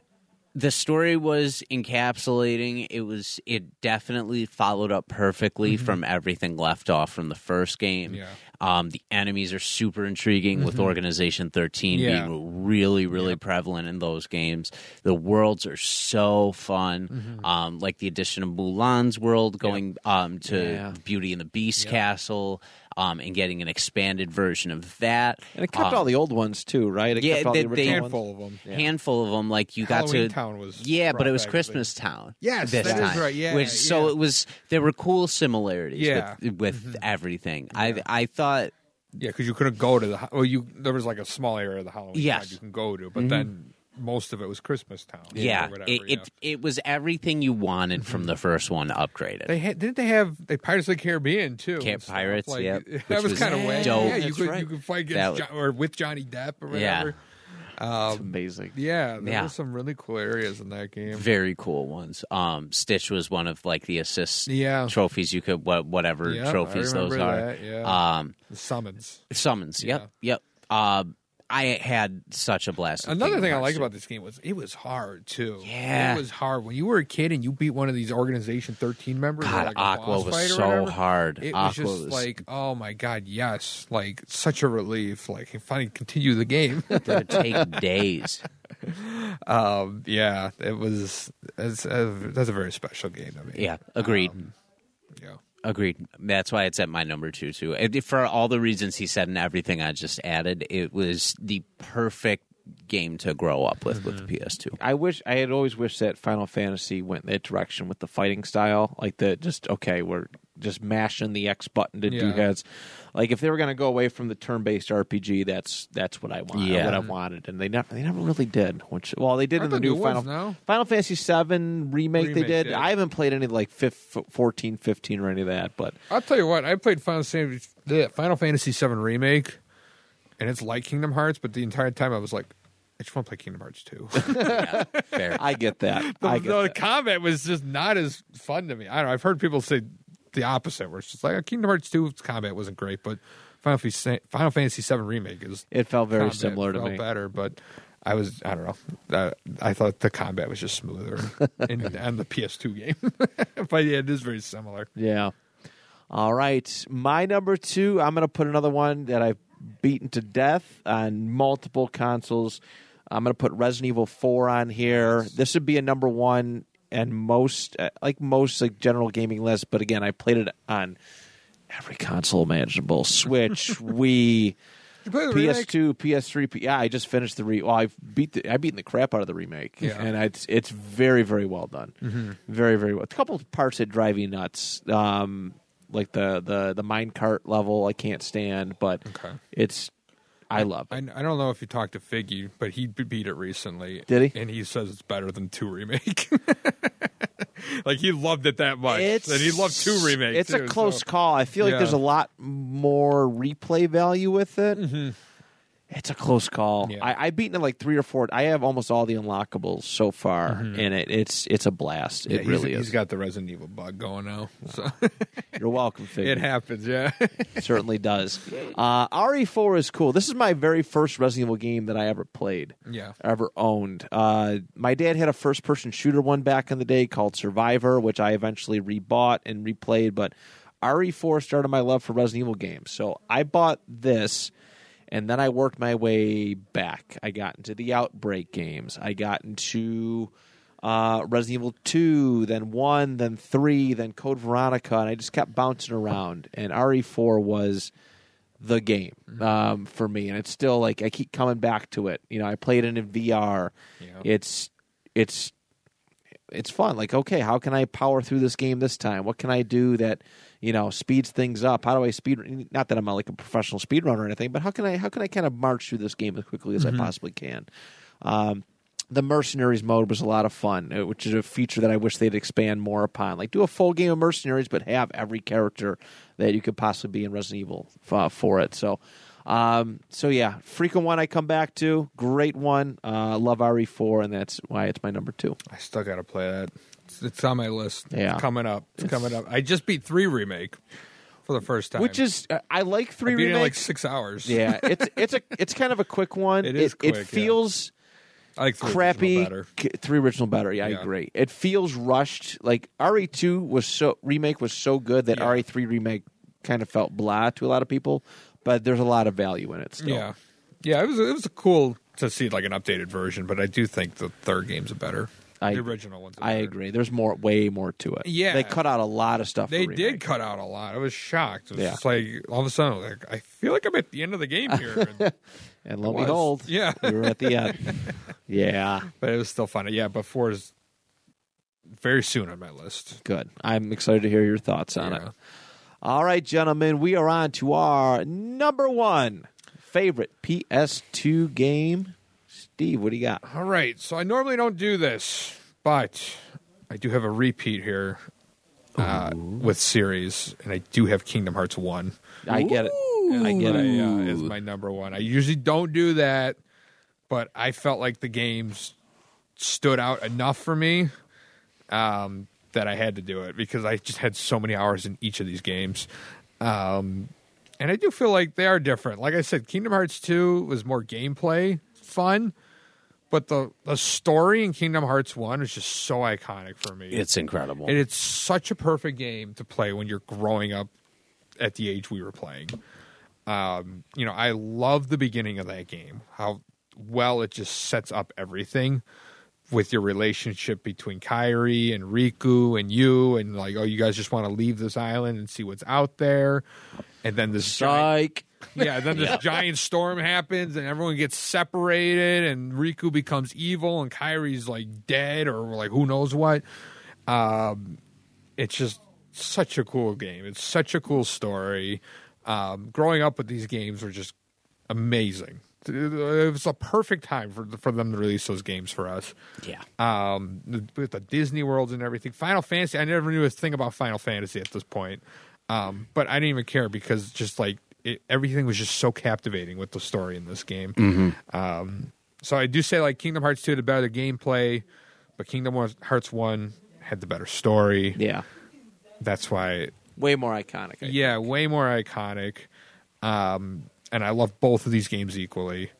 B: the story was encapsulating. It was. It definitely followed up perfectly from everything left off from the first game.
C: Mm-hmm. Yeah.
B: Um, the enemies are super intriguing with Organization 13
C: Yeah.
B: being really, really prevalent in those games. The worlds are so fun.
C: Mm-hmm.
B: Um, like the addition of Mulan's world going um, to. Beauty and the Beast castle um, and getting an expanded version of that.
A: And it kept
B: Um,
A: all the old ones too, right? It
B: yeah,
A: kept all
B: they-
A: the
B: they-
C: handful
A: ones.
C: of them.
B: handful of them. Like you got to
C: Town was
B: yeah, but it was
C: back, I
B: Christmas Town.
C: Yes,
B: this
C: that is
B: time,
C: right, yeah,
B: which so it was. There were cool similarities
C: Yeah. Mm-hmm.
B: with with everything. I I thought
C: Yeah, because you couldn't go to the well, you there was like a small area of the Halloween
B: Yes.
C: you can go to, but then most of it was Christmas Town. or
B: yeah,
C: whatever,
B: it,
C: yeah.
B: it it was everything you wanted from the first one upgraded.
C: They had, didn't they have they Pirates of the Caribbean too? and
B: Camp? Pirates,
C: like,
B: yep,
C: That was,
B: was
C: kind of way.
B: dope.
C: Yeah, you could
A: right.
C: you could fight against
B: was-
C: John, or with Johnny Depp or
B: Yeah.
C: whatever.
A: It's amazing.
C: Yeah, there
B: Yeah.
C: were some really cool areas in that game.
B: Very cool ones. Um, Stitch was one of like the assist
C: Yeah.
B: trophies you could what whatever
C: Yep, I
B: trophies those
C: remember
B: are.
C: that, yeah.
B: Um,
C: The summons.
B: summons. Yep, yep. Um, I had such a blast.
C: Another thing I
B: liked
C: about this game was it was hard too.
B: Yeah.
C: it was hard when you were a kid and you beat one of these Organization Thirteen members.
B: God,
C: like
B: Aqua was so
C: whatever.
B: hard.
C: It
B: Aqua
C: was just
B: was
C: like, oh my god, yes, like such a relief. Like, finally continue the game.
B: it would take days.
C: um, yeah, it was. It's, uh, that's a very special game to me.
B: Yeah, agreed.
C: Um.
B: Agreed. That's why it's at my number two too. It- for all the reasons he said and everything I just added, it was the perfect game to grow up with with mm-hmm. the PS2.
A: I wish I had always wished that Final Fantasy went that direction with the fighting style, like the just okay, we're just mashing the X button to do heads. Like if they were going to go away from the turn-based RPG, that's that's what I want.
B: Yeah.
A: what I mm-hmm. wanted, and they never they never really did. Which well, they did
C: Aren't
A: in the
C: the
A: new
C: new
A: Final
C: now?
A: Final Fantasy VII remake. they did.
C: yeah.
A: I haven't played any like fifth, 14, 15 or any of that, but
C: I'll tell you what, I played Final Fantasy, the Final Fantasy VII remake, and it's like Kingdom Hearts, but the entire time I was like, I just want to play Kingdom Hearts 2.
B: Fair.
A: I get that.
C: the,
A: I get
C: the
A: that.
C: combat was just not as fun to me. I don't know. I've heard people say the opposite, where it's just like Kingdom Hearts 2's combat wasn't great, but Final Fantasy, Final Fantasy VII remake is
A: It felt very
C: combat
A: similar to
C: felt
A: me.
C: better, but I was I don't know. Uh, I thought the combat was just smoother in, on the PS2 game, but yeah, it is very similar.
A: Yeah. All right. My number two, I'm going to put another one that I've beaten to death on multiple consoles. I'm going to put Resident Evil 4 on here. This would be a number one and most, uh, like most like general gaming list. But again, I played it on every console imaginable Switch, Wii.
C: You play the remake?
A: PS2, PS3, P- yeah. I just finished the re. Well, I beat the I beaten the crap out of the remake,
C: Yeah. Mm-hmm.
A: and it's it's very very well done, very very well. A couple of parts that drive you nuts, um, like the the the mine cart level. I can't stand, but
C: Okay.
A: it's I love
C: I,
A: it.
C: I don't know if you talked to Figgy, but he beat it recently.
A: Did he?
C: And he says it's better than two remake. like he loved it that much,
A: It's
C: and he loved two remake.
A: It's
C: too,
A: a close
C: so-
A: call. I feel like
C: Yeah.
A: there's a lot more replay value with it. Mm-hmm. It's a close call.
C: Mm-hmm. Yeah.
A: I, I've beaten it like three or four. I have almost all the unlockables so far and it. It's it's a blast.
C: Mm-hmm. Yeah,
A: it
C: he's-
A: really
C: He's
A: is.
C: got the Resident Evil bug going now, so
A: You're welcome, Figgy.
C: it happens. Yeah.
A: certainly does. Uh, RE4 is cool. This is my very first Resident Evil game that I ever played.
C: Yeah.
A: Ever owned. Uh, my dad had a first person shooter one back in the day called Survivor, which I eventually rebought and replayed. But RE4 started my love for Resident Evil games. So I bought this. And then I worked my way back. I got into the Outbreak games. I got into uh, Resident Evil 2, then 1, then 3, then Code Veronica, and I just kept bouncing around. And RE4 was the game um, for me, and it's still like I keep coming back to it. You know, I played it in VR.
C: Yeah.
A: It's it's it's fun. Like, okay, how can I power through this game this time? What can I do that you know speeds things up? How do I speed? Not that I'm not like a professional speedrunner or anything, but how can I how can I kind of march through this game as quickly as I possibly can? Um, the mercenaries mode was a lot of fun, uh, which is a feature that I wish they'd expand more upon. Like, do a full game of mercenaries, but have every character that you could possibly be in Resident Evil uh, for it. So, um, so yeah, frequent one I come back to. Great one. Uh, love RE4, and that's why it's my number two.
C: I still got to play that. It's, on my list.
A: Yeah.
C: It's coming up. It's, coming up. I just beat three remake for the first time,
A: Which is, uh, I like
C: I
A: three
C: it like six hours.
A: yeah, it's it's a it's kind of a quick one.
C: It is
A: It,
C: quick, yeah.
A: feels.
C: I like three
A: crappy.
C: original.
A: Three original better. Yeah, I agree. It feels rushed. Like RE two was so remake was so good that
C: Yeah.
A: RE three remake kind of felt blah to a lot of people. But there's a lot of value in it still.
C: Yeah, yeah. It was it was cool to see like an updated version, but I do think the third game's a better.
A: I-
C: the original one's.
A: I
C: better.
A: agree. There's more, way more to it.
C: Yeah.
A: they cut out a lot of stuff.
C: They did cut out a lot. I was shocked. It was
A: Yeah.
C: just like all of a sudden, like I feel like I'm at the end of the game here. And-
A: and lo and behold,
C: Yeah.
A: we were at the end. yeah,
C: but it was still fun. Yeah, but four is very soon on my list.
A: good. I'm excited to hear your thoughts on it. All right, gentlemen, we are on to our number one favorite PS2 game. Steve, what do you got?
C: All right, so I normally don't do this, but I do have a repeat here uh, with series, and I do have Kingdom Hearts One.
A: I get it. I get it.
C: uh, is my number one. I usually don't do that, but I felt like the games stood out enough for me um, that I had to do it because I just had so many hours in each of these games. Um, and I do feel like they are different. Like I said, Kingdom Hearts 2 was more gameplay fun, but the, the story in Kingdom Hearts 1 is just so iconic for me.
B: It's incredible.
C: And it's such a perfect game to play when you're growing up at the age we were playing. Um, you know, I love the beginning of that game, how well it just sets up everything with your relationship between Kairi and Riku and you, and like, oh, you guys just want to leave this island and see what's out there. And then this giant, yeah, then this giant storm happens and everyone gets separated and Riku becomes evil and Kairi's like dead or like who knows what. Um, it's just such a cool game. It's such a cool story. Um, growing up with these games were just amazing. It was a perfect time for for them to release those games for us.
B: yeah.
C: Um, with the Disney worlds and everything. Final Fantasy. I never knew a thing about Final Fantasy at this point, um, but I didn't even care because just like it, everything was just so captivating with the story in this game. Um, so I do say like Kingdom Hearts two had the better gameplay, but Kingdom Hearts one had the better story.
A: Yeah.
C: That's why
A: Way more iconic. I
C: yeah, way more iconic. Um, and I love both of these games equally.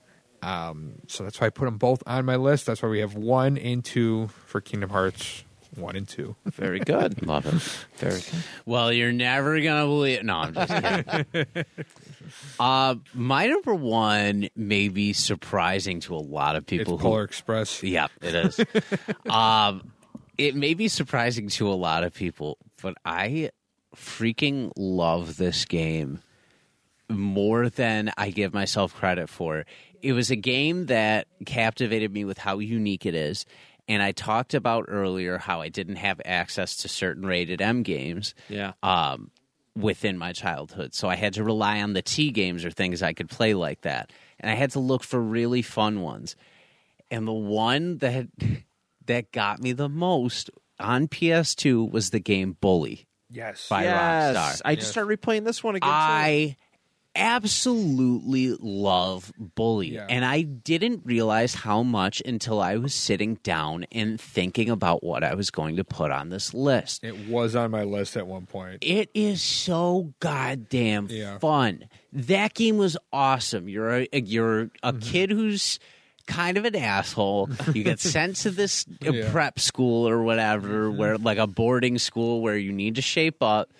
C: Um, so that's why I put them both on my list. That's why we have one and two for Kingdom Hearts, one and two.
A: Very good.
B: Love it.
A: Very good.
B: Well, you're never gonna believe. it. No, I'm just kidding. uh, my number one may be surprising to a lot of people.
C: it's
B: who,
C: Polar Express.
B: Yeah, it is. um, it may be surprising to a lot of people, but I freaking love this game more than I give myself credit for. It was a game that captivated me with how unique it is. And I talked about earlier how I didn't have access to certain rated M games
A: Yeah.
B: um, within my childhood. So I had to rely on the T games or things I could play like that. And I had to look for really fun ones. And the one that that got me the most on PS2 was the game Bully
C: Yes.
B: by
A: yes.
B: Rockstar.
A: I just
C: Yes.
A: started replaying this one again. too.
B: Absolutely love Bully.
C: Yeah.
B: And I didn't realize how much until I was sitting down and thinking about what I was going to put on this list.
C: It was on my list at one point.
B: It is so goddamn
C: Yeah.
B: fun. That game was awesome. You're a you're a kid who's kind of an asshole. You get sent to this uh,
C: Yeah.
B: prep school or whatever, where like a boarding school where you need to shape up,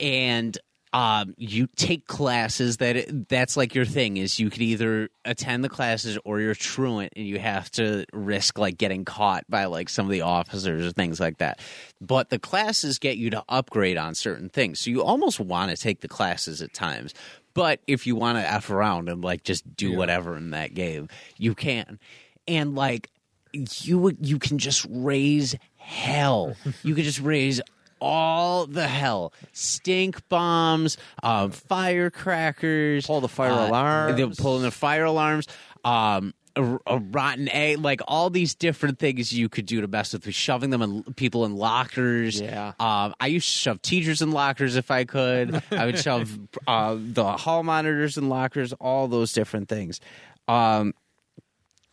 B: and um, you take classes that that's like your thing is you could either attend the classes or you're truant and you have to risk like getting caught by like some of the officers or things like that. But the classes get you to upgrade on certain things, so you almost want to take the classes at times. But if you want to f around and like just do
C: Yeah.
B: whatever in that game, you can. And like you you can just raise hell. you can just raise all the hell. Stink bombs, um, firecrackers,
A: Pull the fire
B: uh,
A: alarms.
B: They're pulling the fire alarms. Um, a, a rotten egg, like all these different things you could do to mess with, shoving them in people in lockers.
A: Yeah.
B: Um, I used to shove teachers in lockers if I could. I would shove uh, the hall monitors in lockers, all those different things. Um,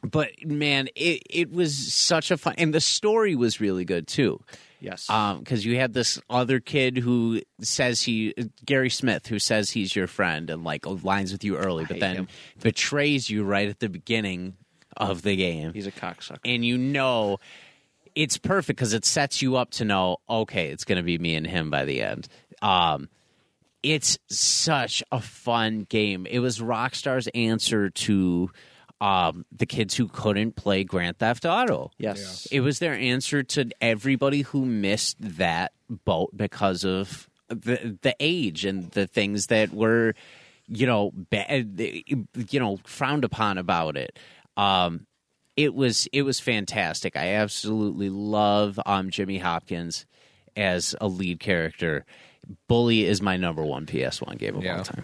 B: but man, it it was such a fun, and the story was really good too.
A: Yes.
B: because you had this other kid who says he Gary Smith who says he's your friend and like lines with you early, but then
A: him.
B: betrays you right at the beginning of the game,
A: He's a cocksucker.
B: and you know it's perfect because it sets you up to know okay, it's going to be me and him by the end. Um, it's such a fun game. It was Rockstar's answer to um, the kids who couldn't play Grand Theft Auto.
A: Yes.
B: It was their answer to everybody who missed that boat because of the the age and the things that were, you know, bad, you know, frowned upon about it. Um, it was it was fantastic. I absolutely love um, Jimmy Hopkins as a lead character. Bully is my number one PS1 game of
C: Yeah.
B: all time.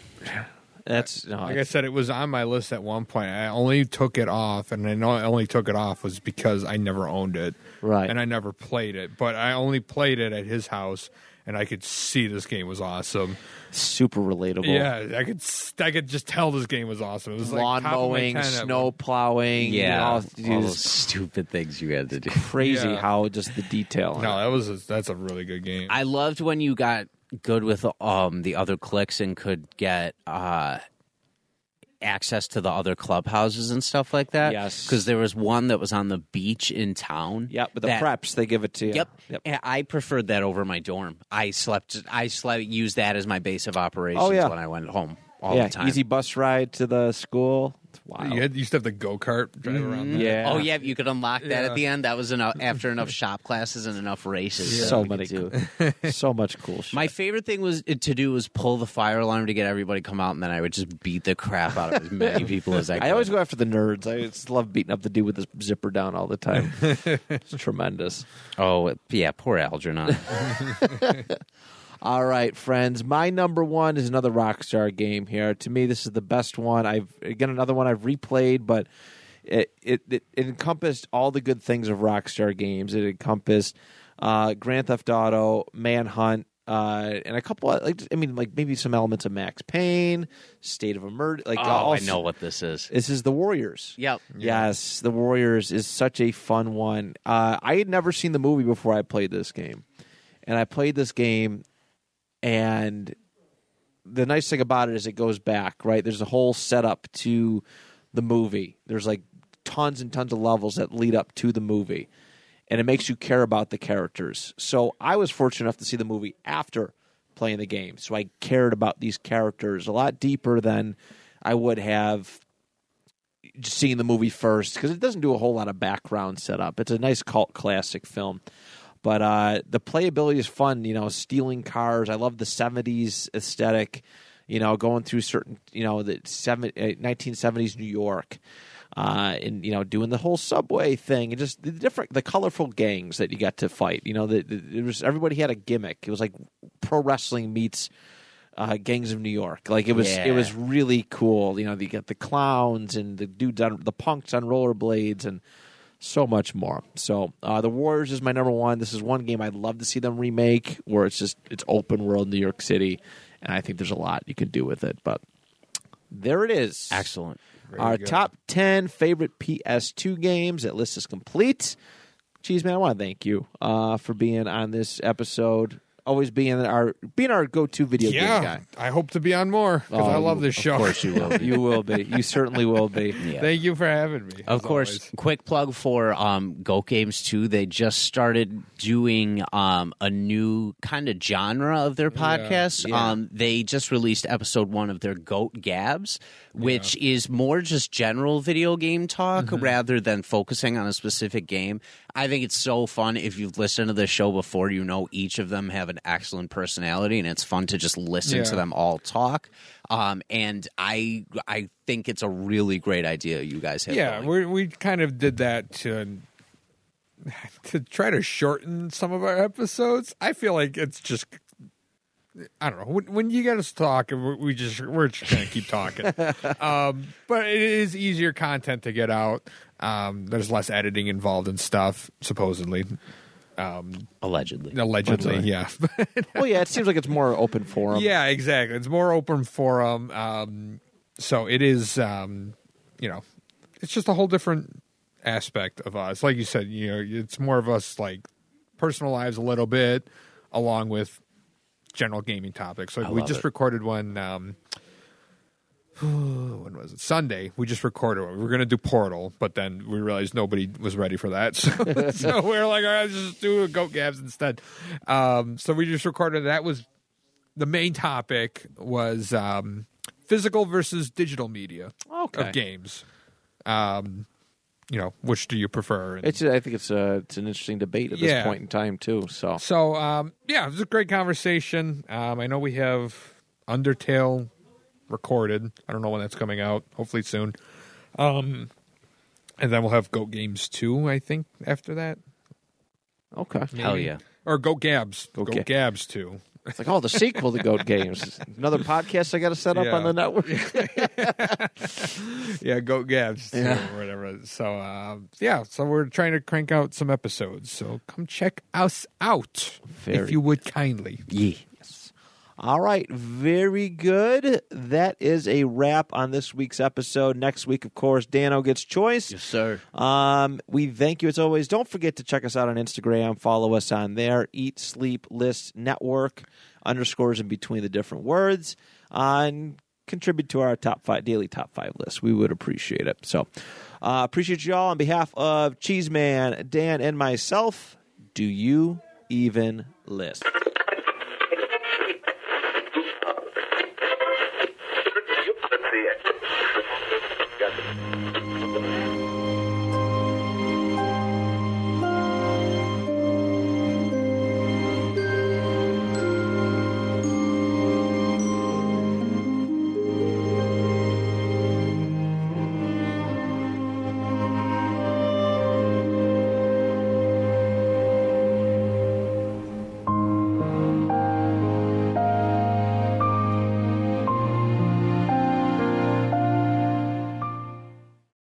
A: That's no,
C: Like I said, it was on my list at one point. I only took it off, and I know I only took it off was because I never owned it,
A: Right.
C: And I never played it, but I only played it at his house, and I could see this game was awesome.
A: Super relatable.
C: Yeah, I could I could just tell this game was awesome. It was
A: Lawn
C: my
A: mowing,
C: 10 at
A: snow plowing.
B: Yeah,
A: all-
B: all those stupid things you had to do.
A: crazy
C: Yeah.
A: how just the detail.
C: No, that was a, that's a really good game.
B: I loved when you got good with um the other cliques and could get uh access to the other clubhouses and stuff like that.
A: Yes.
B: because there was one that was on the beach in town.
A: Yep, but the
B: that-
A: preps they give it to you.
B: Yep.
A: Yep.
B: And I preferred that over my dorm. I slept. I slept. Used that as my base of operations
A: Oh, yeah.
B: when I went home all
A: yeah,
B: the time.
A: easy bus ride to the school. It's wild.
C: You, had, you used to have the go kart drive around.
A: Mhm.
C: there.
A: Yeah.
B: Oh yeah, you could unlock that
C: Yeah.
B: at the end. That was enough after enough shop classes and enough races.
A: So
B: that we
A: many,
B: do.
A: so much cool shit.
B: My favorite thing was to do was pull the fire alarm to get everybody to come out, and then I would just beat the crap out of as many people as I could.
A: I always go after the nerds. I just love beating up the dude with his zipper down all the time. it's tremendous.
B: Oh yeah, poor Algernon.
A: All right, friends. My number one is another Rockstar game here. To me, this is the best one. I've again another one I've replayed, but it it, it, it encompassed all the good things of Rockstar games. It encompassed uh, Grand Theft Auto, Manhunt, uh, and a couple. Of, like I mean, like maybe some elements of Max Payne, State of Emergency. Like
B: oh,
A: all,
B: I know what this is.
A: This is the Warriors.
B: Yep.
A: Yes, the Warriors is such a fun one. Uh, I had never seen the movie before I played this game, and I played this game, and the nice thing about it is it goes back. Right, there's a whole setup to the movie. There's like tons and tons of levels that lead up to the movie, and it makes you care about the characters. So I was fortunate enough to see the movie after playing the game, so I cared about these characters a lot deeper than I would have seeing the movie first because it doesn't do a whole lot of background setup. It's a nice cult classic film, but uh, the playability is fun. You know, stealing cars. I love the '70s aesthetic. You know, going through certain you know the uh, 1970s New York. Uh, and you know, doing the whole subway thing, and just the different, the colorful gangs that you got to fight. You know, the, the, it was everybody had a gimmick. It was like pro wrestling meets uh, Gangs of New York. Like it was, it was really cool. You know, you got the clowns and the dudes on the punks on rollerblades and so much more. So, uh, the Warriors is my number one. This is one game I'd love to see them remake, where it's just it's open world New York City, and I think there's a lot you could do with it. But there it is.
B: Excellent.
C: Very
A: Our
C: good.
A: top 10 favorite PS2 games. That list is complete. Cheese man, I want to thank you uh, for being on this episode. Always being our being our go to video game
C: Yeah,
A: guy.
C: I hope to be on more because
A: Oh,
C: I love
A: you-
C: this show.
B: Of course you will.
A: You will be. You certainly will be.
B: Yeah.
C: Thank you for having me.
B: Of course,
C: always.
B: quick plug for um, Goat Games too. They just started doing um, a new kind of genre of their podcast.
A: Yeah.
B: Um, they just released episode one of their Goat Gabs, which is more just general video game talk rather than focusing on a specific game. I think it's so fun. If you've listened to the show before, you know each of them have an excellent personality, and it's fun to just listen to them all talk. Um, and I, I think it's a really great idea you guys have.
C: yeah, we we kind of did that to to try to shorten some of our episodes. I feel like it's just. I don't know. When, when you get us to talk, we we just we're just gonna keep talking. um, but it is easier content to get out. Um, there's less editing involved and stuff, supposedly,
B: allegedly.
C: allegedly. Yeah,
A: Well, yeah, it seems like it's more open forum.
C: yeah, exactly. It's more open forum. Um, so it is. Um, you know, it's just a whole different aspect of us. Like you said, you know, it's more of us like personal lives a little bit, along with general gaming topics. Like
B: I
C: we just
B: it.
C: recorded one. Um, when was it? Sunday. We just recorded one. We were going to do Portal, but then we realized nobody was ready for that. So, so we are like, all right, let's just do a Goat Gabs instead. Um, so we just recorded. That was the main topic was um, physical versus digital media
A: Okay.
C: of games. Um, you know, which do you prefer? And-
A: It's. I think it's a. It's an interesting debate at this point in time too. So
C: So um, yeah, it was a great conversation. Um, I know we have Undertale recorded. I don't know when that's coming out. Hopefully soon. Um, and then we'll have Goat Games two. I think after that,
A: okay.
B: Hell yeah.
C: or Goat Gabs.
A: Goat
C: Goat,
A: Ga-
C: Gabs two.
A: It's like, oh, the sequel to Goat Games. Another podcast I got to set up
C: Yeah.
A: on the network.
C: yeah, Goat Gabs
A: Yeah.
C: or whatever. So uh, yeah, so we're trying to crank out some episodes. So come check us out
A: Very
C: if you would kindly.
A: Yes. All right. Very good. That is a wrap on this week's episode. Next week, of course, Dano gets choice.
B: Yes, sir.
A: Um, we thank you as always. Don't forget to check us out on Instagram. Follow us on there. Eat Sleep List Network. Underscores in between the different words. Uh, and contribute to our top five daily top five list. We would appreciate it. So uh, appreciate you all on behalf of Cheeseman, Dan, and myself. Do you even list?